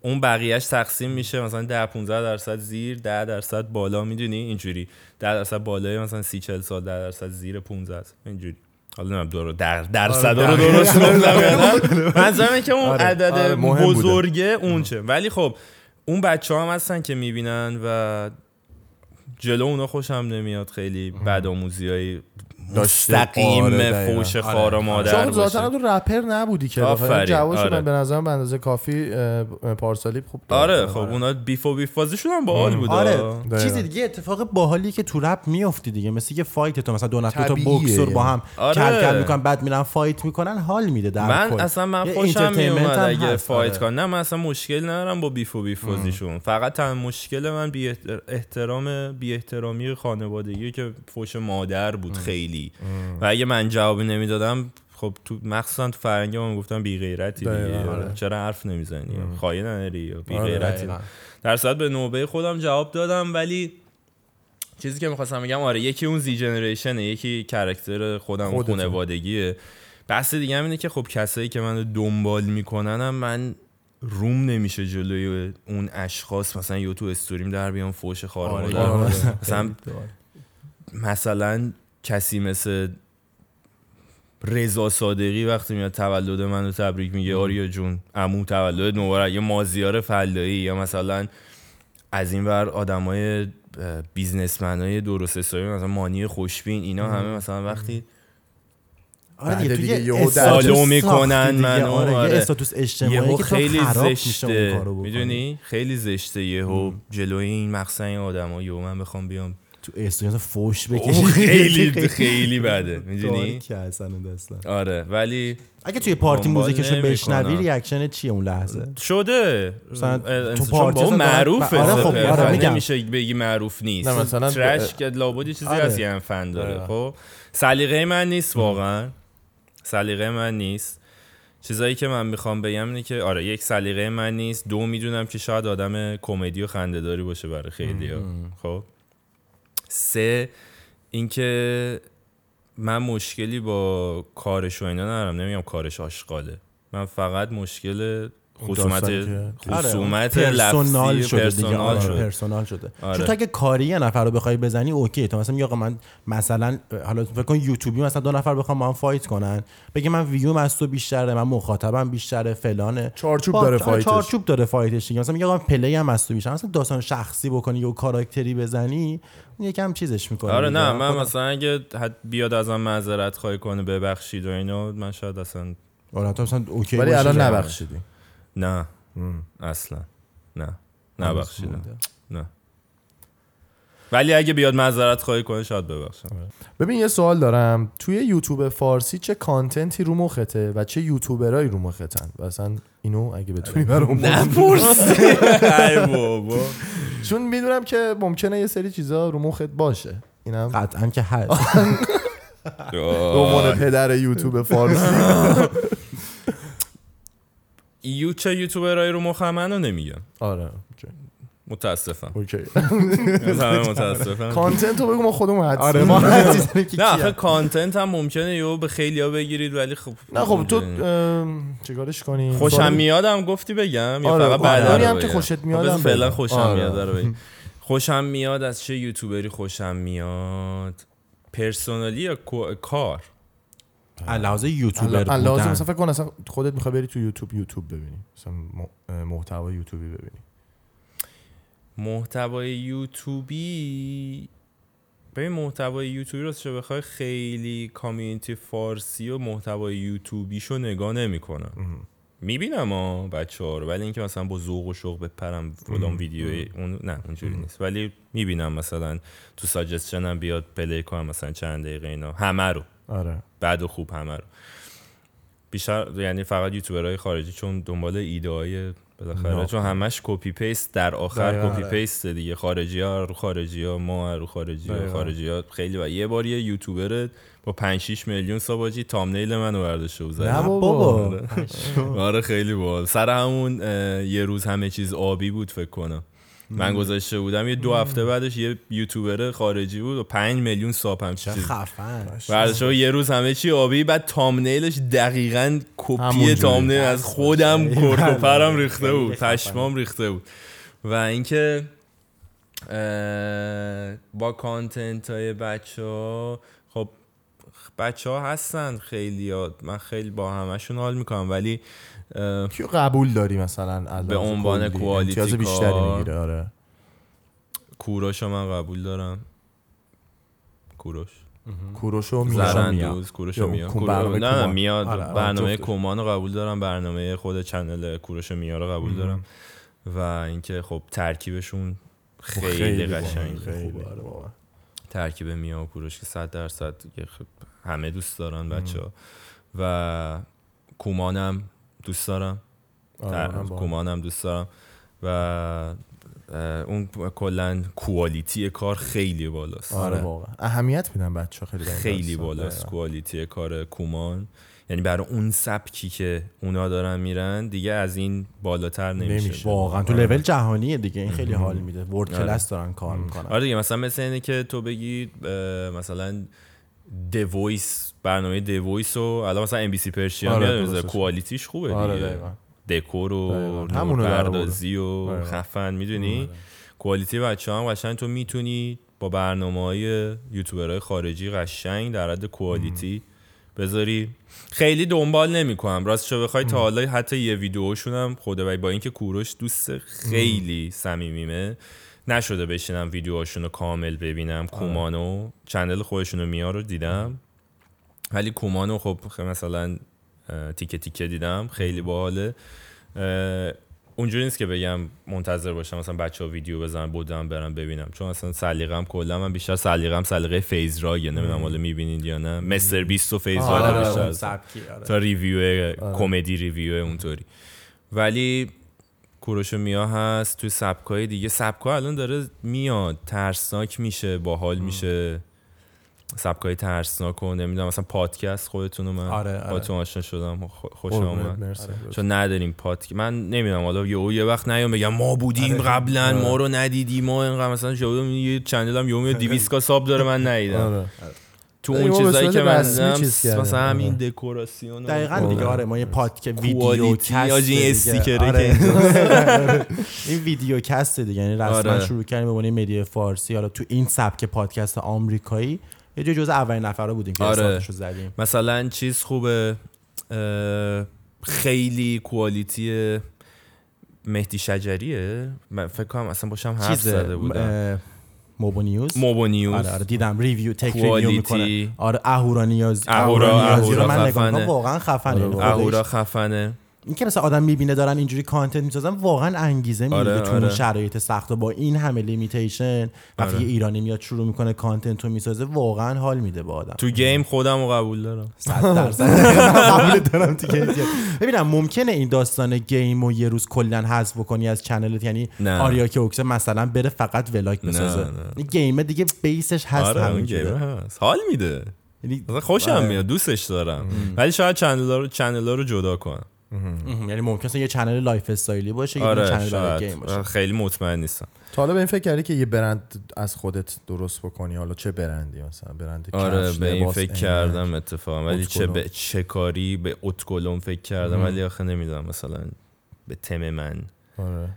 اون بقیهش تقسیم میشه مثلا 10 15 درصد زیر 10 درصد بالا می‌دونی اینجوری 10 درصد بالای مثلا 30 40 سال 10 درصد زیر 15 است. اینجوری حالا نمی‌دونم درو در درصد رو درست نمی‌دونم یادم. منظورم که اون آره، عدد آره،. بزرگه اونچه ولی خب اون بچه هم هستن که می‌بینن و جلو اونا خوشم نمیاد خیلی های داشته. مستقیم آره،. فوش خار و مادر شما ذاتا تو رپر نبودی که آفرین، جواب آره. من به نظرم به اندازه کافی پارسالی خوب آره خب اونا beef و beef بازیشون هم باحال بود آره. چیزی دیگه اتفاق باحالی که تو رپ میافتی دیگه مثل یه fight تو مثلا دو نفر طبیعیه. بوکسور با هم آره. کل کل می‌کنن بعد میرن fight می‌کنن حال میده در من کل. اصلا من خوشم میومد اگه fight آره. کنم. نه من اصلا مشکل ندارم با beef و beef بازیشون. فقط تنها مشکل من بی احتر- احترام بی احترامی خانوادگی که فوش مادر بود خیلی. و اگه من جوابی نمی‌دادم خب تو مخصوصا تو فرنگی ما گفتم بی غیرتی دقیقاً، آره. چرا حرف نمی‌زنی؟ خواهی نداری؟ بی آره، غیرتی. در صورت به نوبه خودم جواب دادم ولی چیزی که می‌خواستم بگم آره یکی اون زی جنریشنه یکی کرکتر خودم خودته. خانوادگیه. بحث دیگه هم اینه که خب کسایی که منو دنبال میکننم من روم نمیشه جلوی اون اشخاص. مثلا یا تو استوریم در بیام فوش خار آره، مادر. آره. مثلا مثلا کسی مثل رضا صادقی وقتی میاد تولد منو تبریک میگه آریا جون عمو تولد مبارک. یا مازیار فلاحی یا مثلا از این ور آدمای businessman های درست حسابی مثلا مانی خوشبین اینا همه مثلا وقتی آره دیگه, دیگه در- follow ساختی می‌کنن. منو، آره, آره. یه status اجتماعی که تو خیلی خراب میشه اون زشته. می‌دونی؟ خیلی زشته یهو. جلوی این مقصد این آدما یهو من بخوام بیام تو استوریات فوش بکشی. خیلی *laughs* خیلی بده *laughs* می‌دونی؟ که اصلا داستان آره ولی اگه توی پارتی موزیکشو بشنوی. reaction چیه اون لحظه؟ شده. تو پارتی با اون اصلا معروفه آره خب،. آره میگم. نمیشه بگی معروف نیست. مثلا ترش که لابد چیزی آره. یه هم فن داره آره. خب؟ سلیقه من نیست واقعا. سلیقه من نیست. چیزایی که من می‌خوام بگم اینه که آره یک سلیقه من نیست. دو می‌دونم که شاید آدم کمدی و خندهداری باشه برای خیلی خب؟ سه اینکه من مشکلی با کارش و اینا ندارم. نمیگم کارش آشغاله. من فقط مشکل خصومت که- خصومت personal شده دیگه personal آره شد personal شده. آره. چون تو اگه کاری یه نفر رو بخوای بزنی okay. تو مثلا میگه آقا من مثلا حالا فکر کن یوتیوبی مثلا دو نفر بخوام با هم fight کنن بگه من ویوم از تو بیشتره من مخاطبم بیشتره فلانه. چارچوب داره آره، fight ش. چارچوب داره fight ش دیگه. مثلا میگه آقا من play هم از تو بیشتر مثلا داستان شخصی بکنی یا کاراکتری بزنی یکم چیزش می‌کنه آره نه من مثلا اگه بیاد ازم معذرت خواهی کنه ببخشید و اینا من شاید اصلا آره تو مثلا اوکی ولی الان نبخشیدی. نه. اصلا. نه. نبخشیدم. نه. ولی اگه بیاد معذرت خواهی کنه شاید ببخشم. ببین یه سوال دارم. توی یوتیوب فارسی چه کانتنتی رو مخته و چه یوتیوبرایی رو مختن؟ و اصلا اینو اگه بتونی برام نپرس *laughs* ای بابا. چون می‌دونم که ممکنه یه سری چیزا رو مخت باشه. اینم. قطعا که هست. *laughs* به عنوان پدر یوتیوب فارسی. *laughs* یو چه یوتیوبرایی رو مخمن رو نمیگم آره. متاسفم okay *laughs* *laughs* متاسفم content رو بگو ما خودمون حدس آره ما *laughs* نه. آخه content هم ممکنه یهو به خیلی ها بگیرید ولی خب نه خب تو چیکارش کنی خوشم میادم گفتی بگم یا آره، فقط. بعد اونی رو هم که بگم؟ خوشت خب میاد بذار هم فعلا. خوشم آره. میاد رو بگم. خوشم میاد از چه یوتیوبری خوشم میاد پرسونالی یا کار لحاظ یوتیوبر الان لازم بودن. مثلا فکر کن اصلا خودت می‌خوای بری تو یوتیوب یوتیوب ببینی. مثلا م- محتوا یوتیوبی ببینی. محتوای یوتیوبی؟ ببین محتوای یوتیوبی راستش رو بخوای خیلی کامیونیتی فارسی و محتوای یوتیوبیشو نگاه نمی‌کنم. می‌بینم ها بچه ها رو ولی اینکه مثلا با ذوق و شوق بپرم فلان ویدیو اون نه اونجوری نیست. ولی می‌بینم مثلا تو suggestion م بیاد play کنم مثلا چند دقیقه اینا. همه رو. آره. بد و خوب همه رو. بیشتر یعنی فقط یوتیوبرهای خارجی چون دنبال ایده های بالاخره. چون همش copy paste در آخر. copy paste دیگه. خارجی ها رو خارجی ها ما رو خارجی ها. خارجی ها خیلی و یه بار یه یوتیوبر با 5 6 میلیون ساباجی تامنیل منو برداشته بود. نه. بابا. *laughs* آره. خیلی باحال. سر همون یه روز همه چیز آبی بود فکر کنم. من گذاشته بودم. یه دو هفته بعدش یه یوتیوبر خارجی بود و 5 میلیون ساب هم چه چیز خفن. برداشته یه روز همه چی آبی بعد تامنیلش دقیقا کپی. تامنیل از خودم بله، کرک و بله. پرم ریخته بود. پشمام ریخته بود. و اینکه با کانتنت های بچه ها خب بچه ها هستن خیلی ها. من خیلی با همشون حال می‌کنم. ولی کیو قبول داری مثلا به عنوان؟ کوالیتی امتیاز بیشتری کار. می‌گیره آره. کوروش رو من قبول دارم. کوروش. کوروش و زرندوز کوروش یا میا کو- کورو- برنامه نه. میاد آره، برنامه. کومان رو قبول دارم. برنامه خود چنل کوروش میا رو قبول دارم. و اینکه خب ترکیبشون خیلی قشنگ خیلی آره. ترکیب میا و کوروش که صد درصد دیگه خب همه دوست دارن بچه ها و کومانم دوست دارم. آره، کومانم دوست دارم. و اون کلا کوالیتی کار خیلی بالاست. آره واقعا. اهمیت میدن بچه خیلی خیلی. بالاست دقیقاً. کوالیتی کار کومان. یعنی برای اون سبکی که اونا دارن میرن دیگه از این بالاتر نمیشه. نمیشه. واقعا. تو لول جهانیه دیگه. این خیلی حال میده. world آره. کلاس دارن کار می‌کنن. آره دیگه مثلا مثل اینه که تو بگی مثلا The Voice برنامه The Voice و الان مثلا MBC Persia آره،. quality ش خوبه آره دیگه. دکور و. پردازی و. خفن می‌دونی؟ quality بچه هم قشنگ تو می‌تونی با برنامه های یوتیوبرهای خارجی قشنگ در حد quality بذاری. خیلی دنبال نمی‌کنم. راست شو بخوای تا حالا حتی یه ویدیوشون هم خدا با اینکه کوروش دوست خیلی صمیمیمه نشده بشینم ویدیوهاشون رو کامل ببینم کومانو channel خودشون رو میا رو دیدم ولی کومانو خب مثلا تیکه تیکه دیدم. خیلی باحاله. اونجوری نیست که بگم منتظر باشم مثلا بچه ها ویدیو بزنن بودم برم ببینم. چون اصلا سلیقم کلا من بیشتر سلیقم سلیقه فیز راگه نمی‌دونم حالا می‌بینید یا نه. مستر بیست و فیز آره، راگ آره، بیشتر. سبکی آره. تا ریویو کمدی ریویو اونطوری. ولی کوروش میا هست. توی سبکای دیگه سبکا الان داره میاد. ترسناک میشه باحال میشه. سبکای ترسناک و نمی‌دونم مثلا پادکست خودتون من آره، آره. خودتون آشنا شدم خوش آمد مرسی. چون نداریم پادکست من نمی‌دونم حالا یه یه وقت نیام بگم ما بودیم قبلا ما رو ندیدیم ما اینقدر مثلا شده یه چنل هم یومی 200 کا ساب داره من ندیدم آره. تو اون چیزایی که من دیدم. مثلا همین آره. دکوراسیون دقیقا دیگه آره ما یه پادکست video cast این. استیکره آره. که *laughs* این video cast دیگه یعنی رسما آره. شروع کردیم به عنوان media فارسی حالا تو این سبک پادکست آمریکایی یه جای جز اولین نفرا بودیم که آره. زدیم. مثلا چیز خوبه خیلی quality مهدی شجریه. من فکر کنم اصلا باشم حرف زده بودم. موبو نیوز؟ موبو نیوز. آره آره دیدم. review tech review. می‌کنه. آره اهورا نیاز اهورا- اهورا من نگاه خفنه. می‌کنم. واقعا خفنه. آره، یعنی اهورا خفنه. این که مثلا آدم می‌بینه دارن اینجوری content می‌سازن واقعا انگیزه میده آره، تو آره. شرایط سخت و با این همه limitation وقتی آره. ایرانی میاد شروع می‌کنه content رو می‌سازه واقعا حال میده به آدم تو game خودم رو قبول دارم صد درصد *laughs* قبول دارم تو game زیاد. ببینم ممکنه این داستان game و یه روز کلا حذف بکنی از channel ت یعنی. آریا کئوکسر مثلا بره فقط vlog بسازه game ه دیگه base ش هست آره. game هست حال میده یعنی خوشم آره. میاد دوستش دارم ولی شاید channel رو channel رو جدا کنم. یعنی ممکنه یه channel lifestyle ی باشه یه آره channel برای. game باشه. خیلی مطمئن نیستم. تا حالا به این فکر کردی که یه برند از خودت درست بکنی؟ حالا چه برندی مثلا؟ برند آره به این فکر؟ کردم اتفاقا. ولی چه. به چه کاری به ادکلن فکر کردم ولی آخه نمی‌دونم. مثلا به تم من. آره.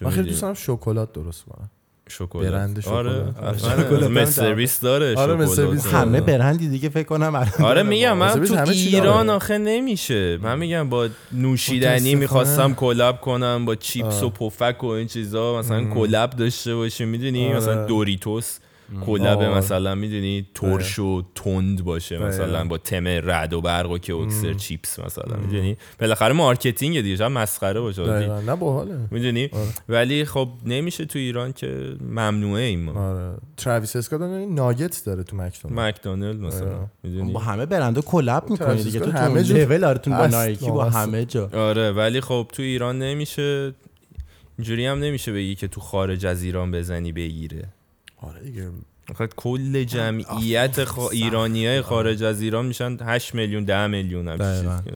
من خیلی دوست دارم شکلات درست کنم. شکلات برند آره شکلات. مس دارم. سرویس داره آره، مس شکلات. سرویس همه آره. برندی دیگه فکر کنم آره. میگم من تو ایران. آخه نمیشه من میگم با نوشیدنی متاسفانه. می‌خواستم کلاب کنم با چیپس و. پفک و این چیزا مثلا کلاب داشته باشه می‌دونی آره. مثلا دوریتوس کلاب آه. مثلا می‌دونی؟ ترش و تند باشه دقیقا. مثلا با تم رد و برق و که اکسر چیپس مثلا می‌دونی؟ بالاخره مارکتینگ دیگه شاید مسخره باشه. نه باحاله. می‌دونی؟ آره. ولی خب نمیشه تو ایران که ممنوعه ایم ما. آره. تراویس اسکات این ناگت داره تو مکدونالد مکدونالد مثلا آره. می‌دونی؟ با همه برندا کلاب می‌کنی دیگه تو همه لول آرتون با نایکی با. همه جا. آره ولی خب تو ایران نمیشه اینجوری هم نمیشه بگی که تو خارج از ایران بزنی بگیره. آره دیگه. کل جمعیت خا... ایرانی های خارج از ایران میشن 8 میلیون 10 میلیون.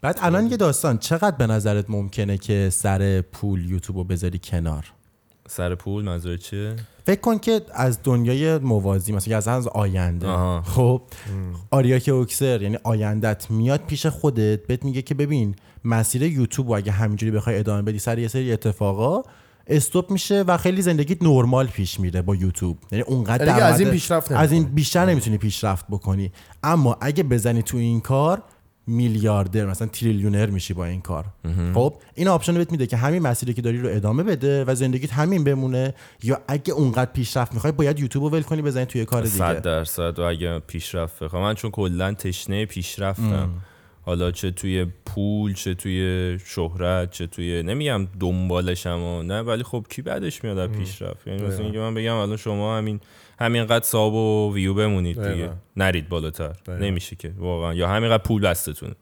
بعد الان یه داستان. چقدر به نظرت ممکنه که سر پول یوتیوب رو بذاری کنار؟ سر پول منظور چیه فکر کن که از دنیای موازی مثلا از از آینده. آها. خب آریا کئوکسر یعنی آیندت میاد پیش خودت بهت میگه که ببین مسیر یوتیوب اگه همینجوری بخوای ادامه بدی سر یه سری اتفاقا stop میشه و خیلی زندگیت نرمال پیش میره با یوتیوب. یعنی اونقدر از این پیشرفت از این. بیشتر نمی‌تونی پیشرفت بکنی. اما اگه بزنی تو این کار میلیاردر مثلا تریلیونر میشی با این کار. خب این option بهت میده که همین مسیری که داری رو ادامه بده و زندگیت همین بمونه. یا اگه اونقدر پیشرفت می‌خوای باید یوتیوب رو ول کنی بزنی توی کار دیگه. صد درصد و اگه پیشرفت بخوام. من چون کلا تشنه پیشرفتم. حالا چه توی پول چه توی شهرت چه توی نمیگم دنبالشم و نه ولی خب کی بعدش میاد از پیشرفت؟ یعنی مثلا اینکه من بگم الان شما همین همینقدر ساب و ویو بمونید دیگه. نرید بالاتر. نمیشه که واقعا. یا همینقدر پول بستتون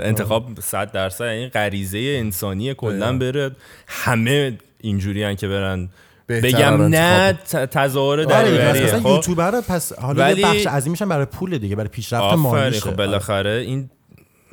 انتخاب 100 درصد یعنی غریزه انسانی کلا. بره. همه اینجوری که برن بگم نه تظاهر آره دیگه، دریوریه مثلا خب یوتیوبر رو پس حالا ولی- یه بخش عظیمش برای پول دیگه برای پیشرفت مالیشه خب بالاخره این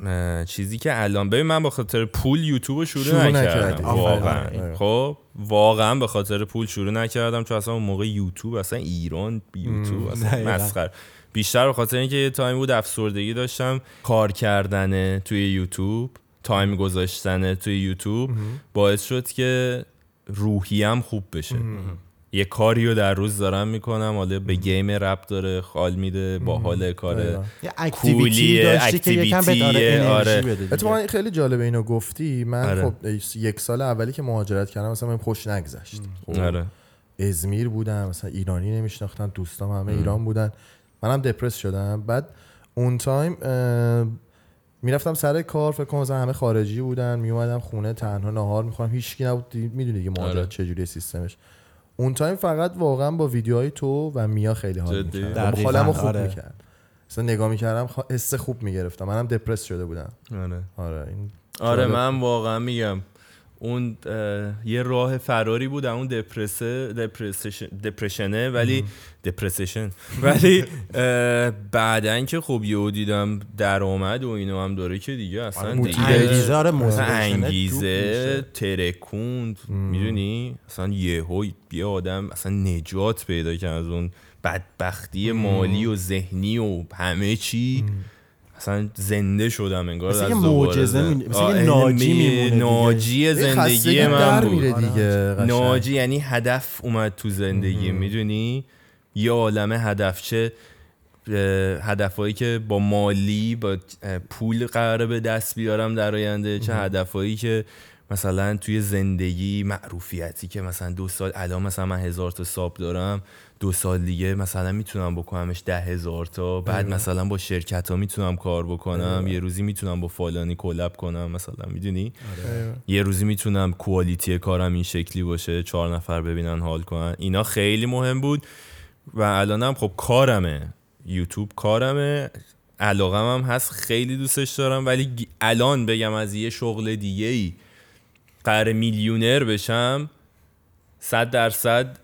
اه، چیزی که الان ببین من به خاطر پول یوتیوب رو شروع, شروع نکردم. واقعا آفرین. خب واقعا به خاطر پول شروع نکردم چون اصلا اون موقع یوتیوب اصلا ایران یوتیوب اصلا. مسخره بیشتر به خاطر اینکه یه time بود افسردگی داشتم کار کردن توی یوتیوب time گذاشتن توی یوتیوب باعث شد که روحیم خوب بشه. یه کاری رو در روز دارم می‌کنم حالا به game rap داره حال میده با حال دقیقاً. یه activity آره آره. اتفاقا خیلی جالبه اینو گفتی. من آره. خب یک سال اولی که مهاجرت کردم مثلا من خوش نگذشت. خب، آره. ازمیر بودم مثلا ایرانی نمیشناختن دوستام همه ایران بودن. منم depress شدم. بعد اون time می‌رفتم سر کار فکر کنم مثلا همه خارجی بودن میومدم خونه تنها نهار می‌خورم هیچ کی نبود می‌دونی که مهاجرت آره. چجوری سیستمش اون تایم فقط واقعا با ویدیوهای تو و میا خیلی حال جدی؟ می‌کرد دقیقاً، خالمو خوب آره. می‌کرد مثلا نگاه می‌کردم حس خوب می‌گرفتم منم دپرس شده بودم آره آره این آره. من واقعا میگم اون یه راه فراری بود اون دپرسه دپرسشن دپرشنه ولی دپرسشن ولی اه، بعدن که خب یهو دیدم درآمد و اینو هم داره که دیگه اصلا دیگه انگیزه آره اصلا موتیویشنت دوب انگیزه. ترکوند می‌دونی؟ اصلا یهو یه آدم اصلا نجات پیدا کرد از اون بدبختی مالی و ذهنی و همه چی. اصلا زنده شدم انگار مثل از یه دوباره معجزه مثل ناجی می- میمونه. ناجی زندگی من بود. میره دیگه قشنگ. ناجی یعنی هدف اومد تو زندگی می‌دونی؟ یه عالم هدفچه هدفهایی که با مالی با پول قراره به دست بیارم در آینده چه هدفهایی که مثلا توی زندگی معروفیتی که مثلا دو سال الان مثلا من هزار تا ساب دارم دو سال دیگه مثلا می‌تونم بکنمش ده هزار تا. بعد مثلا با شرکت ها می‌تونم کار بکنم. یه روزی می‌تونم با فلانی کلب کنم مثلا می‌دونی؟ یه روزی می‌تونم کوالیتی کارم این شکلی باشه چهار نفر ببینن حال کنن. اینا خیلی مهم بود و الانم خب کارمه. یوتیوب کارمه. علاقم هم هست خیلی دوستش دارم ولی الان بگم از یه شغل دیگه ای قرار میلیونر بشم صد درصد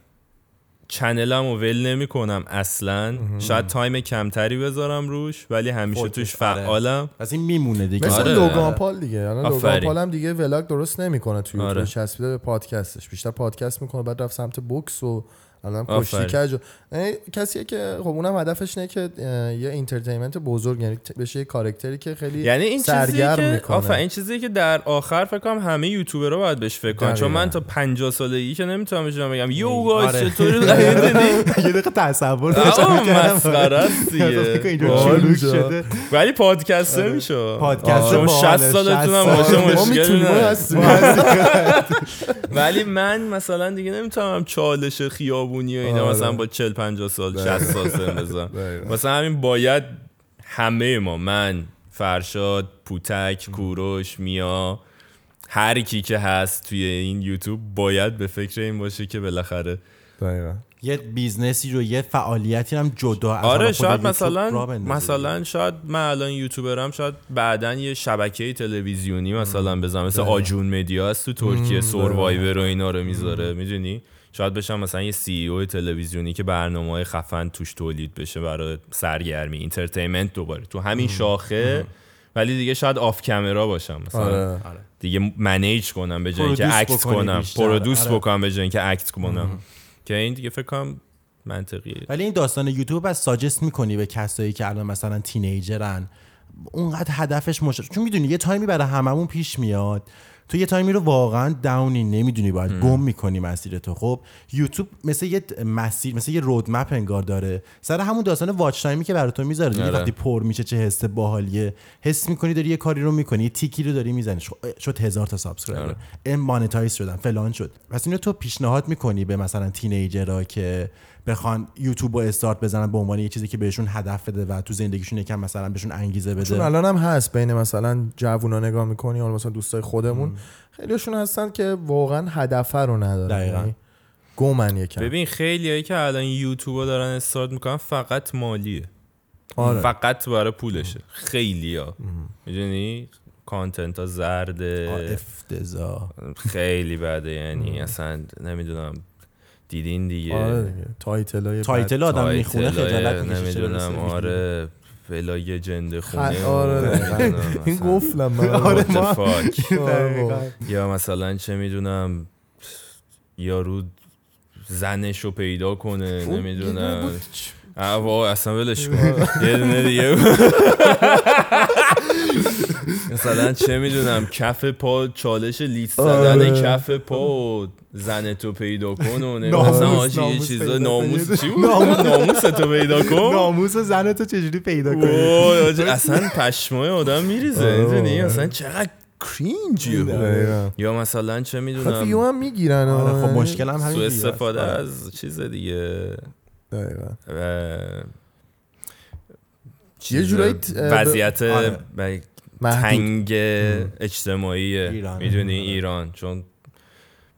channel م رو ول نمی کنم اصلا شاید time کمتری بذارم روش ولی همیشه توش آره. فعالم پس این میمونه دیگه مثل آره. لوگان پال دیگه الان لوگان آفرین. پال هم دیگه vlog درست نمی‌کنه توی آره. یوتیوب چسبیده به پادکستش بیشتر پادکست می‌کنه بعد رفت سمت بوکس و الان کشتی. کج یعنی کسیه که خب اونم هدفش اینه که یه entertainment بزرگ یعنی بشه یه character ی که خیلی یعنی این چیزی سرگرم که می‌کنه آفرین این چیزی که در آخر فکر کنم همه یوتیوبرها باید بهش فکر کنن چون. من تا 50 سالگی که نمی‌تونم بشم بگم yo آره. guys *laughs* چطوری می‌دونی *laughs* یه دقیقه تصور داشتم. مسخره است دیگه اینجا باحال چلوک میشه. ولی پادکست چون باحاله، 60 سالتونم 60 باشه. هستیم. *laughs* ولی من مثلا دیگه نمی‌تونم چالش خیابونی و اینا آره. مثلا با 40 50 سال 60 سال سن بزنم دقیقاً. *laughs* مثلا همین باید همه ما من فرشاد پوتک کوروش میا هر کی که هست توی این یوتیوب باید به فکر این باشه که بالاخره دقیقاً. یه business ی رو یه فعالیتی هم جدا از آره شاید مثلا. مثلا شاید من الان یوتیوبرم شاید بعدا یه شبکه تلویزیونی مثلا بزنم مثل آجون مدیا هست تو ترکیه سوروایور و اینا رو می‌ذاره می‌دونی شاید بشم مثلا یه CEO تلویزیونی که برنامه های خفن توش تولید بشه برای سرگرمی entertainment دوباره تو همین شاخه ولی دیگه شاید off camera باشم مثلا. آره. دیگه manage کنم به جای اینکه بکنی کنم. produce آره. بکنم به جای اینکه act کنم. که این دیگه فکر کنم منطقیه. ولی این داستان یوتیوب از suggest می‌کنی به کسایی که الان مثلا تینیجرن اونقدر هدفش مش چون می‌دونی یه تایمی برای هممون پیش میاد. تو یه تایمی رو واقعا down ی نمی‌دونی باید گم می‌کنی مسیر تو. خب یوتیوب مثل یه مسیر مثل یه roadmap انگار داره. سر همون داستان watch time ی که برای تو می‌ذاره دیگه آره. وقتی پر میشه چه حس باحالیه حس می‌کنی داری یه کاری رو می‌کنی یه تیکی رو داری می‌زنی. شد هزار تا subscriber. این monetize شدن فلان شد. پس اینو تو پیشنهاد می‌کنی به مثلا teenager ها که بخوان یوتیوب رو استارت بزنن به عنوان یه چیزی که بهشون هدف بده و تو زندگیشون یکم مثلا بهشون انگیزه بده. چون الان هم هست بین مثلا جوونا نگاه می‌کنی حالا مثلا دوستای خودمون خیلیشون هستن که واقعا هدف رو ندارن. دقیقاً. یعنی گمن یکم. ببین خیلی هایی که الان یوتیوب رو دارن استارت می‌کنن فقط مالیه. آره. فقط برای پولشه. خیلی ها می‌دونی؟ content ها زرده افتضاح. خیلی بده. یعنی اصلا نمی‌دونم. دیدین دیگه. آره دیگه. title های title آدم می‌خونه خجالت نمی‌دونم آره ولای جنده خونه آره. نمی‌دونم این من. آره، ما-. *laughs* آره. یا مثلا چه می‌دونم یارو زنش رو پیدا کنه نمی‌دونم. وای اصلا ولش کن. یه دونه دیگه. *laughs* مثلا چه می‌دونم کف پا چالش لیست زدن آره. کف پا و زن تو پیدا کن و *laughs* مثلا آجی یه چیزا پیدا کن. ناموس چی بود ناموس تو پیدا کن ناموس زن تو چجوری پیدا آجی، اصلا پشمای آدم میریزه. می‌دونی اصلا چقدر کرینجی. یا مثلا چه خب می‌دونم ویو هم می‌گیرن آره خب مشکل هم همین. استفاده آره. از چیز دیگه دقیقاً. یه چیز جورایی وضعیت. تنگ اجتماعی. می‌دونی ایران. چون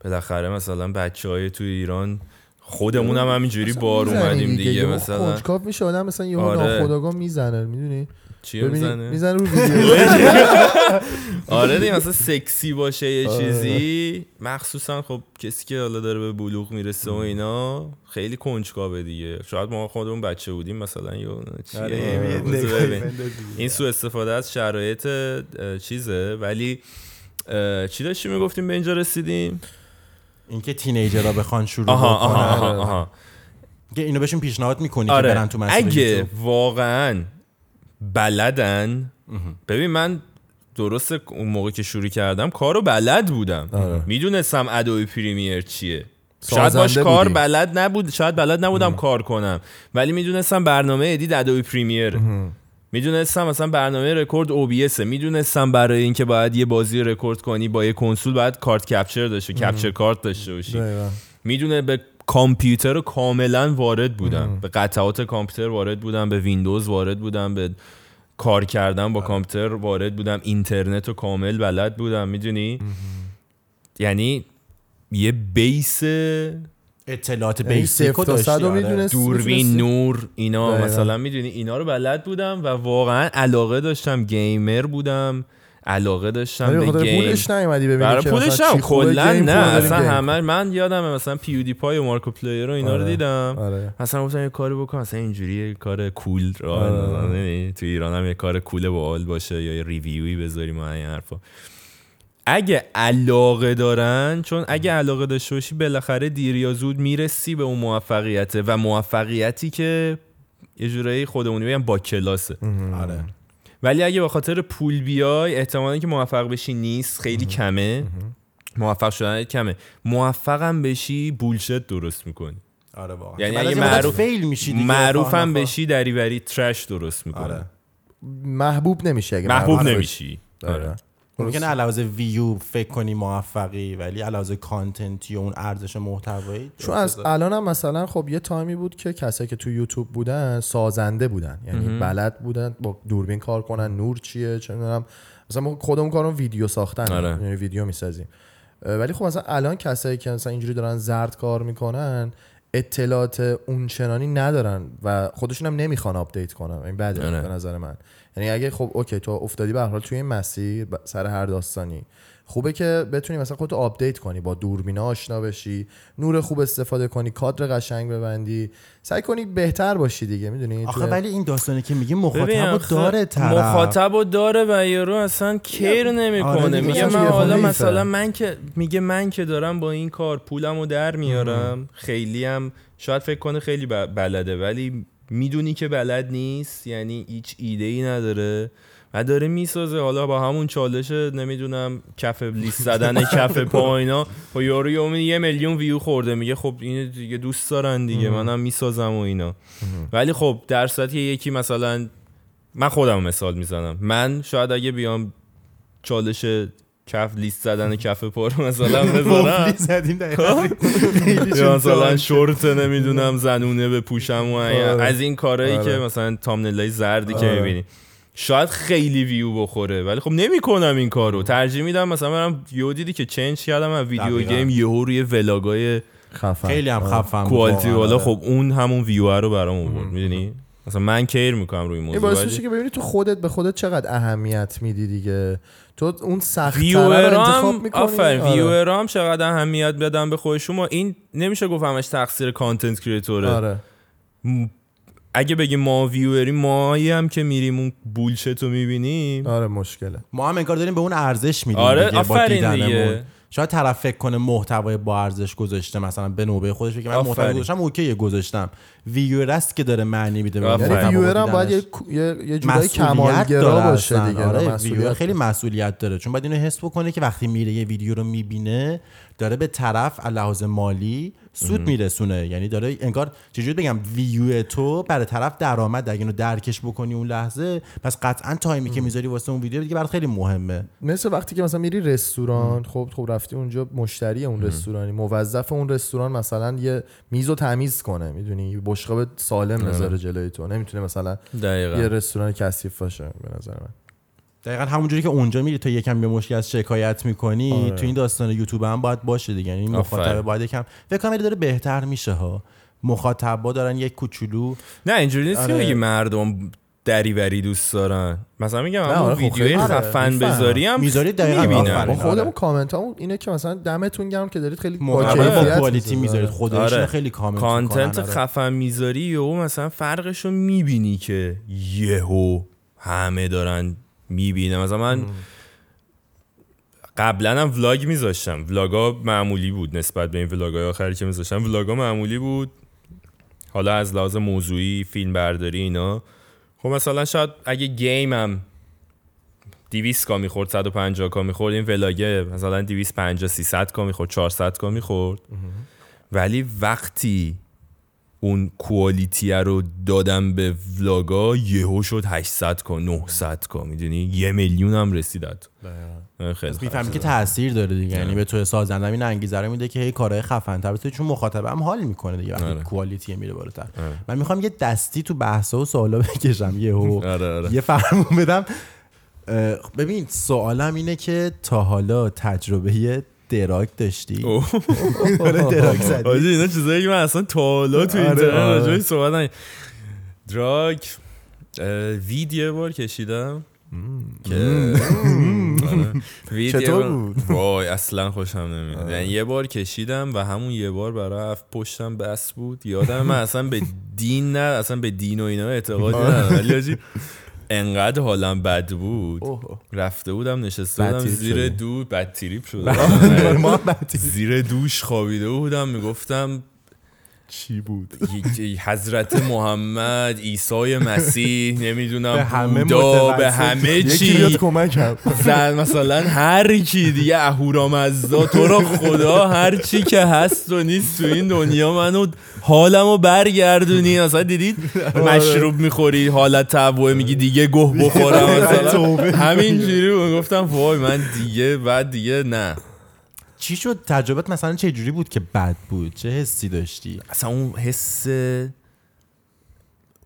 بالاخره مثلا بچه های تو ایران خودمون هم همینجوری بار اومدیم دیگه. یهو مثلا. کنجکاو میشه آدم مثلا یهو آره. ناخودآگاه می‌زنه می‌دونی؟ چی ببینی می‌زنه؟ می‌زنه رو *laughs* ویدیو. آره دیگه مثلا سکسی باشه یه آره. چیزی. مخصوصا خب کسی که حالا داره به بلوغ می‌رسه و اینا خیلی کنجکاوه دیگه. شاید ما خودمون بچه بودیم مثلا یا چیه؟ آره، این؟ سو استفاده از شرایط چیزه. ولی چی داشتیم می‌گفتیم به اینجا رسیدیم؟ اینکه teenager ها بخوان شروع آها بکنن. آها اینو بهشون پیشنهاد می‌کنی که برن آره تو مسیر اگه. واقعا بلدن. ببین من درست اون موقع که شروع کردم کارو بلد بودم. آره. می‌دونستم ادوبی پریمیر چیه. شاید باش کار. بلد نبود شاید بلد نبودم کار کنم. ولی می‌دونستم برنامه ادیت ادوبی پریمیر. می‌دونستم مثلا برنامه record OBS می‌دونستم برای اینکه باید یه بازی رکورد کنی با یه کنسول باید کارت capture داشته capture card داشته باشی. می‌دونه به کامپیوتر رو کاملا وارد بودم. به قطعات کامپیوتر وارد بودم به ویندوز وارد بودم به کار کردن با کامپیوتر وارد بودم. اینترنت رو کامل بلد بودم می‌دونی؟ یعنی یه base اطلاعات یعنی basic رو آره. می‌دونستی. دوربین؟ نور اینا. مثلا می‌دونی؟ اینا رو بلد بودم و واقعا علاقه داشتم. gamer بودم. علاقه داشتم به game پولش نیومدی ببینی برای پولش هم کلا نه اصلا. همه من یادم مثلا PewDiePie و Markiplier و اینا رو آره. دیدم. آره. مثلا گفتم یه کاری بکنم مثلا اینجوری یه کار cool راه آره. یعنی تو ایران هم یه کار cool باحال باشه یا یه review ی بذاریم و این حرفا. اگه علاقه دارن چون اگه علاقه داشته باشی بالاخره دیر یا زود می‌رسی به اون موفقیته و موفقیتی که یه جورایی خودمونی بگم با کلاسه. آره. ولی اگه به خاطر پول بیای احتمالی که موفق بشی نیست خیلی کمه. موفق شدن کمه. موفقم بشی بولشت درست می‌کنی. آره واقعا. یعنی اگه معروف- فیل میشی دیگه معروفم خواهر بشی دریوری ترش درست می‌کنه آره. محبوب نمیشه اگه محبوب معروف نمیشی. آره. آره. ممکنه علاوه ویو فکر کنی موفقی ولی علاوه content ی و اون ارزش محتوایی چون از الان هم مثلا خب یه تایمی بود که کسایی که تو یوتیوب بودن سازنده بودن. یعنی بلد بودن با دوربین کار کنن نور چیه چه می‌دونم. مثلا ما خودمون کارون ویدیو ساختن آره. یعنی ویدیو می‌سازیم. ولی خب مثلا الان کسایی که مثلا اینجوری دارن زرد کار می‌کنن اطلاعات اونچنانی ندارن و خودشون هم نمی‌خوان update کنن. این بده آره. به نظر من. یعنی اگه خب okay تو افتادی به هر حال توی این مسیر سر هر داستانی. خوبه که بتونی مثلا خودتو update کنی با دوربینا آشنا بشی نور خوب استفاده کنی کادر قشنگ ببندی. سعی کنی بهتر باشی دیگه می‌دونی؟ آخه ولی این داستانی که میگی مخاطب ببین رو آخه داره طرف. مخاطب رو داره و یارو اصلا care آره نمی‌کنه. میگه من حالا. مثلا من که میگه من که دارم با این کار پولم رو در میارم. خیلی هم شاید فکر کنه خیلی بلده ولی می‌دونی که بلد نیست یعنی هیچ ایده ای نداره و داره می‌سازه. حالا با همون چالش نمی‌دونم کف لیست زدن *laughs* کف پا اینا با یارو یه میلیون ویو خورده. میگه خب اینو دیگه دوست دارن دیگه منم می‌سازم و اینا. ولی خب در صورتی یکی مثلا من خودم مثال می‌زنم. من شاید اگه بیام چالش کف لیست زدن کف پا رو مثلا *laughs* بذارم زدیم دقیقاً. یا مثلا شورت نمی‌دونم زنونه بپوشم و این- آره. از این کارهایی آره. که مثلا تامنلای زردی که آره. می‌بینی شاید خیلی ویو بخوره ولی خب نمی‌کنم این کارو ترجیح میدم مثلا برم یهو دیدی که change کردم از ویدیو. game یهو روی vlog ای خفن خیلی هم. خفن quality. والا خب اون همون ویو رو برام آورد می‌دونی مثلا من care می‌کنم روی این موضوع باعث ولی- میشه که ببینی تو خودت به خودت چقدر اهمیت میدی دیگه. تو اون سخت انتخاب می‌کنی؟ آفرین آره. viewer ام چقدر اهمیت بدم به خودشون؟ ما این نمیشه گفت همش تقصیر content creator ه آره. اگه بگیم ما viewer یم مایی هم که میریم اون bullshit رو می‌بینیم. آره مشکله. ما هم انگار داریم به اون ارزش میدیم آره، دیگه با آفرین دیگه. شاید طرف فکر کنه محتوای با ارزش گذاشته مثلا به نوبه خودش بگه من آفرین. گذاشتم okay گذاشتم viewer است که داره معنی میده. یعنی محتوا viewer هم باید. یه, یه, جورایی مسئولیت کمالگرا داره باشه. دیگه آره viewer خیلی مسئولیت داره چون باید اینو حس بکنه که وقتی میره یه ویدیو رو می‌بینه داره به طرف از لحاظ مالی سود میرسونه. یعنی داره انگار چجوری بگم ویو تو برای طرف درآمد. اگه اینو درکش بکنی اون لحظه پس قطعا تایمی که می‌ذاری واسه اون ویدیو دیگه برات خیلی مهمه. مثل وقتی که مثلا میری رستوران خب خب رفتی اونجا مشتری اون رستورانی موظف اون رستوران مثلا یه میزو تمیز کنه. می‌دونی؟ بشقاب سالم نذاره جلوی تو. نمی‌تونه مثلا یه دقیقا رستوران کثیف باشه به نظر من. دقیقا همونجوری که اونجا میری تو یکم به مشکل از شکایت می‌کنی آره. تو این داستان یوتیوب هم باید باشه دیگه یعنی. مخاطب باید یکم فکر کنم داره بهتر میشه ها مخاطبا دارن یک کوچولو نه اینجوری نیست که آره. بگی مردم دریوری دوست دارن مثلا میگم همون آره، خب ویدیوی آره، خفن. بذاری هم می‌ذاری دقیقاً. ما آره. خودمون کامنت همون اینه که مثلا دمتون گرم که دارید خیلی با کوالیتی می‌ذارید. خودش آره. خیلی کامنت کانتنت آره. خفن می‌ذاری و مثلا فرقش رو می‌بینی که یهو همه دارن می‌بینه مثلا من قبلا هم ولاگ میذاشتم. ولاگا معمولی بود نسبت به این ولاگای آخری که میذاشتم. ولاگا معمولی بود. حالا از لحاظ موضوعی فیلم برداری اینا. خب مثلا شاید اگه گیمم 200 کا می‌خورد 150 کا می‌خورد این ولاگه مثلا 250 300 کا می‌خورد 400 کا می‌خورد. ولی وقتی اون کوالیتی رو دادم به ولاگا یهو شد 800 کا 900 کا می‌دونی؟ یه میلیون هم رسیدد خیلی. می‌فهمی که تاثیر داره دیگه یعنی به تو سازنده این انگیزه رو میده که هی کارهای خفن تر بسازی، چون مخاطب هم حال می‌کنه دیگه وقتی آره. کوالیتی میره بالاتر. من می‌خوام یه دستی تو بحثا و سوالا بکشم یهو. *laughs* آره آره. یه فرمون بدم. ببین سوالم اینه که تا حالا تجربه دراگ داشتی. آره، دراگ زدی. آجی اینا چیزایی که من اصلا تا حالا تو آره، اینترنت آره. راجعش صحبت نمی دراگ اه، وید یه بار کشیدم. که آره. چطور بود؟ وای اصلا خوشم نمیاد. یعنی یه بار کشیدم و همون یه بار برای هفت پشتم بس بود. یادم من اصلا به دین نه اصلا به دین و اینا اعتقادی ندارم. ولی انقدر حالم بد بود اوه. رفته بودم نشسته بودم زیر. دو بد تریپ شده. زیر دوش خوابیده بودم می‌گفتم چی بود؟ حضرت محمد عیسی مسیح نمی‌دونم به همه بودا به. همه چی. کمکم زن مثلا هر کی دیگه اهورامزدا تو رو خدا هر چی که هست و نیست تو این دنیا منو حالمو برگردونی. مثلا دیدید؟ مشروب می‌خوری حالت تبوه میگی دیگه گه بخورم مثلا. *laughs* همینجوری. گفتم وای من دیگه بعد دیگه نه. چی شد؟ تجربت مثلا چه جوری بود که بد بود؟ چه حسی داشتی؟ اصلا اون حس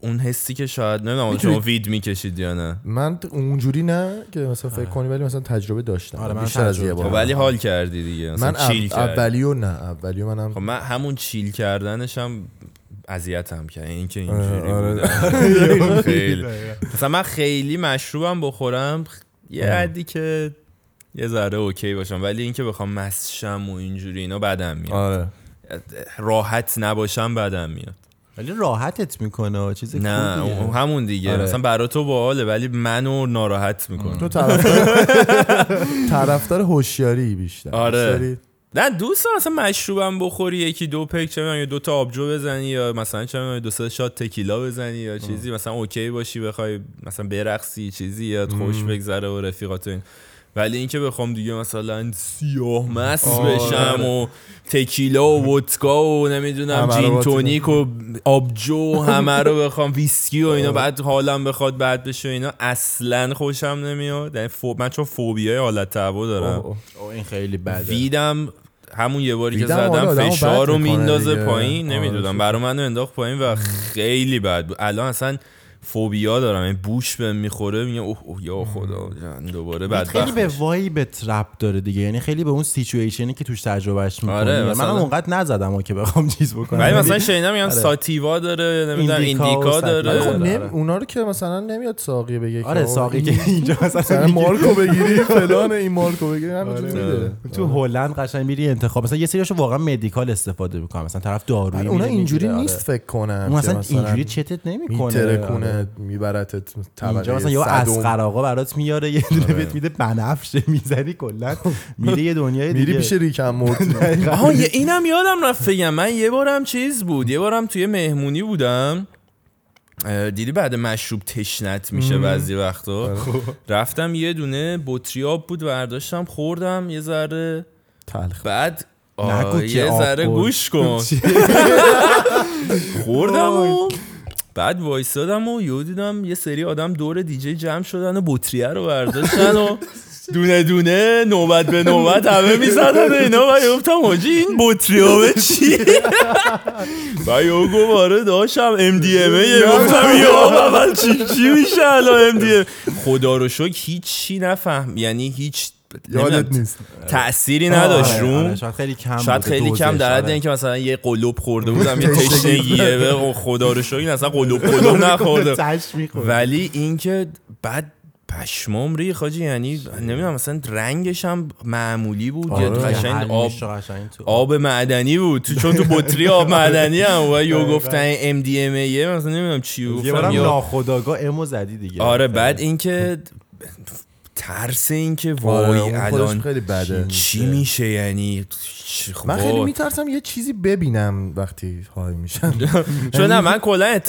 اون حسی که شاید نمی‌دونم شما وید می‌کشید یا نه. من اونجوری نه که مثلا فکر کنی ولی مثلا تجربه داشتم. آره، من بیشتر از یه خب بار. ولی حال کردی دیگه. مثلا من چیل اولیو نه اولیو منم خب من همون چیل کردنش هم اذیتم کرد. این که اینجوری آره. *laughs* خیلی. *laughs* مثلا من خیلی مشروبم بخورم یه حدی که یه ذره اوکی باشم ولی اینکه بخوام مسشم و اینجوری اینا بدم میاد. آره. راحت نباشم بدم میاد. ولی راحتت می‌کنه چیز نه خوبیه. اون- همون دیگه. آره. مثلا برا تو باحاله ولی منو ناراحت می‌کنه. تو طرفدار *laughs* طرفدار هوشیاری بیشتر. آره. نه دوست دارم مثلا مشروبم بخوری یکی دو پک چه می‌دونم، یا دو تا آبجو بزنی یا مثلا چه می‌دونم، دو سه شات تکیلا بزنی یا چیزی. مثلا okay باشی بخوای مثلا برقصی چیزی یا خوش بگذره و رفیقات و این ولی اینکه بخوام دیگه مثلا سیاه مست آره. بشم و تکیلا و ودکا و نمی‌دونم gin tonic و آبجو همه رو بخوام ویسکی و اینا بعد حالم بخواد بعد بشه و اینا اصلا خوشم نمیاد یعنی فو- من چون فوبیای حالت تهوع دارم اوه، اوه. اوه، این خیلی بده ویدم همون یه باری که آره، زدم فشار رو میندازه. پایین آره، نمی‌دونم شد. برا منو انداخت پایین و خیلی بد بود الان اصلا فوبیا دارم این بوش بهم می‌خوره میگم اوه, اوه یا خدا دوباره خیلی به بدبخت بشم. وایبت رپ داره دیگه. یعنی خیلی به اون سیچویشنی که توش تجربهش می‌کنی. آره، منم مثلا- اونقدر نزدم و که بخوام چیز بکنم. ولی مثلا شنیدم میگن آره. ساتیوا داره نمی‌دونم ایندیکا داره. خب آره، نمی- آره. اونا رو که مثلا نمیاد ساقی بگه آره ساقی که *laughs* اینجا مثلا مارکو بگیری *laughs* فلان این مارکو بگیری همینجوری آره. میده تو هلند قشنگ میری انتخاب. مثلا یه سریاشو واقعا مدیکال استفاده می‌کنن مثلا طرف دارویی اونا اینجوری نیست فکر کنم آره. مثلا اینجوری چتت نمی‌کنه. میبرتت اینجا طبقه مثلا یا صدم. اسقر آقا برات میاره یه دونه بهت میده بنفشه می‌زنی کلا. میره یه دنیای دیگه. میری پیش ریکم مورتی. *laughs* آها یه- اینم یادم رفت بگم. من یه بارم چیز بود. یه بارم توی مهمونی بودم. دیدی بعد مشروب تشنت میشه بعضی وقتا؟ رفتم یه دونه بطری آب بود برداشتم خوردم یه ذره. تلخ. بعد یه ذره. گوش کن. *laughs* *laughs* خوردم و بعد وایسادم و یهو دیدم یه سری آدم دور دیجی جمع شدن و بطریه رو برداشتن و دونه دونه نوبت به نوبت همه می‌زدن و اینا. و یه گفتم حاجی این بطری ها به چی؟ و یهو گفت آره داشتم ام دی ام گفتم یا من چی چی میشه الان ام دی خدا رو شکر هیچی نفهم یعنی هیچ یادت نیست. تأثیری نداشت. آره، روم آره، شاید خیلی کم شاید خیلی کم در حد آره. اینکه مثلا یه قلوب خورده *laughs* بودم یه تشنگیه به خدا رو شکر این اصلا قلوب قلوب نخورده. ولی اینکه بعد پشمام ریخ حاجی یعنی نمی‌دونم مثلا رنگش هم معمولی بود. یا قشنگ آب آب معدنی بود. تو چون تو بطری آب *laughs* معدنی هم و یو گفتن ام دی ام ای مثلا نمی‌دونم چی یه گفتم بارم یا ناخداگاه امو زدی دیگه. آره بعد اینکه ترس اینکه آره، وای خودش الان خیلی بده. چی میشه؟ یعنی چی- من خیلی. میترسم یه چیزی ببینم وقتی های میشم. *laughs* چون نه من کلا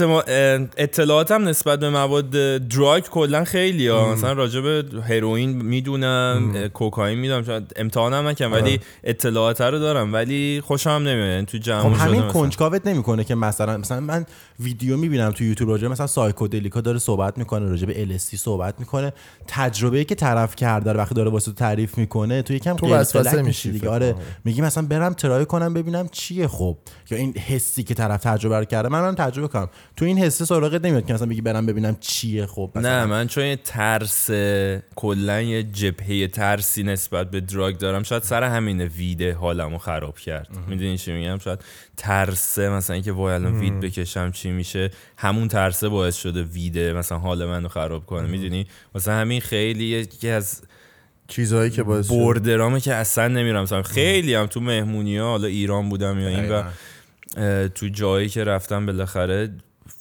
اطلاعاتم نسبت به مواد دراگ کلا خیلی ها مثلا راجع به هروئین می‌دونم کوکائین می‌دونم. شاید امتحانم نکنم ولی اطلاعات رو دارم ولی خوشم نمیاد. یعنی تو خب جمع همین شده کنجکاوت نمی‌کنه که مثلا مثلا من ویدیو می‌بینم تو یوتیوب راجع مثلا سایکودلیکا داره صحبت می‌کنه راجع به LSD صحبت می‌کنه. تجربه که طرف کرده رو وقتی داره واسه تو تعریف می‌کنه تو یکم تو وسوسه میشی دیگه. آره. میگی مثلا برم ترای کنم ببینم چیه خب. یا این حسی که طرف تجربه رو کرده. من من تجربه کنم. تو این حس سراغت نمیاد که مثلا بگی برم ببینم چیه خب مثلا. نه من چون یه ترس کلا یه جبهه ترسی نسبت به دراگ دارم. شاید سر همین ویده حالمو خراب کرد. می‌دونی چی میگم؟ شاید ترسه مثلا اینکه وای الان وید بکشم چی میشه. همون ترسه باعث شده ویده مثلا حال منو خراب کنه. می‌دونی؟ مثلا همین خیلی یکی از چیزهایی که باعث. بردرامه که اصلا نمیرم مثلا خیلی هم تو مهمونی ها حالا ایران بودم یا این و تو جایی که رفتم بالاخره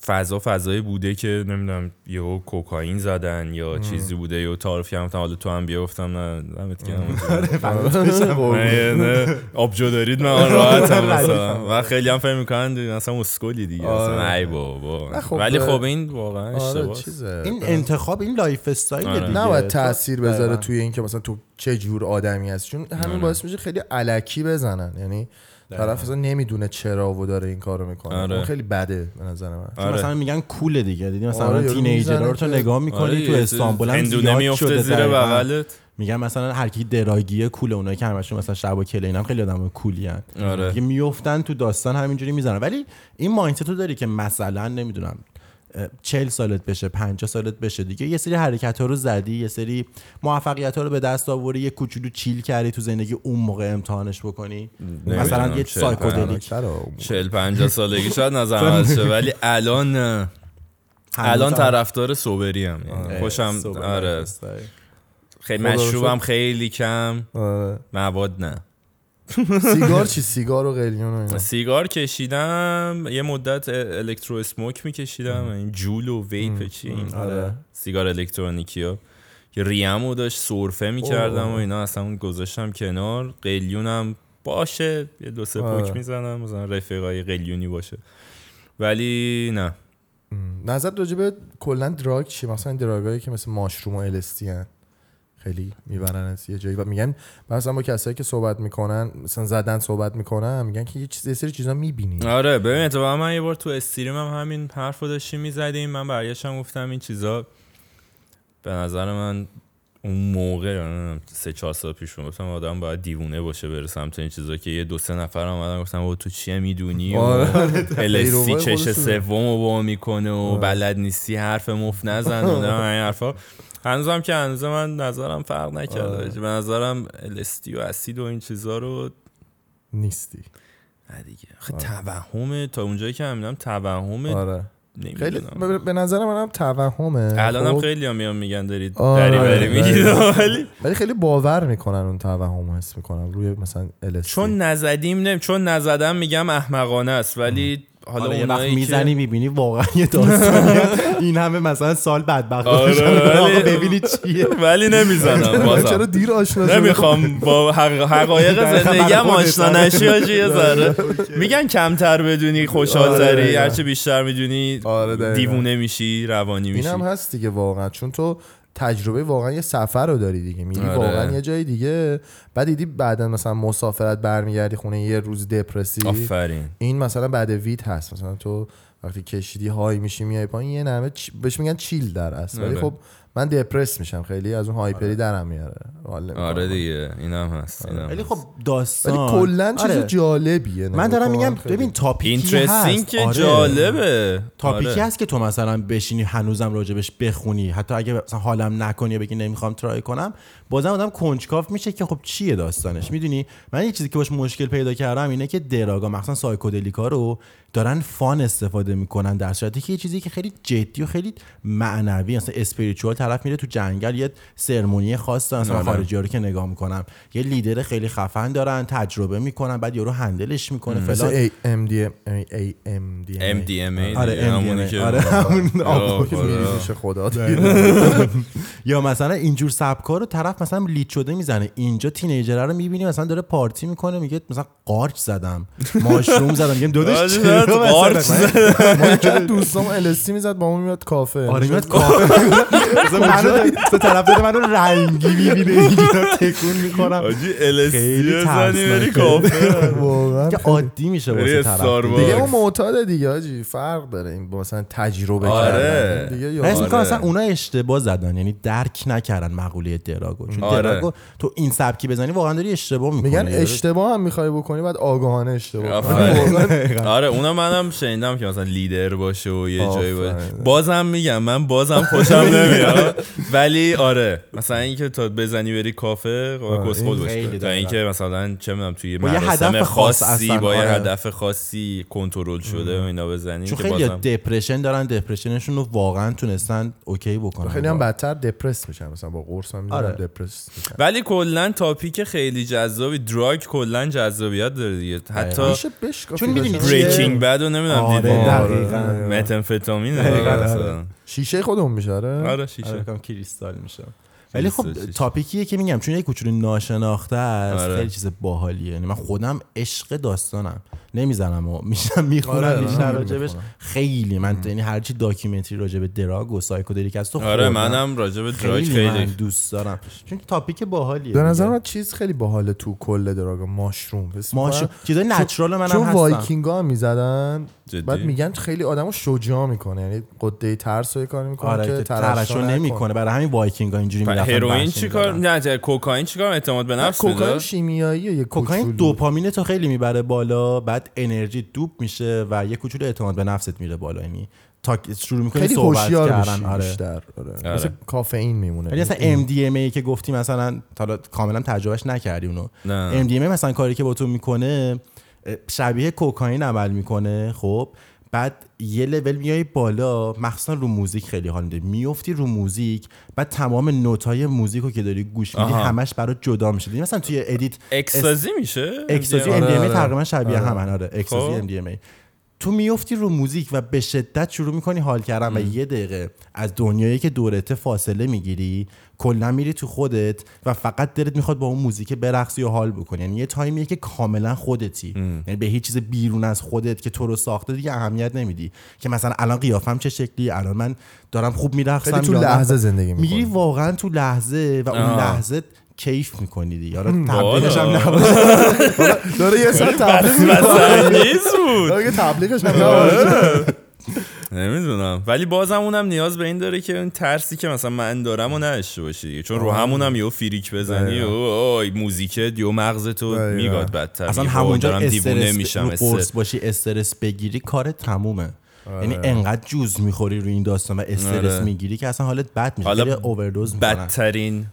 فضا فضایی بوده که نمی‌دونم یهو کوکائین زدن یا چیزی بوده یا تعارف کردم حالا تو هم بیا گفتم نه دمت گرم. *laughs* نه، نه، آبجو دارید من راحتم *laughs* مثلا. و خیلی هم فکر می‌کنن مثلا اسکلی دیگه آره. ای بابا. نه، خب، ولی خب این واقعا آره اشتباه چیزه. این انتخاب این lifestyle آره. دیگه. نباید تاثیر بذاره. توی این که مثلا تو چه جور آدمی هست چون همین آره. باعث میشه خیلی الکی بزنن. یعنی طرف اصلا نمی‌دونه چرا و داره این کارو می‌کنه آره. اون خیلی بده به نظر من چون آره. مثلا میگن cool ـه دیگه دیدی مثلا آره، یارو teenager ها رو تو نگاه می‌کنی آره، تو استانبول هم زیاد میفته شده زیر. بغلت میگن مثلا هر کی drug ـیه cool ـه اونایی که همشون مثلا شب و clean هم خیلی آدم cool ی هن. آره. که میفتن تو داستان همینجوری می‌زنن ولی این مایندست تو داری که مثلا نمی‌دونم چل سالت بشه 50 سالت بشه دیگه. یه سری حرکت ها رو زدی یه سری موفقیت ها رو به دست آوری یه کوچولو چیل کردی تو زندگی اون موقع امتحانش بکنی. مثلا یه سایکودلیک. چرا چل پنجاه سالگی شاید عوض شه ولی الان الان طرفدار سوبری هم. یعنی خوشم آره. خیلی مشروبم. خیلی کم. آره. مواد نه. سیگار چی؟ سیگار و قلیون سیگار کشیدم یه مدت الکترو اسموک میکشیدم این جول و ویپ چی این آره. سیگار الکترونیکی ها که ریمو داشت سرفه می‌کردم و. اینا اصلا گذاشتم کنار. قلیونم باشه یه دو سه آره. پوک می‌زنم مثلا رفیقای قلیونی باشه. ولی نه. نظر راجع به کلا دراگ چی مثلا دراگایی که مثل ماشروم و الستی خیلی می‌برن یه جایی و میگن مثلا با کسایی که صحبت می‌کنن مثلا زدن صحبت می‌کنن میگن که یه چیز یه سری چیزا می‌بینی آره ببین اتفاقا من یه بار تو استریم هم همین حرف رو داشتیم می‌زدیم من برگشتم گفتم این چیزا به نظر من اون موقع نمی‌دونم، سه چهار سال پیش گفتم آدم باید دیوونه باشه بره سمت این چیزا که یه دو سه نفر آمدن گفتم تو چیه می‌دونی و آره. الستی پیروای *laughs* چش. سوم رو با می‌کنه و بلد نیستی حرف مفت نزن و این *laughs* حرفا هنوزم که هنوز من نظرم فرق نکرده. به نظرم الستی و اسید و این چیزا رو نیستی. نه دیگه. آخه توهمه. تا اونجایی که همینم توهمه. آره. خیلی به- نظر منم توهمه. الان هم خب. خیلی هم میان میگن دارید آره، دری بری آره. میگید. ولی ولی خیلی باور می‌کنن اون توهم حس می‌کنم روی مثلا LSD چون نزدیم نه چون نزدم میگم احمقانه است ولی حالا حالا یه وقت می‌زنی که می‌بینی واقعا یه داستانی *laughs* این همه مثلا سال بدبخت آره،. ولی- آقا ببینی چیه ولی نمی‌زنم *laughs* چرا بازم دیر آشنا؟ نمی‌خوام با حق- حقایق برای زندگی هم خودت، آشنا آره. نشی آجی یه *laughs* ذره میگن کمتر بدونی خوشحال آره، تری. هرچه بیشتر می‌دونی آره،. دیوونه میشی روانی این میشی هم هست دیگه واقعا چون تو تجربه واقعا یه سفر رو داری دیگه. میری آره. واقعا یه جای دیگه. بعد دیدی بعدا مثلا مسافرت برمیگردی خونه یه روز دپرسی آفرین. این مثلا بعد ویت هست. مثلا تو وقتی کشیدی high میشی میای پایین یه نمه چ- بهش میگن chill در است ولی آره. خب من depress میشم خیلی از اون hyper ی درم میاره. آره دیگه اینم هست اینم ولی هست. خب داستان ولی کلا چیز آره. جالبیه من دارم میگم. ببین topic ی interesting هست که آره. جالبه topic ی آره. هست که تو مثلا بشینی هنوزم راجبش بخونی حتی اگه مثلا حالم نکنی یا بگی نمی‌خوام try کنم بازم آدم کنجکاو میشه که خب چیه داستانش می‌دونی من یه چیزی که باش مشکل پیدا کردم اینه که drug ا مثلا psychedelic ا رو دارن فان استفاده می‌کنن در صورتی که یه چیزی که خیلی جدی و خیلی معنوی مثلا اسپریچوال طرف میره تو جنگل یه سرمونی خاص دارن مثلا آره. خارجی ها رو که نگاه می‌کنم. یه لیدر خیلی خفن دارن تجربه می‌کنن بعد یارو هندلش می‌کنه فلان. A- MDM ای MDMA MDMA آره دیگه، همونی MDMA که- آره همون یا آب. که خدا. خدا *laughs* یا مثلا اینجور سبکا رو طرف مثلا لید شده می‌زنه. اینجا تینیجر رو می‌بینی مثلا داره پارتی می‌کنه میگه مثلا قارچ زدم ماشروم زدم. میگم داداش آره، مثلا؟ قارچ که دوستام الستی می‌زد با اون میاد کافه آره میاد *laughs* کافه منو تو طرف داره منو رنگی می‌بینه اینجا تکون می‌خورم آجی بزنی ترسناکه. بری کافه واقعا که عادی میشه واسه استار طرف. دیگه اون معتاد دیگه آجی فرق داره این مثلا تجربه آره. کردن دیگه آره. اصلا اونا اشتباه زدن یعنی درک نکردن مقوله دراگو چون آره. دراگو تو این سبکی بزنی واقعا داری اشتباه می‌کنی میگن اشتباه هم می‌خوای بکنی بعد آگاهانه اشتباه کنی. آفرین. منم شنیدم که مثلا لیدر باشه و یه جایی باشه. بازم میگم من بازم خوشم *laughs* نمیاد. ولی آره مثلا اینکه تا بزنی بری کافه آره، کسخل باشه. تا. اینکه مثلا چه می‌دونم توی مراسم هدف خاص خاصی اصلا، با یه آره. هدف خاصی کنترل شده و اینا بزنی چون که خیلی بازم دپرشن دارن دپرشنشون رو واقعا تونستن اوکی بکنن. خیلی هم بدتر دپرس میشن. مثلا با قرص هم آره. depress ولی کلا topic خیلی جذابی. drug کلا جذابیت داره دیگه. حتی چون می‌دونی؟ Breaking Bad رو نمی‌دونم آره، دیدی. دقیقاً. دقیقاً، آره. مثلا شیشه خودمون میشه آره؟ آره شیشه. آره کم crystal میشه ولی خب. topic ـیه که میگم چون یه کوچولو ناشناخته است آره. خیلی چیز باحالیه. یعنی من خودم عشق داستانم. نمی‌زنم و میشم می‌خونم آره، بیشتر آره، راجبش می‌خونم. خیلی من یعنی هرچی documentary راجب drug و psychedelic از تو آره. منم راجع به drug خیلی من خیلی. دوست دارم. چون topic باحالیه به نظر. من چیز خیلی باحاله تو کل drug mushroom. می‌کنم چیزای natural منم چون هستن. وایکینگ ها می‌زدن جدی؟ بعد میگن خیلی آدمو شجاع می‌کنه. یعنی غده ترس رو یه کاری می‌کنه آره که ترشح نمی‌کنه. برای همین وایکینگ ها اینجوری می‌رفتن هروئین چیکار. نه چه- کوکائین چیکار اعتماد به نفس کوکائین میده شیمیایی یه کوکائین. دوپامین تو خیلی می‌بره بالا. بعد انرژی دوب میشه و یه کوچولو اعتماد به نفست میره بالا. یعنی تا شروع می‌کنی خیلی صحبت کردن میشی آره. بیشتر آره. آره. مثل کافئین میمونه. ولی مثلا MDMA که گفتی مثلا تا حالا کاملا تجربهش نکردی اونو. نه. MDMA مثلا کاری که با تو می‌کنه شبیه کوکائین عمل می‌کنه خب. بعد یه لول میای بالا مخصوصا رو موزیک خیلی حال میده میفتی رو موزیک بعد تمام نوتای موزیک رو که داری گوش میدی. همش برات جدا میشه دیدی مثلا توی edit اکستازی میشه اکستازی آره، MDMA آره. تقریبا شبیه آره. همن آره اکستازی خب. MDMA تو میفتی رو موزیک و به شدت شروع می‌کنی حال کردن و یه دقیقه از دنیایی که دورته فاصله می‌گیری کلا میری تو خودت و فقط دلت می‌خواد با اون موزیک برقصی و حال بکنی. یعنی یه تایمیه که کاملا خودتی. یعنی به هیچ چیز بیرون از خودت که تو رو ساخته دیگه اهمیت نمیدی. که مثلا الان قیافم چه شکلی؟ الان من دارم خوب میرقصم تو؟ لحظه زندگی می‌گیری واقعا تو لحظه و اون آه. لحظه کیف می‌کنی دیگه. حالا تبلیغش هم. نباشه. *laughs* داره یه ساعت تبلیغ انگیز بود. تبلیغش هم. نمی‌دونم ولی بازم اونم نیاز به این داره که اون ترسی که مثلا من دارم و نداشته باشی دیگه. چون رو همونم یهو فریک بزنی و اوه موزیکت یهو مغزتو. میگاد بدتر اصلا همونجا استرس میشم رو استرس. قرص باشی استرس بگیری کار تمومه یعنی انقدر جوز می‌خوری روی این داستان و استرس آره. می‌گیری که اصلا حالت بد میشه حالا بدترین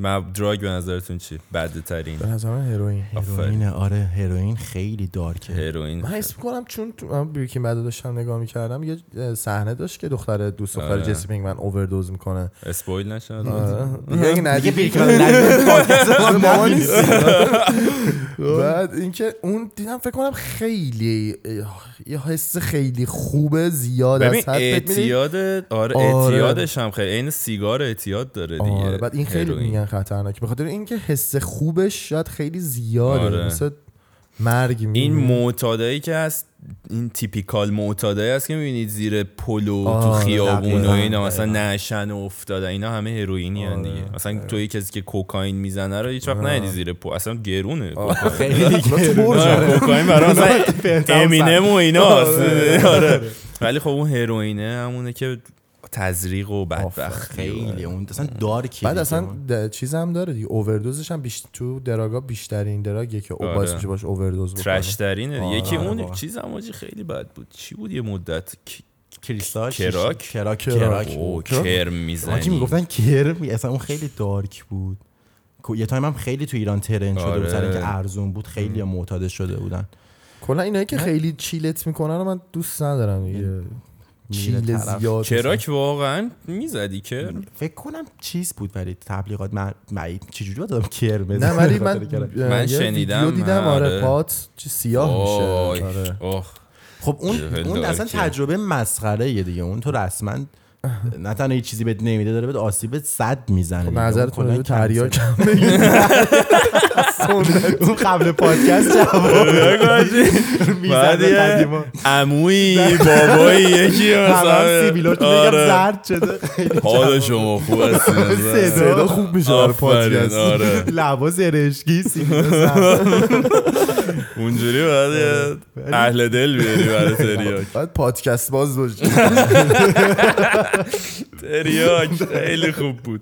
مب دراگ به نظرتون چی بدترین به نظر من هروئین هروئین آره هروئین خیلی دارکه هروئین من حس می‌کنم چون تو من بریکینگ بد داشتم نگاه می‌کردم یه صحنه داشت که دختر دوست دختر آره. جسی پینگمن اووردوز می‌کنه اسپویل نشد آره. دیگه دیگه من ما *laughs* نبینی. نیست. *laughs* بعد اینکه اون دیدم فکر کنم خیلی یه حس خیلی خوبه زیاد از ببین حد. اعتیاد آره آره. اعتیادش هم خیلی این سیگار اعتیاد داره دیگه آره بعد این خیلی. میگن خطرناک. به خاطر اینکه حس خوبش شاید خیلی زیاده. آره. مثل مرگ این می‌بینی. معتادایی که هست این typical معتادایی هست که می‌بینید زیر پل و تو آره، خیابون و اینا. مثلا. نشئن و افتادن اینا همه هروئینی هن دیگه. مثلا تو یه کسی که کوکائین می‌زنه رو هیچ وقت ندیدی زیر پل اصلا گرونه خیلی *laughs* آره، کوکائین برای مثلا *laughs* penthouse امینم و ایناست. آره. *laughs* آره. ولی خب اون هروئینه همونه که تزریق و بدبختی خیلی. اون اصلا dark ی بعد اصلا چیز هم داره دیگه. اووردوزش هم بیشتر تو drug ا بیشترین drug ـیه که او آره. باعث میشه باش اووردوز بکنه. ترشترینه آره، یکی آره، اون واقعا. چیز هم خیلی بد بود. چی بود یه مدت؟ کریستال کراک؟ کراک. کراک. کرم؟ کرم آجی می‌زنی. می‌گفتن کرم اصلا اون خیلی دارک بود. یه تایم هم خیلی تو ایران ترند شده بود. آره. سر اینکه ارزون بود خیلی معتاد شده بودن. کلا اینایی که خیلی چیلت می‌کنن رو من دوست ندارم دیگه. چیل. زیاد کراک واقعا می‌زدی که؟ فکر کنم چیز بود ولی تبلیغات. من من چجوری دادم کرم نه ولی *laughs* من من شنیدم، دیدم آره. آره. پات چی سیاه میشه. آره. اوه. خب اون اون اصلا. تجربه مسخره یه دیگه. اون تو رسما نه تنها هیچ چیزی بهت نمیده داره بهت آسیب صد می‌زنه خب. نظرتون کلا تریاک کنسل. اون قبل پادکست جواب. *laughs* عمویی *laughs* بابایی یکی *laughs* سیبیلو تو بگم آره. زرد شده. حال شما خوب است صدا خوب میشه برای پادکست. آره. لبا زرشکی سیبیلو اونجوری باید اهل دل بیاری برای تریاک باید پادکست باز باشه. تریاک خیلی خوب بود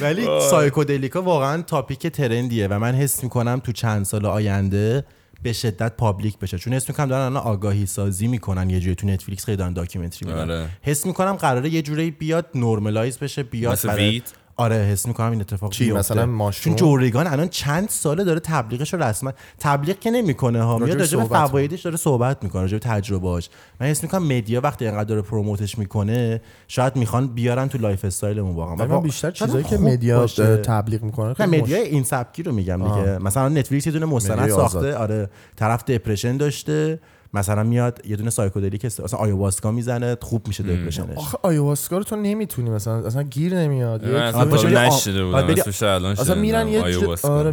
ولی. psychedelic ا واقعا topic trendy ـه و من حس می‌کنم تو چند سال آینده به شدت public بشه چون حس می‌کنم دارن الان آگاهی سازی می‌کنن یه جوری تو نتفلیکس خیلی دارن documentary میدن آره. حس می‌کنم قراره یه جوری بیاد normalize بشه بیاد مثل برای- weed؟ آره حس می‌کنم این اتفاق چی، بیفته. مثلا mushroom؟ چون جو روگان الان چند ساله داره تبلیغش رو رسما تبلیغ که نمی‌کنه ها میاد راجع به فوایدش داره صحبت می‌کنه راجع به تجربهاش من حس می‌کنم media وقتی اینقدر داره promote ش می‌کنه شاید می‌خوان بیارن تو lifestyle مون واقعا من بیشتر چیزایی که media. تبلیغ می‌کنه نه media این سبکی رو میگم دیگه مثلا نتفلیکس یه دونه مستند ساخته. آره طرف depression داشته مثلا میاد یه دونه psychedelic است. مثلا آیواسکا می‌زنه خوب میشه depression ش. آخه آیواسکا رو تو نمی‌تونی مثلا اصلا گیر نمیاد. اصلا میرن یه آیواسکا. آره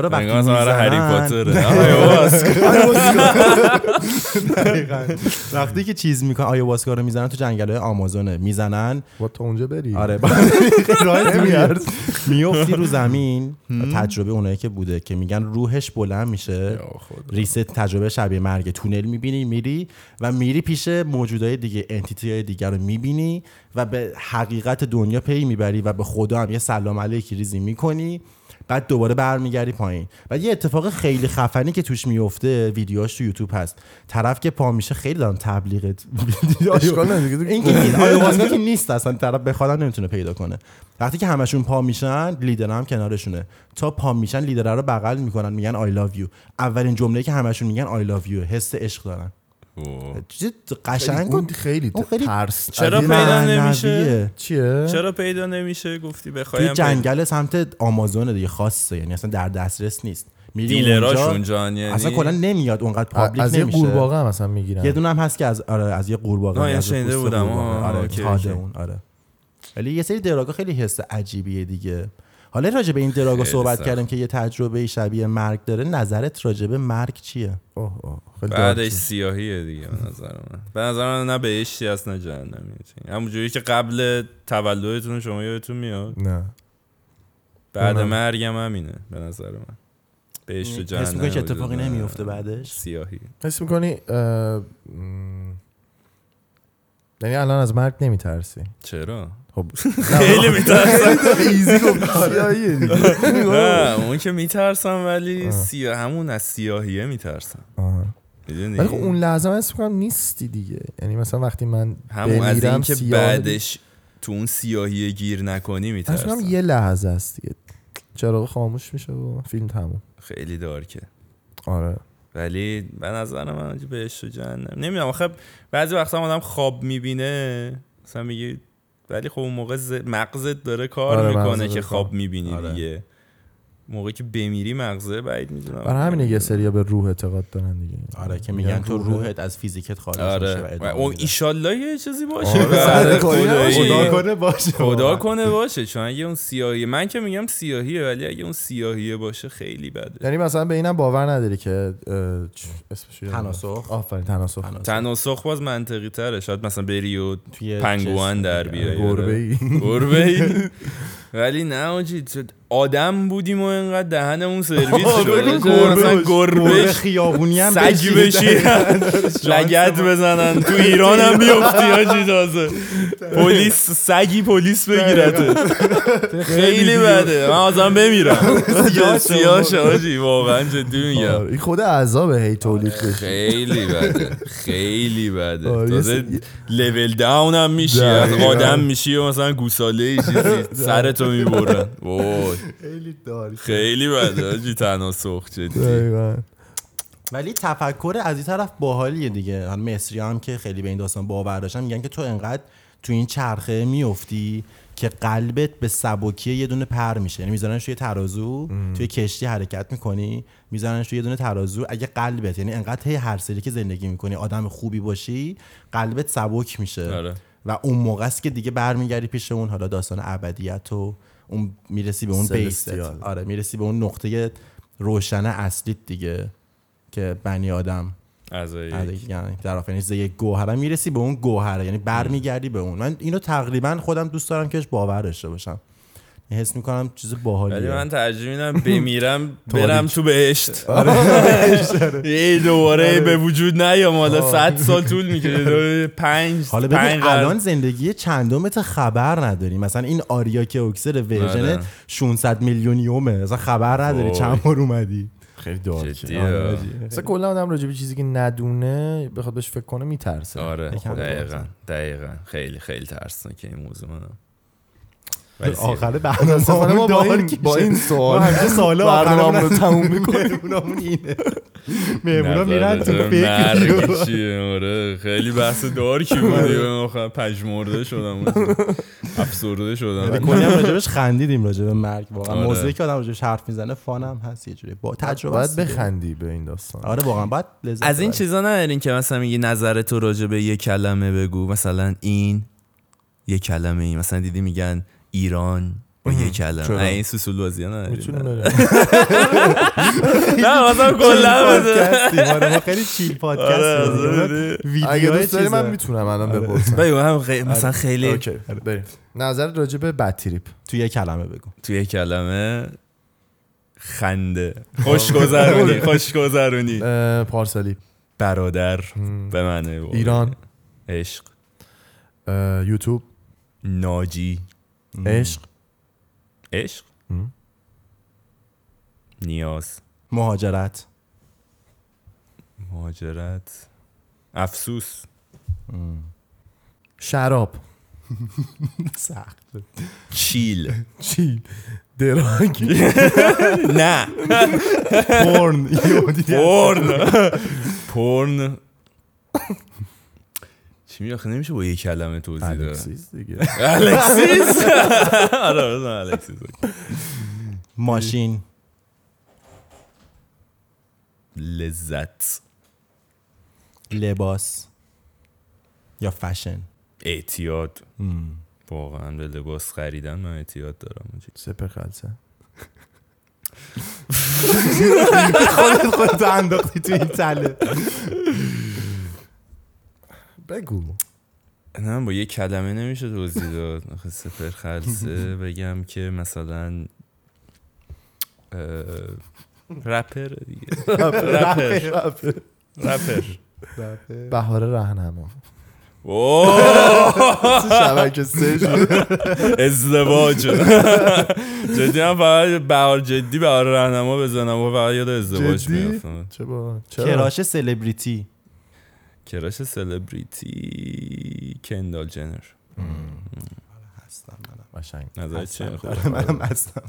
رو وقتی مثلا هری می‌زنن پاتره *laughs* آیواسکا. وقتی که چیز می‌کنن آیواسکا رو می‌زنن تو جنگل آمازونه. می‌زنن. با تو اونجا بری. آره. *laughs* *laughs* میفتی رو زمین. تجربه اونایی که بوده که میگن روحش بلند میشه. ریست تجربه شبیه مرگ. تونل می‌بینی میری و میری پیش موجودای دیگه entity های دیگر رو می‌بینی و به حقیقت دنیا پی می‌بری و به خدا هم یه سلام علیکی ریزی می‌کنی. بعد دوباره برمیگردی پایین. و یه اتفاق خیلی خفنی که توش میفته ویدیوهاش تو یوتیوب هست. طرف که پا میشه خیلی دارم تبلیغ اشکال نداره دیگه. این *laughs* که نیست آیواسکا که نیست اصلا طرف بخواد هم نمی‌تونه پیدا کنه. وقتی که همشون پا میشن لیدر هم کنارشونه. تا پا میشن لیدر رو بغل می‌کنن میگن I love you اولین جمله که همشون میگن I love you حس عشق دارن. قشنگ اون بود خیلی اون خیلی- ترس. چرا. پیدا. نمیشه؟ چیه؟ چرا پیدا نمیشه؟ گفتی توی بخوایم جنگل سمت آمازون دیگه خاصه یعنی اصلا در دسترس نیست. میری dealer اش اونجا، اونجا یعنی؟ اصلا کلا نمیاد اونقدر public از یه نمیشه. قورباغه هم مثلا می‌گیرن. یه دونه هم هست که از آره از یه قورباغه این از شنیده بودم. آره اوکی. اون آره. ولی یه سری drug ا خیلی حس عجیبیه دیگه. حالا راجع به این دراگا خیلی صحبت. کردیم که یه تجربه شبیه مرگ داره نظرت راجع به مرگ چیه اوه، اوه، خیلی بعدش. سیاهیه دیگه به نظر من به نظر من نه بهشتی هست نه جهنمی همونجوری که قبل تولدتون شما یادتون میاد نه بعد. مرگم همینه به نظر من بهشت و جهنم حس می‌کنی که اتفاقی. نمیفته بعدش؟ سیاهی حس می‌کنی یعنی الان از مرگ نمیترسی چرا خب. خیلی میترسم. *laughs* ایزی دیگه. *laughs* نه اون که میترسم ولی سیاه همون از سیاهیه میترسم. ولی خب اون لحظه من حس می‌کنم نیستی دیگه. یعنی مثلا وقتی من همون از این که بعدش تو اون سیاهیه گیر نکنی میترسم. یه لحظه است دیگه. چراغ خاموش میشه و فیلم تموم. خیلی دارکه. آره. ولی به نظر من آجی بهشت و جهنم. نمی‌دونم آخه بعضی وقتا آدم خواب می‌بینه مثلا میگه ولی خب اون موقع ز- مغزت داره کار آره، می‌کنه که خواب. می‌بینی آره. دیگه موقعی که بمیری مغزه بعید می‌دونم. برای همینه یه سریا به روح اعتقاد دارن دیگه. آره که میگن تو روحت از فیزیکت خارج میشه و آره و. ایشالله یه چیزی باشه. آره،. خدا کنه باشه. خدا کنه باشه. چون اگه اون سیاهیه من که میگم سیاهیه ولی اگه اون سیاهیه باشه خیلی بده. یعنی مثلا به اینم باور نداری که اسمش تناسخ. آفرین تناسخ. تناسخ. باز منطقی تره. شاید مثلا بری و پنگوان در. بیاری. گربه ای گربه ای *laughs* ولی نه آجی تو- آدم بودیم و اینقدر دهنمون سرویس شد مثلا گربه. گربه خیابونی هم سگ بشید. بشیرن *laughs* لگت بزنن. تو ایران هم بیفتی آجی تازه. پلیس سگی پلیس بگیرته. *laughs* خیلی بده. من آزم بمیرم. *laughs* سیاه شه آجی واقعا جدی میگم. آره، این خود عذاب هی تولید بشه. خیلی بده. خیلی بده. آره، تازه لول داون هم میشی. آدم میشی و مثلا گوساله ای چیزی. سرتو می‌برن. خیلی داری. خیلی بده تناسخ جدی. دقیقاً. ولی تفکر از این طرف باحالیه دیگه. حالا مصری هم که خیلی به این داستان باور داشتن میگن که تو انقدر تو این چرخه میفتی که قلبت به سبکی یه دونه پر میشه. یعنی میذارنش توی ترازو توی کشتی حرکت می‌کنی میذارنش توی یه دونه ترازو. اگه قلبت یعنی انقدر هی هر سری که زندگی می‌کنی آدم خوبی باشی قلبت سبک میشه. آره. و اون موقع است که دیگه برمیگردی پیش اون حالا داستان ابدیت و اون می‌رسی به اون بیست. آره می‌رسی به اون نقطه روشن اصلیت دیگه که بنی آدم از یعنی در آفرینش یک گوهره می‌رسی به اون گوهره یعنی برمیگردی به اون. من اینو تقریبا خودم دوست دارم که باور داشته باشم. حس می‌کنم چیز ولی باحالیه من ترجیح میدم بمیرم *laughs* برم تو بهشت. *laughs* *laughs* یه دوباره به وجود نیام. حالا صد سال طول می‌کشه. پنج حالا ببین. الان زندگی چندمت خبر نداری. مثلا این آریا که اکسر ورژن آره. 600 میلیونیومه. مثلا خبر نداری. چند بار اومدی. خیلی. آره. مثلا کلا آدم راجع به چیزی که ندونه بخواد بهش فکر کنه میترسه. آره. دقیقا. دقیقا. خیلی خیلی ترسناکه این موضوع. منم ولی آخر متاسفانه ما با این با این سوال. ما همیشه سوال برنامه‌مون رو تموم می‌کنیم. مهمونامون اینه. مهمونا میرن تو فکر. آره خیلی بحث دارکی بودی آخر پژمرده شدم. افسرده شدم. کلی هم راجبش خندیدیم راجب مرگ. واقعا آره. موضوعی که آدم راجبش حرف می‌زنه فان هم هست یه جوری. با تجربه باید. بخندی به این داستان. آره واقعا باید لذت از این. چیزا ندارین که مثلا میگی نظر تو راجع به یه کلمه بگو. مثلا این یه کلمه این مثلا دیدی میگن ایران با یه کلمه؟ نه، این سوسول بازی می‌تونیم بریم. *laughs* نه مثلا کلا پادکستیم آره ما خیلی چیل پادکست آره،. آره. ویدیو اگه دوست داری. من می‌تونم الان بپرسم. بگو هم مثلا خیلی اوکی بریم. نظر راجع به بد تریپ تو یه کلمه بگو. توی یه کلمه خنده. خوش گذرونی *laughs* خوش گذرونی اه، پارسالی. برادر به معنی. ایران. عشق. یوتیوب. ناجی. عشق. عشق؟ مم. نیاز. مهاجرت. مهاجرت. افسوس. شراب. *laughs* سخت. چیل. چی دراگ. *laughs* نه. پورن پورن پورن چی می آخه نمیشه با یه کلمه توضیح داد. الکسیس دیگه. الکسیس؟ *laughs* آره الکسیس ماشین. لذت. لباس. یا فشن. اعتیاد. واقعا به لباس خریدن من اعتیاد دارم. سپر خلصه. *laughs* خودت خودت انداختی تو این تله. بگو. نه من با یه کلمه نمیشه توضیح داد. سپر خلصه. *laughs* بگم که مثلا رپر دیگه. رپر. رپر. بهار رهنما. *laughs* شبکه سه. ازدواج. جدی هم فقط بهار جدی بهار راهنما بزنم. و فقط یاد ازدواج؟ میافتم چه با چرا؟ crush سلبریتی. crush سلبریتی کندال جنر. هستم منم. نظر چیه؟ آره منم هستم.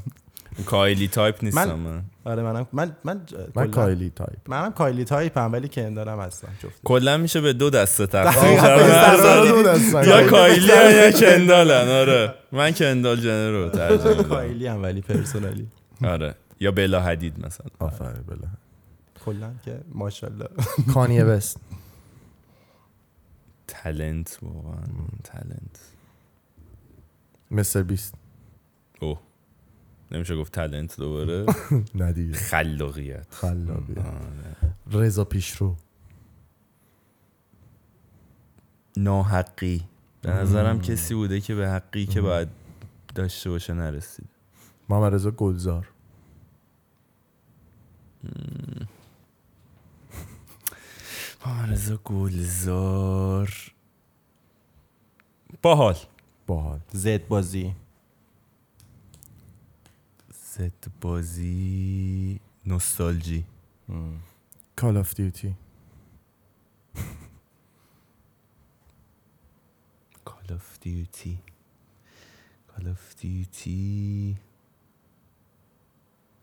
کایلی تایپ نیستم من- من آره منم من من من کایلی تایپ. منم کایلی تایپم ولی کندالم هستم جفت کلا میشه به دو دسته تقسیم. یا کایلی یا کندالن آره. من کندال جنر رو ترجیح میدم کایلی هم ولی پرسونالی آره. یا بلا حدید مثلا. آفرین بله کلا که ماشاءالله. کانیه بست *laughs* تلنت واقعا. تلنت مستر بیست. اوه. نمیشه گفت تلنت دوباره؟ *laughs* نه دیگه. خلاقیت. خلاقی آره. رضا پیشرو. ناحقی. به نظرم کسی بوده که به حقی که باید داشته باشه نرسید. محمد رضا گلزار. رضا گلزار. باحال. باحال. زد بازی. زد بازی. نوستالژی. Call of Duty Call of Duty Call of Duty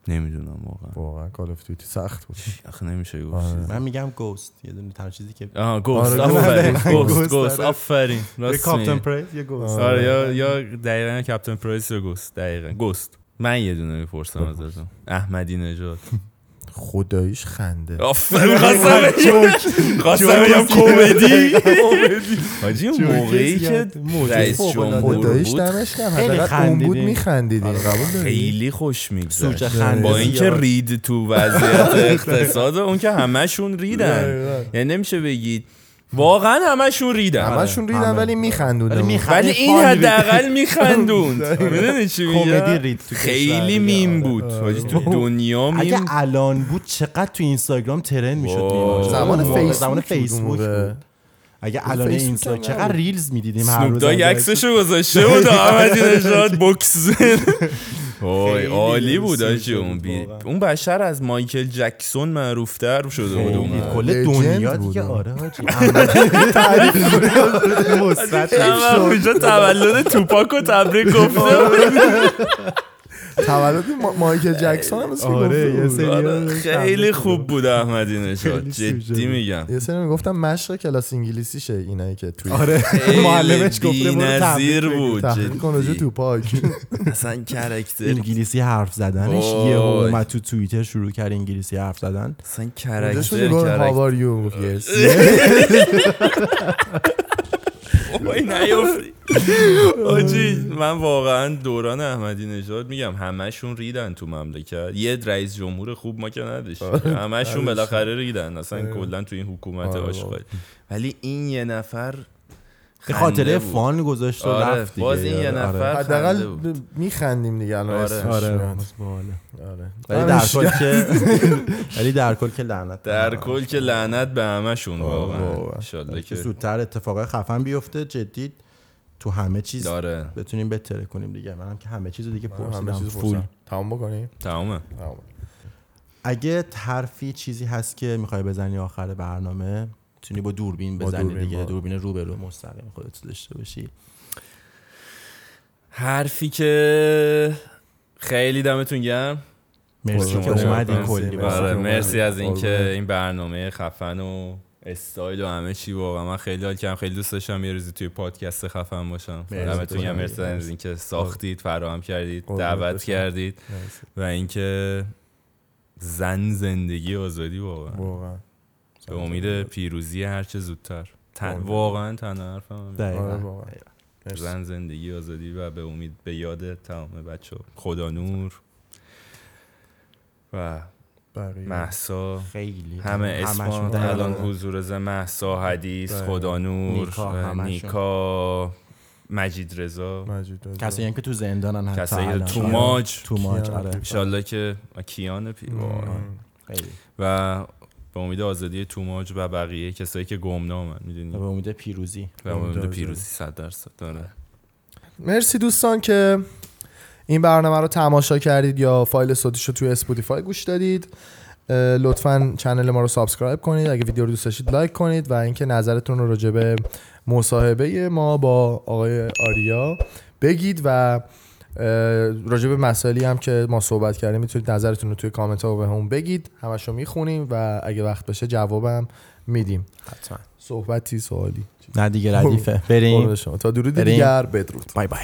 نمی‌دونم واقعا. واقعا Call of Duty سخت بود. آخه نمیشه گفت آره. من میگم Ghost یه دونه تنها چیزی که آه Ghost آره، آفرین. Ghost. Ghost آره. آفرین. Captain Price یه Ghost آره یا یا دقیقا Captain Price یا Ghost دقیقا. Ghost من یه دونه می‌پرسم ازتون. احمدی نژاد. *laughs* خداییش خنده. خواستم بگم. کمدی. حاجی اون موقعی که رئیس جمهور خداییش بود. خیلی بود خندیدیم. میخندیدیم. قبول داری؟ خیلی خوش میگذشت. خنده با اینکه. رید تو وضعیت *laughs* اقتصاد اون که همشون ریدن. یعنی نمیشه بگید واقعا همشون ریدن. همشون ریدن همه. ولی میخندوندن ولی. ولی این حداقل میخندوند. *laughs* می‌دونی چی کمدی رید تو خیلی. میم آره. بود. حاجی تو دنیا اگه میم الان بود چقدر تو اینستاگرام ترند می‌شد. زمان فیسبوک زمان فیسبوک اگه الان هم چقدر. ریلز می‌دیدیم هر روز داگ از- عکسشو *laughs* گذاشته بود احمدی نژاد بوکس. *laughs* وای عالی بود آجی. اون بی... اون بشر از مایکل جکسون معروفتر شده بود اون کل دنیا دیگه. آره حاجی *laughs* تعریف *laughs* مثبت اونجا تولد توپاک و تبریک گفته. تولد ما- مایکل جکسون هم آره، یه بود. سری- آره، خیلی خوب بود احمدی سوژه جدی بود. میگم یه سری می‌گفتم مشق کلاس انگلیسیشه اینایی که توی آره معلمش گفته برو نظیر. بود جدی. تو پاک *laughs* اصلا کرکتر انگلیسی حرف زدنش. یه اومد تو توییتر شروع کرد انگلیسی حرف زدن اصلا کرکتر کرکتر *laughs* *laughs* yes *laughs* وای نیافتی. آجی من واقعا دوران احمدی نژاد میگم همشون ریدن تو مملکت. یه رئیس جمهور خوب ما که نداشتیم همشون بالاخره ریدن. اصلا کلا تو این حکومت آره. آشغال ولی این یه نفر به خنده خاطر بود. فان گذاشت و آره، رفت دیگه باز این یه آره. نفر حداقل. ب- میخندیم دیگه الان آره. اسمش آره. باله. آره ولی در کل. که *laughs* ولی در کل که لعنت در کل که لعنت به همشون واقعا. انشالله که که زودتر اتفاقای خفن بیفته جدید تو همه چیز داره بتونیم بتره کنیم دیگه منم که همه چیز دیگه همه پرسیدم چیز فول فول تمام بکنیم تمامه تمام. اگه حرفی چیزی هست که می‌خوای بزنی آخر برنامه می‌تونی با دوربین با بزنی دوربین، دیگه با- دوربین رو به رو مستقیم خودت داشته باشی حرفی که خیلی دمتون گرم مرسی که اومدی. کلی مرسی. آره مرسی. از اینکه. این برنامه خفن و استایل و همه چی واقعا من خیلی حال کردم خیلی دوست داشتم یه روزی توی پادکست خفن باشم. دمتون گرم مرسی. از اینکه ساختید فراهم کردید دعوت. کردید. و اینکه زن زندگی آزادی واقعا واقعا به امید پیروزی هرچه زودتر تن... واقعا تنها حرفم. دقیقاً. آره. زن زندگی آزادی و به امید به یاد تمام بچه خدا نور و. محسا خیلی همه دقیقاً. الان حضور ز محسا حدیث. خدا نور نیکا،. نیکا مجید رضا. کسایی هم که تو زندانن حتی کسایی. تو. ماج. تو ماج کیان آره که کیان پی و به امید آزادی توماج و بقیه کسایی که گمنامن می‌دونی؟ به امید پیروزی. و به امید آزادی. پیروزی صد درصد داره مرسی دوستان که این برنامه رو تماشا کردید یا فایل صوتیش رو توی اسپاتیفای گوش دادید. لطفا channel ما رو subscribe کنید. اگه ویدیو رو دوست داشتید لایک کنید و اینکه نظرتون رو راجع به مصاحبه ما با آقای آریا بگید و راجع به مسائلی هم که ما صحبت کردیم می‌تونید نظرتون رو توی کامنت ها بهمون بگید. همش رو می‌خونیم و اگه وقت بشه جوابم میدیم. حتما. صحبتی سوالی. نه دیگه ردیفه. بریم. قربون شما. تا درود بریم. دیگر بدرود. بای بای.